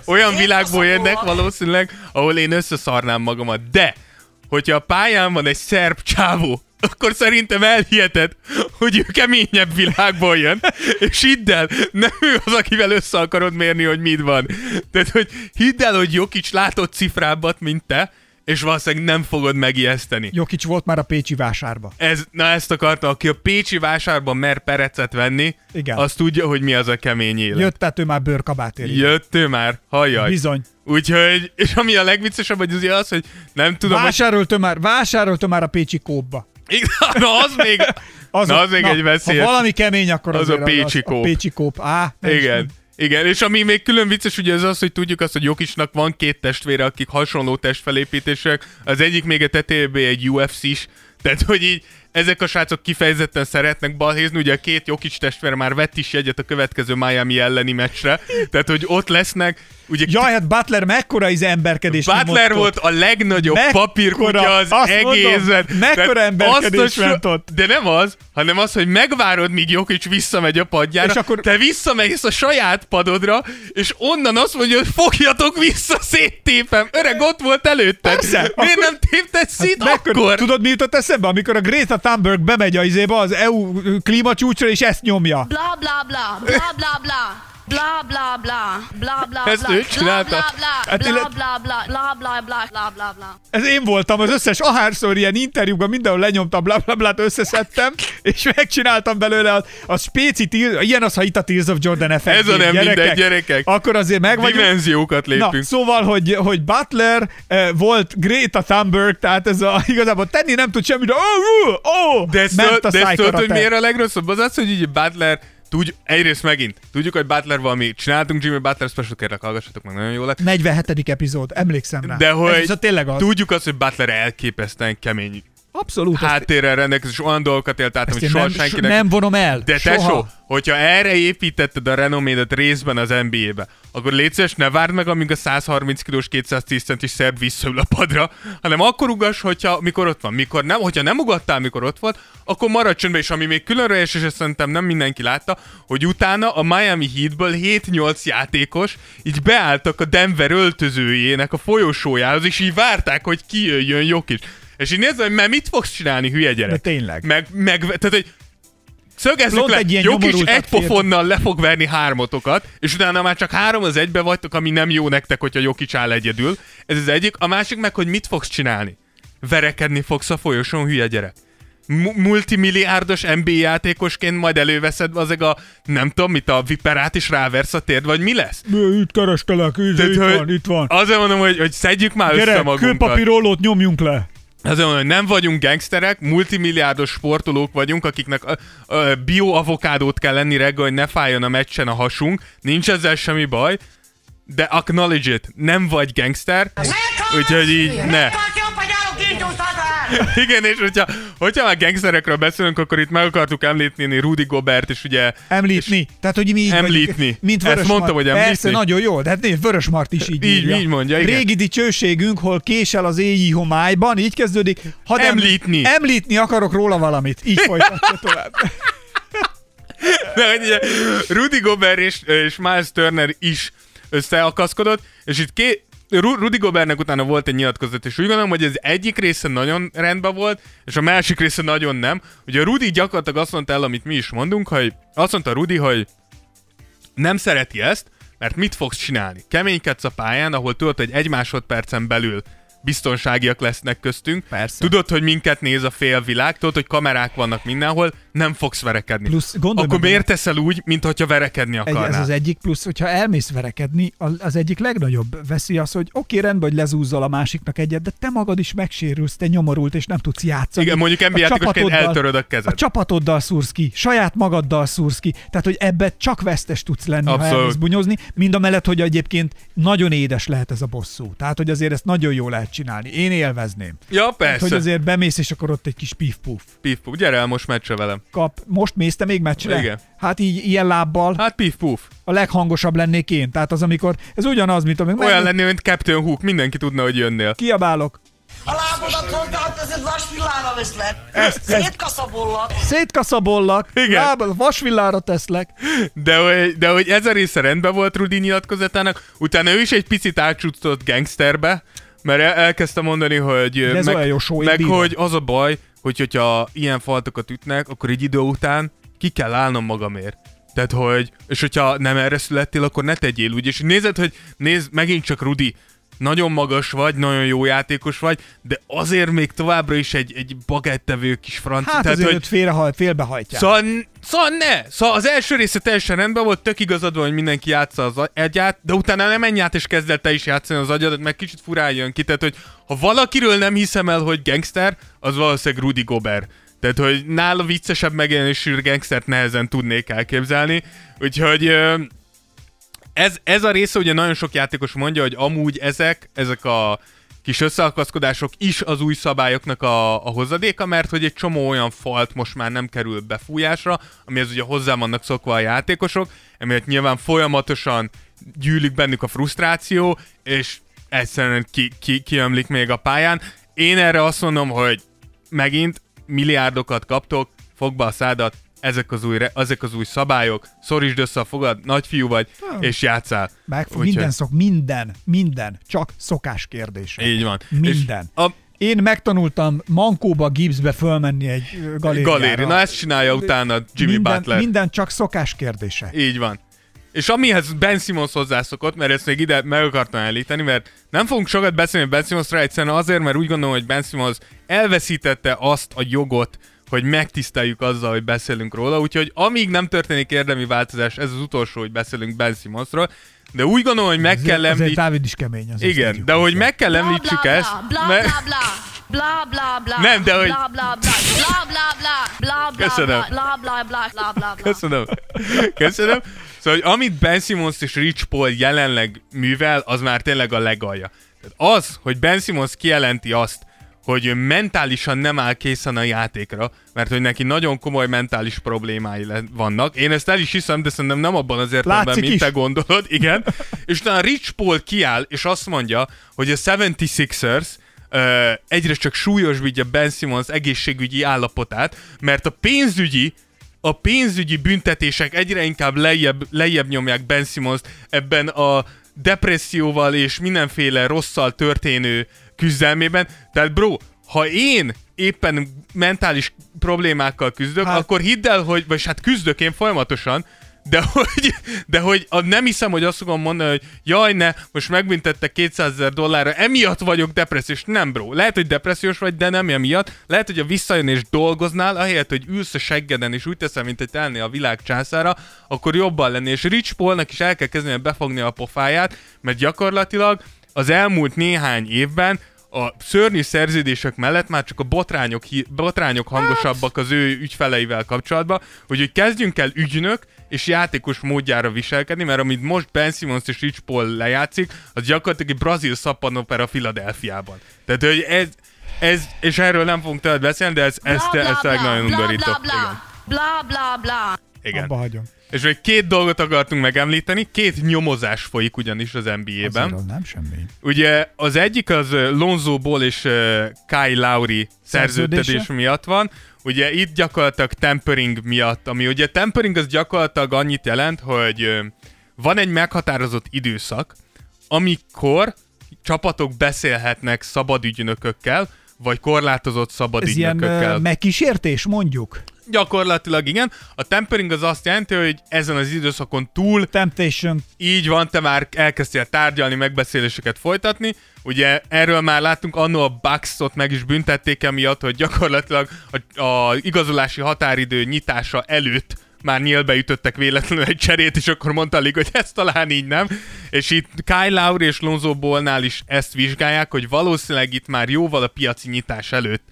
olyan világból jönnek valószínűleg, ahol én összeszarnám magamat. De, hogyha a pályán van egy szerb csávó, akkor szerintem elhiheted, hogy ő keményebb világból jön, és hidd el, nem ő az, akivel össze akarod mérni, hogy mit van. Tehát, hogy hidd el, hogy Jokic látott cifrábbat, mint te, és valószínűleg nem fogod megijeszteni. Jokic volt már a Pécsi vásárba. Ez, na ezt akarta, aki a Pécsi vásárban mer perecet venni, Igen. az tudja, hogy mi az a kemény élet. Jött, tehát ő már bőrkabátért. Jött ő már, halljaj. Bizony. Úgyhogy, és ami a legviccesebb, hogy azért az, hogy nem tudom, hogy... Vásárolta már, vásárolta már a Pécsi kópba. Na, az még, [LAUGHS] Az, na, az még na, egy veszélyes. Ha valami kemény, akkor Az a Pécsi A kóp. Pécsi kóp. Á, nem is Igen. És ami még külön vicces, ugye az az, hogy tudjuk azt, hogy Jokisnak van két testvére, akik hasonló testfelépítések. Az egyik még a tetejében egy UFC-s, Tehát, hogy így ezek a srácok kifejezetten szeretnek balhézni, ugye a két Jokic testvér már vett is jegyet a következő Miami elleni meccsre, tehát, hogy ott lesznek, ugye Jaj, hát Butler mekkora az emberkedés Butler nyomott volt ott. a legnagyobb Mekkora- papírkutya az azt mondom, egészben. mekkora Tehát emberkedés ment ott. De nem az, hanem az, hogy megvárod, míg Jokic visszamegy a padjára, És akkor- te visszamész a saját padodra, és onnan azt mondja, hogy fogjatok vissza, széttépem. Öreg, ott volt előtted. Persze, Miért akkor- nem tépted szét Mekkora- akkor? Tudod, mi jutott eszembe? Amikor a Greta Thunberg bemegy a izébe, az EU klímacsúcsra, és ezt nyomja. bla bla bla, bla bla bla. Bla bla bla, bla bla Ezt bla, ő bla bla Hát bla, bla bla bla, bla bla bla, bla. Ez én voltam, az összes ahárszor ilyen interjúban mindenhol lenyomtam, bla bla blát összeszedtem, és megcsináltam belőle a, a spéci, ilyen az, ha itt a Tears of Jordan effekt. Ez a nem mindegy, gyerekek. Akkor azért meg vagyunk. Dimenziókat Na, lépünk. szóval, hogy, hogy Butler eh, volt Greta Thunberg, tehát ez a, [LAUGHS] igazából tenni nem tud semmit, de oh, oh, De ezt, ment tudod- a de ezt tudod, hogy miért a legrosszabb? Az az, hogy így Butler Tudj, egyrészt megint, tudjuk, hogy Butler valami, csináltunk Jimmy Butler special, kérlek, hallgassatok meg, nagyon jó lett. 47. epizód, emlékszem rá. De hogy Ez, ez tényleg az. tudjuk azt, hogy Butler elképesztően kemény Abszolút. háttérrel rendelkezik, és olyan dolgokat élt át, amit soha nem, senkinek... nem vonom el. De soha. tesó, hogyha erre építetted a renomédet részben az NBA-be, akkor légy szíves, ne várd meg, amíg a 130 kilós 210 centis szerb visszaül a padra, hanem akkor ugass, hogyha, mikor ott van. Mikor nem, hogyha nem ugattál, mikor ott volt, akkor maradj csöndbe, és ami még különleges, és ezt szerintem nem mindenki látta, hogy utána a Miami Heatből 7-8 játékos így beálltak a Denver öltözőjének a folyosójához, és így várták, hogy kijöjjön Jokic. És így nézd, hogy mert mit fogsz csinálni, hülye gyerek? De tényleg. Meg, meg, tehát, hogy Szögezzük le, egy ilyen Jokic nyomorultat egy pofonnal le fog verni hármotokat, és utána már csak három az egybe vagytok, ami nem jó nektek, hogyha Jokic áll egyedül. Ez az egyik. A másik meg, hogy mit fogsz csinálni? Verekedni fogsz a folyosón, hülye gyerek. Multimilliárdos NBA játékosként majd előveszed azeg a, nem tudom mit, a viperát is ráversz a térd, vagy mi lesz? Itt kerestelek, Tehát, itt van, itt van. Azért mondom, hogy, hogy szedjük már össze Gyere, magunkat. kőpapírollót nyomjunk le. Azért mondom, hogy nem vagyunk gangsterek, multimilliárdos sportolók vagyunk, akiknek bioavokádót kell lenni reggel, hogy ne fájjon a meccsen a hasunk. Nincs ezzel semmi baj, de acknowledge it, nem vagy gangster, úgyhogy így ne. Igen, és hogyha, hogyha már gangsterekről beszélünk, akkor itt meg akartuk említeni Rudy Gobert, és ugye... Említni. Tehát, hogy mi így Említni. vagyunk, mint Ezt Vörös mondtam, Mart. hogy említni. Persze, nagyon jó. De hát nézd, Vörös Mart is így Így- írja. így mondja, igen. Régi dicsőségünk, hol késel az éjjé homályban, így kezdődik. Hadd em- Említni. Említni akarok róla valamit. Így folytatja tovább. [LAUGHS] De hogy ugye Rudy Gobert és, és Miles Turner is összeakaszkodott, és itt két, Ru- Rudy Gobertnek utána volt egy nyilatkozat, és úgy gondolom, hogy ez egyik része nagyon rendben volt, és a másik része nagyon nem. Ugye a Rudy gyakorlatilag azt mondta el, amit mi is mondunk, hogy azt mondta Rudy, hogy nem szereti ezt, mert mit fogsz csinálni? Keménykedsz a pályán, ahol tudod, hogy egy másodpercen belül biztonságiak lesznek köztünk. Persze. Tudod, hogy minket néz a félvilág, tudod, hogy kamerák vannak mindenhol, nem fogsz verekedni. Plusz gondolj Akkor meg miért teszel úgy, mint hogyha verekedni akarnál? ez az egyik plusz, hogyha elmész verekedni, az egyik legnagyobb veszi az, hogy oké, rendben, hogy lezúzzal a másiknak egyet, de te magad is megsérülsz, te nyomorult, és nem tudsz játszani. Igen, mondjuk NBA játékosként eltöröd a kezed. A csapatoddal szúrsz ki, saját magaddal szúrsz ki, tehát hogy ebbe csak vesztes tudsz lenni, Abszolút. ha elmész bunyozni, mind a mellett, hogy egyébként nagyon édes lehet ez a bosszú. Tehát, hogy azért ezt nagyon jól lehet csinálni. Én élvezném. Ja, Tehát, persze. hogy azért bemész, és akkor ott egy kis pif-puf. Pif, puf. Gyere el most meccsre velem. Kap. Most mész te még meccsre? Igen. Hát így ilyen lábbal Hát pif, puf. a leghangosabb lennék én. Tehát az, amikor, ez ugyanaz, mint amikor Olyan meg- lennél, mint Captain Hook, mindenki tudna, hogy jönnél. kiabálok, A lábodat szolgáltatod, vasvillára veszlek. Ezt- Szétkaszabollak. szétkaszabollak, Igen. lábad, vasvillára teszlek. De hogy, de hogy ez a része rendben volt Rudy nyilatkozatának, utána ő is egy picit átcsúsztott gangsterbe, mert el, elkezdte mondani, hogy De ez meg, olyan jó show, meg hogy az a baj, hogy hogyha ilyen faltokat ütnek, akkor egy idő után ki kell állnom magamért. Tehát, hogy, és hogyha nem erre születtél, akkor ne tegyél úgy. És nézed, hogy nézd, megint csak Rudi, nagyon magas vagy, nagyon jó játékos vagy, de azért még továbbra is egy, egy bagettevő kis francia. Hát Tehát, azért hogy, őt félrehajt, félbehajtják. Szóval, szóval ne! Szóval az első része teljesen rendben volt, tök igazad van, hogy mindenki játsza az agyát, de utána nem menj át és kezd el te is játszani az agyadat, meg kicsit furán jön ki. Tehát, hogy ha valakiről nem hiszem el, hogy gangster, az valószínűleg Rudy Gobert. Tehát, hogy nála viccesebb megjelenésű gangstert nehezen tudnék elképzelni. Úgyhogy ez, ez a része ugye nagyon sok játékos mondja, hogy amúgy ezek, ezek a kis összeakaszkodások is az új szabályoknak a, a hozadéka, mert hogy egy csomó olyan falt most már nem kerül befújásra, amihez ugye hozzá vannak szokva a játékosok, emiatt nyilván folyamatosan gyűlik bennük a frusztráció, és egyszerűen ki, ki, kiömlik még a pályán. Én erre azt mondom, hogy megint milliárdokat kaptok, fog be a szádat, ezek az új, re- ezek az új szabályok, szorítsd össze a fogad, nagyfiú vagy, és játszál. Meg Úgyhogy- minden szok, minden, minden, csak szokás kérdése. Így van. Minden. És a Én megtanultam Mankóba, Gibbsbe fölmenni egy galériára. galéri, na ezt csinálja utána Jimmy minden, Butler. Minden csak szokás kérdése. Így van. És amihez Ben Simmons hozzászokott, mert ezt még ide meg akartam említeni, mert nem fogunk sokat beszélni Ben Simmonsra egyszerűen azért, mert úgy gondolom, hogy Ben Simmons elveszítette azt a jogot, hogy megtiszteljük azzal, hogy beszélünk róla, úgyhogy amíg nem történik érdemi változás, ez az utolsó, hogy beszélünk Ben Simmonsról, de úgy gondolom, hogy meg kell Azért említeni... Dávid is kemény. azért Igen, de hogy meg kell Bla, említsük bla, ezt, mert- bla bla. Bla. Nem, de hogy- Bla bla bla. Bla bla bla. Bla bla Köszönöm. bla. Bla bla bla. Bla bla bla. Köszönöm. Köszönöm. Szóval, hogy amit Ben Simmons és Rich Paul jelenleg művel, az már tényleg a legalja. Tehát az, hogy Ben Simmons kijelenti azt, hogy mentálisan nem áll készen a játékra, mert hogy neki nagyon komoly mentális problémái vannak. Én ezt el is hiszem, de szerintem nem abban az értelemben, Látszik mint is. te gondolod, igen. és utána Rich Paul kiáll, és azt mondja, hogy a 76ers ö, egyre csak súlyosbítja Ben Simmons egészségügyi állapotát, mert a pénzügyi a pénzügyi büntetések egyre inkább lejjebb, lejjebb nyomják Ben simmons ebben a depresszióval és mindenféle rosszal történő küzdelmében. Tehát bro, ha én éppen mentális problémákkal küzdök, Hát- akkor hidd el, hogy, vagy hát küzdök én folyamatosan, de [LAUGHS] hogy, de hogy a, nem hiszem, hogy azt fogom mondani, hogy jaj ne, most megbüntettek 200 ezer dollárra, emiatt vagyok depressziós. Nem, bro. Lehet, hogy depressziós vagy, de nem emiatt. Lehet, hogy a visszajön és dolgoznál, ahelyett, hogy ülsz a seggeden és úgy teszel, mint hogy telnél a világ császára, akkor jobban lenni. És Rich Paulnak is el kell kezdeni befogni a pofáját, mert gyakorlatilag az elmúlt néhány évben a szörnyű szerződések mellett már csak a botrányok, botrányok hangosabbak az ő ügyfeleivel kapcsolatban, úgyhogy kezdjünk el ügynök és játékos módjára viselkedni, mert amit most Ben Simmons és Rich Paul lejátszik, az gyakorlatilag egy brazil szappanopera Philadelphiában. Tehát, hogy ez, ez, és erről nem fogunk többet beszélni, de ez, ez, Bla, ez, bla, ez bla. nagyon Bla, undorító. bla, bla. Bla bla bla. Igen. Abba hagyom. És még két dolgot akartunk megemlíteni, két nyomozás folyik ugyanis az NBA-ben. Az nem semmi. Ugye az egyik az Lonzo Ball és uh, Kyle Lowry Szerződése? miatt van. Ugye itt gyakorlatilag tempering miatt, ami ugye tempering az gyakorlatilag annyit jelent, hogy van egy meghatározott időszak, amikor csapatok beszélhetnek szabad ügynökökkel, vagy korlátozott szabad Ez ilyen ügynökökkel. ö, megkísértés, mondjuk? Gyakorlatilag igen. A tempering az azt jelenti, hogy ezen az időszakon túl Temptation. így van, te már elkezdtél tárgyalni, megbeszéléseket folytatni. Ugye erről már láttunk, annó a Bucks-ot meg is büntették emiatt, hogy gyakorlatilag a, a igazolási határidő nyitása előtt már nyílbe ütöttek véletlenül egy cserét, és akkor mondta a liga, hogy ez talán így nem. És itt Kyle Lowry és Lonzo Ballnál is ezt vizsgálják, hogy valószínűleg itt már jóval a piaci nyitás előtt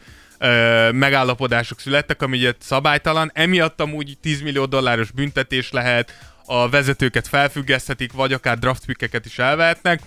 ö, megállapodások születtek, ami ugye szabálytalan, emiatt amúgy 10 millió dolláros büntetés lehet, a vezetőket felfüggeszthetik, vagy akár draftpickeket is elvehetnek.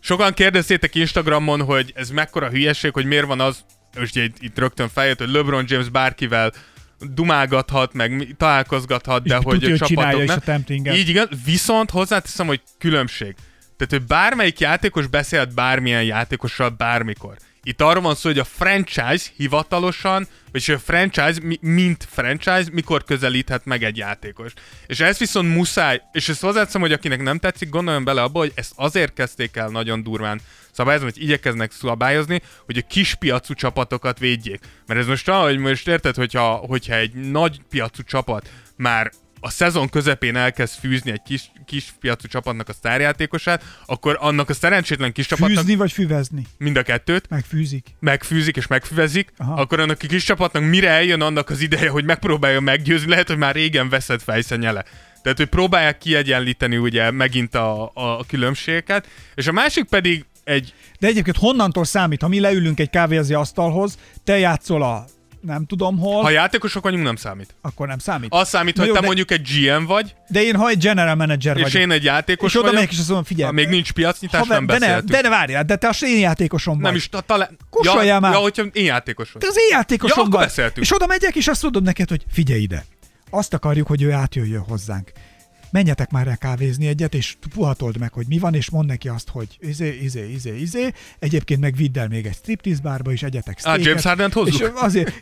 Sokan kérdeztétek Instagramon, hogy ez mekkora hülyeség, hogy miért van az, most itt, itt rögtön feljött, hogy LeBron James bárkivel dumálgathat, meg találkozgathat, de És hogy tudja, csapatoknak. is a temptinget. Így igen, viszont hozzáteszem, hogy különbség. Tehát, hogy bármelyik játékos beszélt bármilyen játékossal bármikor. Itt arról van szó, hogy a franchise hivatalosan, vagyis a franchise, mi- mint franchise, mikor közelíthet meg egy játékos. És ez viszont muszáj, és ezt hozzáteszem, hogy akinek nem tetszik, gondoljon bele abba, hogy ezt azért kezdték el nagyon durván szabályozni, hogy igyekeznek szabályozni, hogy a kis piacú csapatokat védjék. Mert ez most olyan, hogy most érted, hogyha, hogyha egy nagy piacú csapat már a szezon közepén elkezd fűzni egy kis, kis piacú csapatnak a sztárjátékosát, akkor annak a szerencsétlen kis csapatnak Fűzni vagy füvezni? mind a kettőt Megfűzik. megfűzik és megfüvezik, Aha. Akkor annak a kis csapatnak mire eljön annak az ideje, hogy megpróbálja meggyőzni, lehet, hogy már régen veszett fejszenyele. Tehát, hogy próbálják kiegyenlíteni ugye megint a, a, a különbségeket, és a másik pedig egy De egyébként honnantól számít, ha mi leülünk egy kávézi asztalhoz, te játszol a nem tudom hol, Ha játékosok vagyunk, nem számít. akkor nem számít. Az számít, Na hogy jó, te de- mondjuk egy GM vagy, De én, ha egy general manager és vagyok, én egy játékos és oda vagyok, megyek, és azt mondom, figyelj, ha még nincs piacnyitás, haver, nem de, ne, de ne várjál, de te az én játékosom vagy. nem is, ta, talán... Kussoljál ja, már. Ja, hogyha én játékos vagy. Te az én játékosom Ja, vagy. beszéltünk. És oda megyek, és azt mondom neked, hogy figyelj ide. Azt akarjuk, hogy ő átjöjjön hozzánk. Menjetek már el kávézni egyet, és puhatold meg, hogy mi van, és mondd neki azt, hogy izé, izé, izé, izé. Egyébként meg vidd el még egy striptease bárba, és egyetek steaket. James Hardent hozzuk? És azért...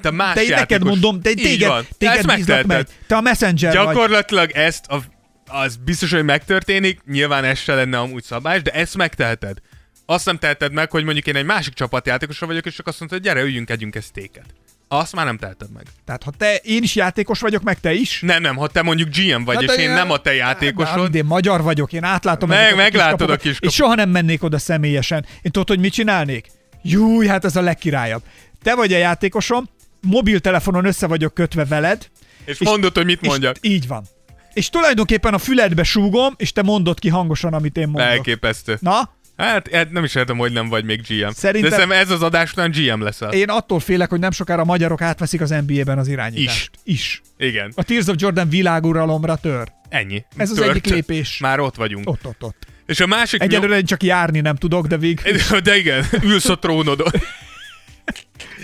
Te más de én neked mondom, te, téged, van. téged Ezt bízlak megteheted. meg. Te a messenger vagy. Gyakorlatilag ezt, a, az biztos, hogy megtörténik, nyilván ez se lenne amúgy szabály, de ezt megteheted. Azt nem teheted meg, hogy mondjuk én egy másik csapatjátékosa vagyok, és csak azt mondod, hogy gyere, üljünk, együnk egy sztéket. Azt már nem teheted meg. Tehát ha te, én is játékos vagyok, meg te is. Nem, nem, ha te mondjuk GM vagy, Hát és de én nem a te De játékosod, én magyar vagyok, én átlátom Meg- meglátod a kiskaput. És soha nem mennék oda személyesen. Én tudod, hogy mit csinálnék? Júj, hát ez a legkirályabb. Te vagy a játékosom, mobiltelefonon össze vagyok kötve veled. és mondod, hogy mit és mondjak. Így van. És tulajdonképpen a füledbe súgom, és te mondod ki hangosan, amit én mondok. Elképesztő. Na, Hát, hát nem is értem, hogy nem vagy még GM. Szerintem- De szerintem ez az adás után GM leszel. én attól félek, hogy nem sokára a magyarok átveszik az NBA-ben az irányítást. Is. Is. Igen, A Tears of Jordan világuralomra tör. ennyi. Ez az Tört. egyik lépés. Már ott vagyunk. Ott, ott, ott. És a másik... Egyelőre én csak járni nem tudok, de nyom- [LAUGHS] De igen, ülsz a trónodon.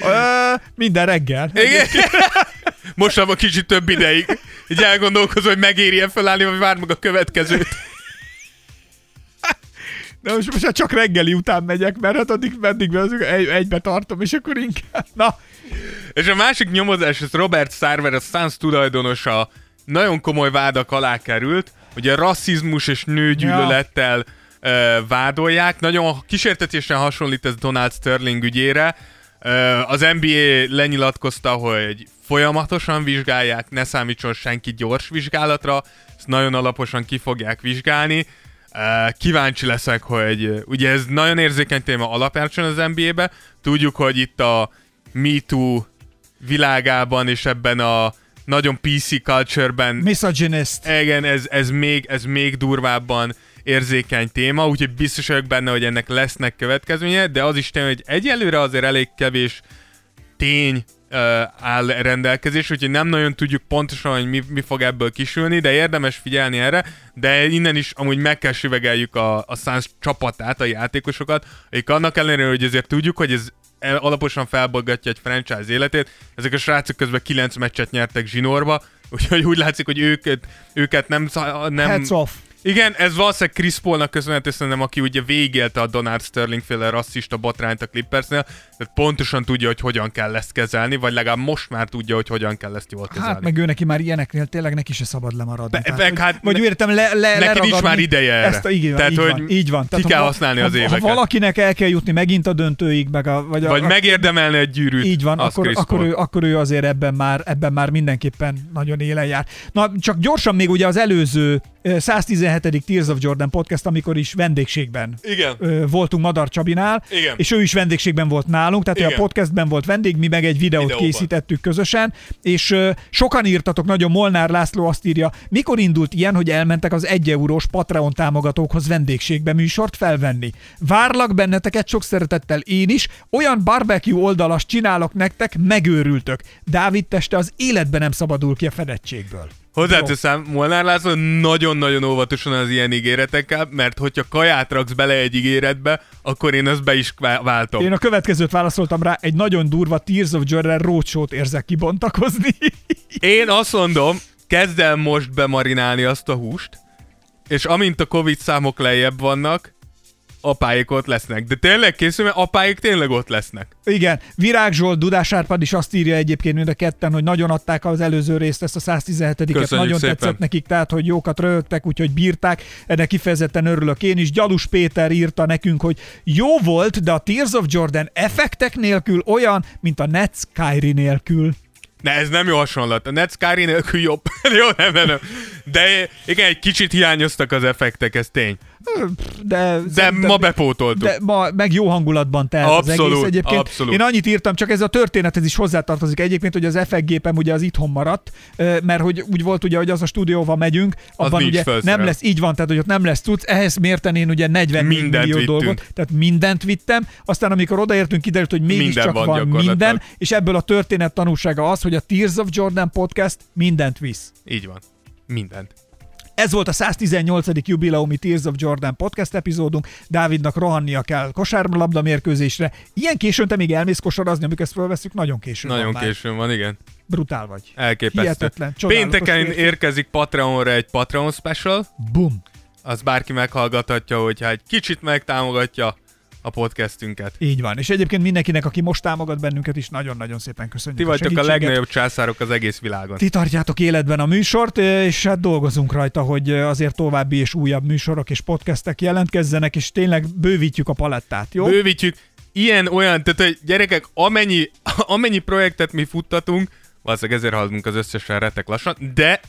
Ö, minden reggel. Igen. Mostanában kicsit több ideig. Így elgondolkozom, hogy megéri-e felállni, vagy vár meg a következőt. De most, most csak reggeli után megyek, mert hát addig meddig egy, egybe tartom, és akkor inkább. Na, És a másik nyomozás, ez Robert Sarver, a Suns tulajdonosa, nagyon komoly vádak alá került. Ugye rasszizmus és nőgyűlölettel ö, vádolják. Nagyon kísértetésen hasonlít ez Donald Sterling ügyére. Ö, az NBA lenyilatkozta, hogy folyamatosan vizsgálják, ne számítson senki gyors vizsgálatra, ezt nagyon alaposan ki fogják vizsgálni. Kíváncsi leszek, hogy ugye ez nagyon érzékeny téma alapjárcson az NBA-be. Tudjuk, hogy itt a Me Too világában és ebben a nagyon PC culture-ben misogynist. igen, ez, ez, még, ez még durvábban érzékeny téma, úgyhogy biztos vagyok benne, hogy ennek lesznek következménye, de az is tény, hogy egyelőre azért elég kevés tény áll rendelkezés, úgyhogy nem nagyon tudjuk pontosan, hogy mi, mi fog ebből kisülni, de érdemes figyelni erre, de innen is amúgy meg kell süvegeljük a, a Suns csapatát, a játékosokat, akik annak ellenére, hogy azért tudjuk, hogy ez alaposan felbolgatja egy franchise életét. Ezek a srácok közben 9 meccset nyertek zsinórba, [LAUGHS] úgyhogy úgy látszik, hogy őket, őket nem, nem, Heads off. Igen, ez valószínűleg Chris Paulnak köszönhető szerintem, aki ugye végélte a Donald Sterling féle rasszista botrányt a Clippersnél, tehát pontosan tudja, hogy hogyan kell ezt kezelni, vagy legalább most már tudja, hogy hogyan kell ezt jól kezelni. Hát meg ő neki már ilyeneknél tényleg neki se szabad lemaradni. Be- Tehát, hát vagy úgy értem, le, le, leragadni. is már ideje erre. Ezt így, van, Tehát, így, hogy van, így van. ki ha kell va- használni ha, az éveket. Ha valakinek el kell jutni megint a döntőig, meg a, vagy, a, vagy a, megérdemelne egy gyűrűt. Így van, akkor, akkor, ő, akkor ő azért ebben már, ebben már mindenképpen nagyon élen jár. Na, csak gyorsan még ugye az előző 117. Tears of Jordan podcast, amikor is vendégségben Igen. voltunk Madar Csabinál, Igen. és ő is vendégségben volt nálunk, tehát ő a Igen. podcastben volt vendég, mi meg egy videót Videóban. készítettük közösen, és sokan írtatok, nagyon Molnár László azt írja, mikor indult ilyen, hogy elmentek az 1 eurós Patreon támogatókhoz vendégségbe műsort felvenni. Várlak benneteket sok szeretettel én is, olyan barbecue oldalas csinálok nektek, megőrültök. Dávid teste az életben nem szabadul ki a fedettségből. Hozzáteszem, Molnár László nagyon-nagyon óvatosan az ilyen ígéretekkel, mert hogyha kaját raksz bele egy ígéretbe, akkor én azt be is vá- váltom. Én a következőt válaszoltam rá, egy nagyon durva Tears of Jordan roadshow-t érzek kibontakozni. [LAUGHS] Én azt mondom, kezd el most bemarinálni azt a húst, és amint a Covid számok lejjebb vannak, apáik ott lesznek. De tényleg készül, mert apáik tényleg ott lesznek. Igen, Virág Zsolt, Dudás Árpád is azt írja egyébként mind a ketten, hogy nagyon adták az előző részt, ezt a 117-et, Köszönjük nagyon szépen. tetszett nekik, tehát hogy jókat röhögtek, úgyhogy bírták, ennek kifejezetten örülök én is. Gyalus Péter írta nekünk, hogy jó volt, de a Tears of Jordan effektek nélkül olyan, mint a Nets Kyrie nélkül. Ne, ez nem jó hasonlat. A Nets Kári nélkül jobb. [LAUGHS] jó, nem, nem, nem. De igen, egy kicsit hiányoztak az effektek, ez tény. De, De ma bepótoltuk. De ma meg jó hangulatban telt az Abszolút, egész egyébként. abszolút. Én annyit írtam, csak ez a történethez is hozzátartozik egyébként, hogy az FX gépem ugye az itthon maradt, mert hogy úgy volt ugye, hogy az a stúdióval megyünk, abban nincs ugye nem lesz, így van, tehát hogy ott nem lesz tudsz, ehhez mérten én ugye 40 Mindent millió vittünk. dolgot, tehát mindent vittem, aztán amikor odaértünk, kiderült, hogy Minden mégiscsak van van, minden, és ebből a történet tanulsága az, hogy a Tears of Jordan podcast mindent visz. Így van. Mindent. Ez volt a 118. jubileumi Tears of Jordan podcast epizódunk. Dávidnak rohannia kell kosárlabda mérkőzésre. Ilyen későn te még elmész kosarazni, amikor ezt fölveszünk, nagyon későn Nagyon van már. későn van, igen. Brutál vagy. Elképesztő. Hihetetlen. Pénteken férfi. érkezik Patreonra egy Patreon special. Bum. Az bárki meghallgathatja, hogyha egy kicsit megtámogatja a podcastünket. Így van. És egyébként mindenkinek, aki most támogat bennünket is, nagyon-nagyon szépen köszönjük. Ti vagytok a segítséget. legnagyobb császárok az egész világon. Ti tartjátok életben a műsort, és hát dolgozunk rajta, hogy azért további és újabb műsorok és podcastek jelentkezzenek, és tényleg bővítjük a palettát, jó? Bővítjük. Ilyen olyan, tehát hogy gyerekek, amennyi, [LAUGHS] amennyi projektet mi futtatunk, valószínűleg ezért haladunk az összesen retek lassan, de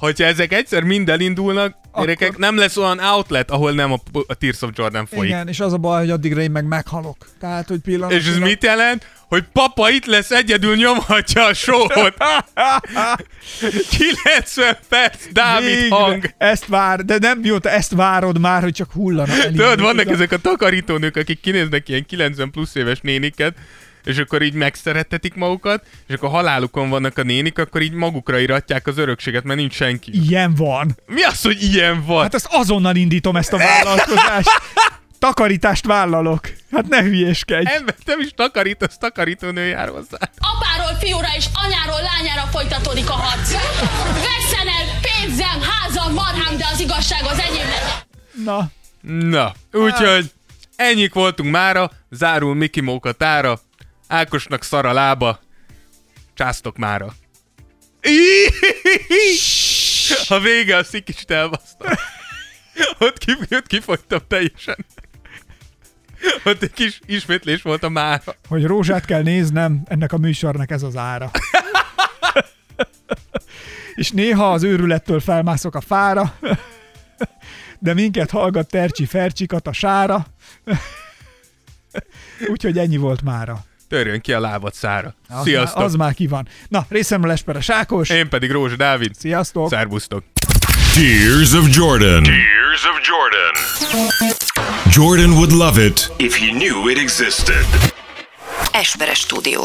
hogyha ezek egyszer mind elindulnak, gyerekek, Akkor- nem lesz olyan outlet, ahol nem a, a Tears of Jordan folyik. Igen, és az a baj, hogy addigra én meg meghalok. Tehát, hogy pillanat. És ez mit jelent? Hogy papa itt lesz, egyedül nyomhatja a sót. [LAUGHS] 90 perc, Dávid hang. Ezt vár, de nem mióta ezt várod már, hogy csak hullana. Tudod, vannak ezek a takarítónők, akik kinéznek ilyen 90 plusz éves néniket, és akkor így megszerettetik magukat, és akkor halálukon vannak a nénik, akkor így magukra iratják az örökséget, mert nincs senki. Ilyen van. Mi az, hogy ilyen van? Hát ezt azonnal indítom ezt a vállalkozást. Takarítást vállalok. Hát ne hülyéskedj. Ember, nem is takarítasz, takarítónő jár hozzá. Apáról fiúra és anyáról lányára folytatódik a harc. Vesszen el pénzem, házam, marhám, de az igazság az enyém legyen. Na, Na, úgyhogy ennyik voltunk mára, zárul Miki Móka tára, Ákosnak szar a lába, császtok mára. A vége a szikist elbaszta. Ott, ki, ott kifogytam teljesen. Ott egy kis ismétlés volt a mára. hogy rózsát kell néznem, ennek a műsornak ez az ára. És néha az őrülettől felmászok a fára, de minket hallgat Tercsi Fercsikat a sára. Úgyhogy ennyi volt mára. Törjön ki a lábad szára. Az Sziasztok! Már, az már ki van. Na, részemről Esperes Ákos. Én pedig Rózsa Dávid. Sziasztok! Szerbusztok! Tears of Jordan. Tears of Jordan. Jordan would love it if he knew it existed. Esperes stúdió.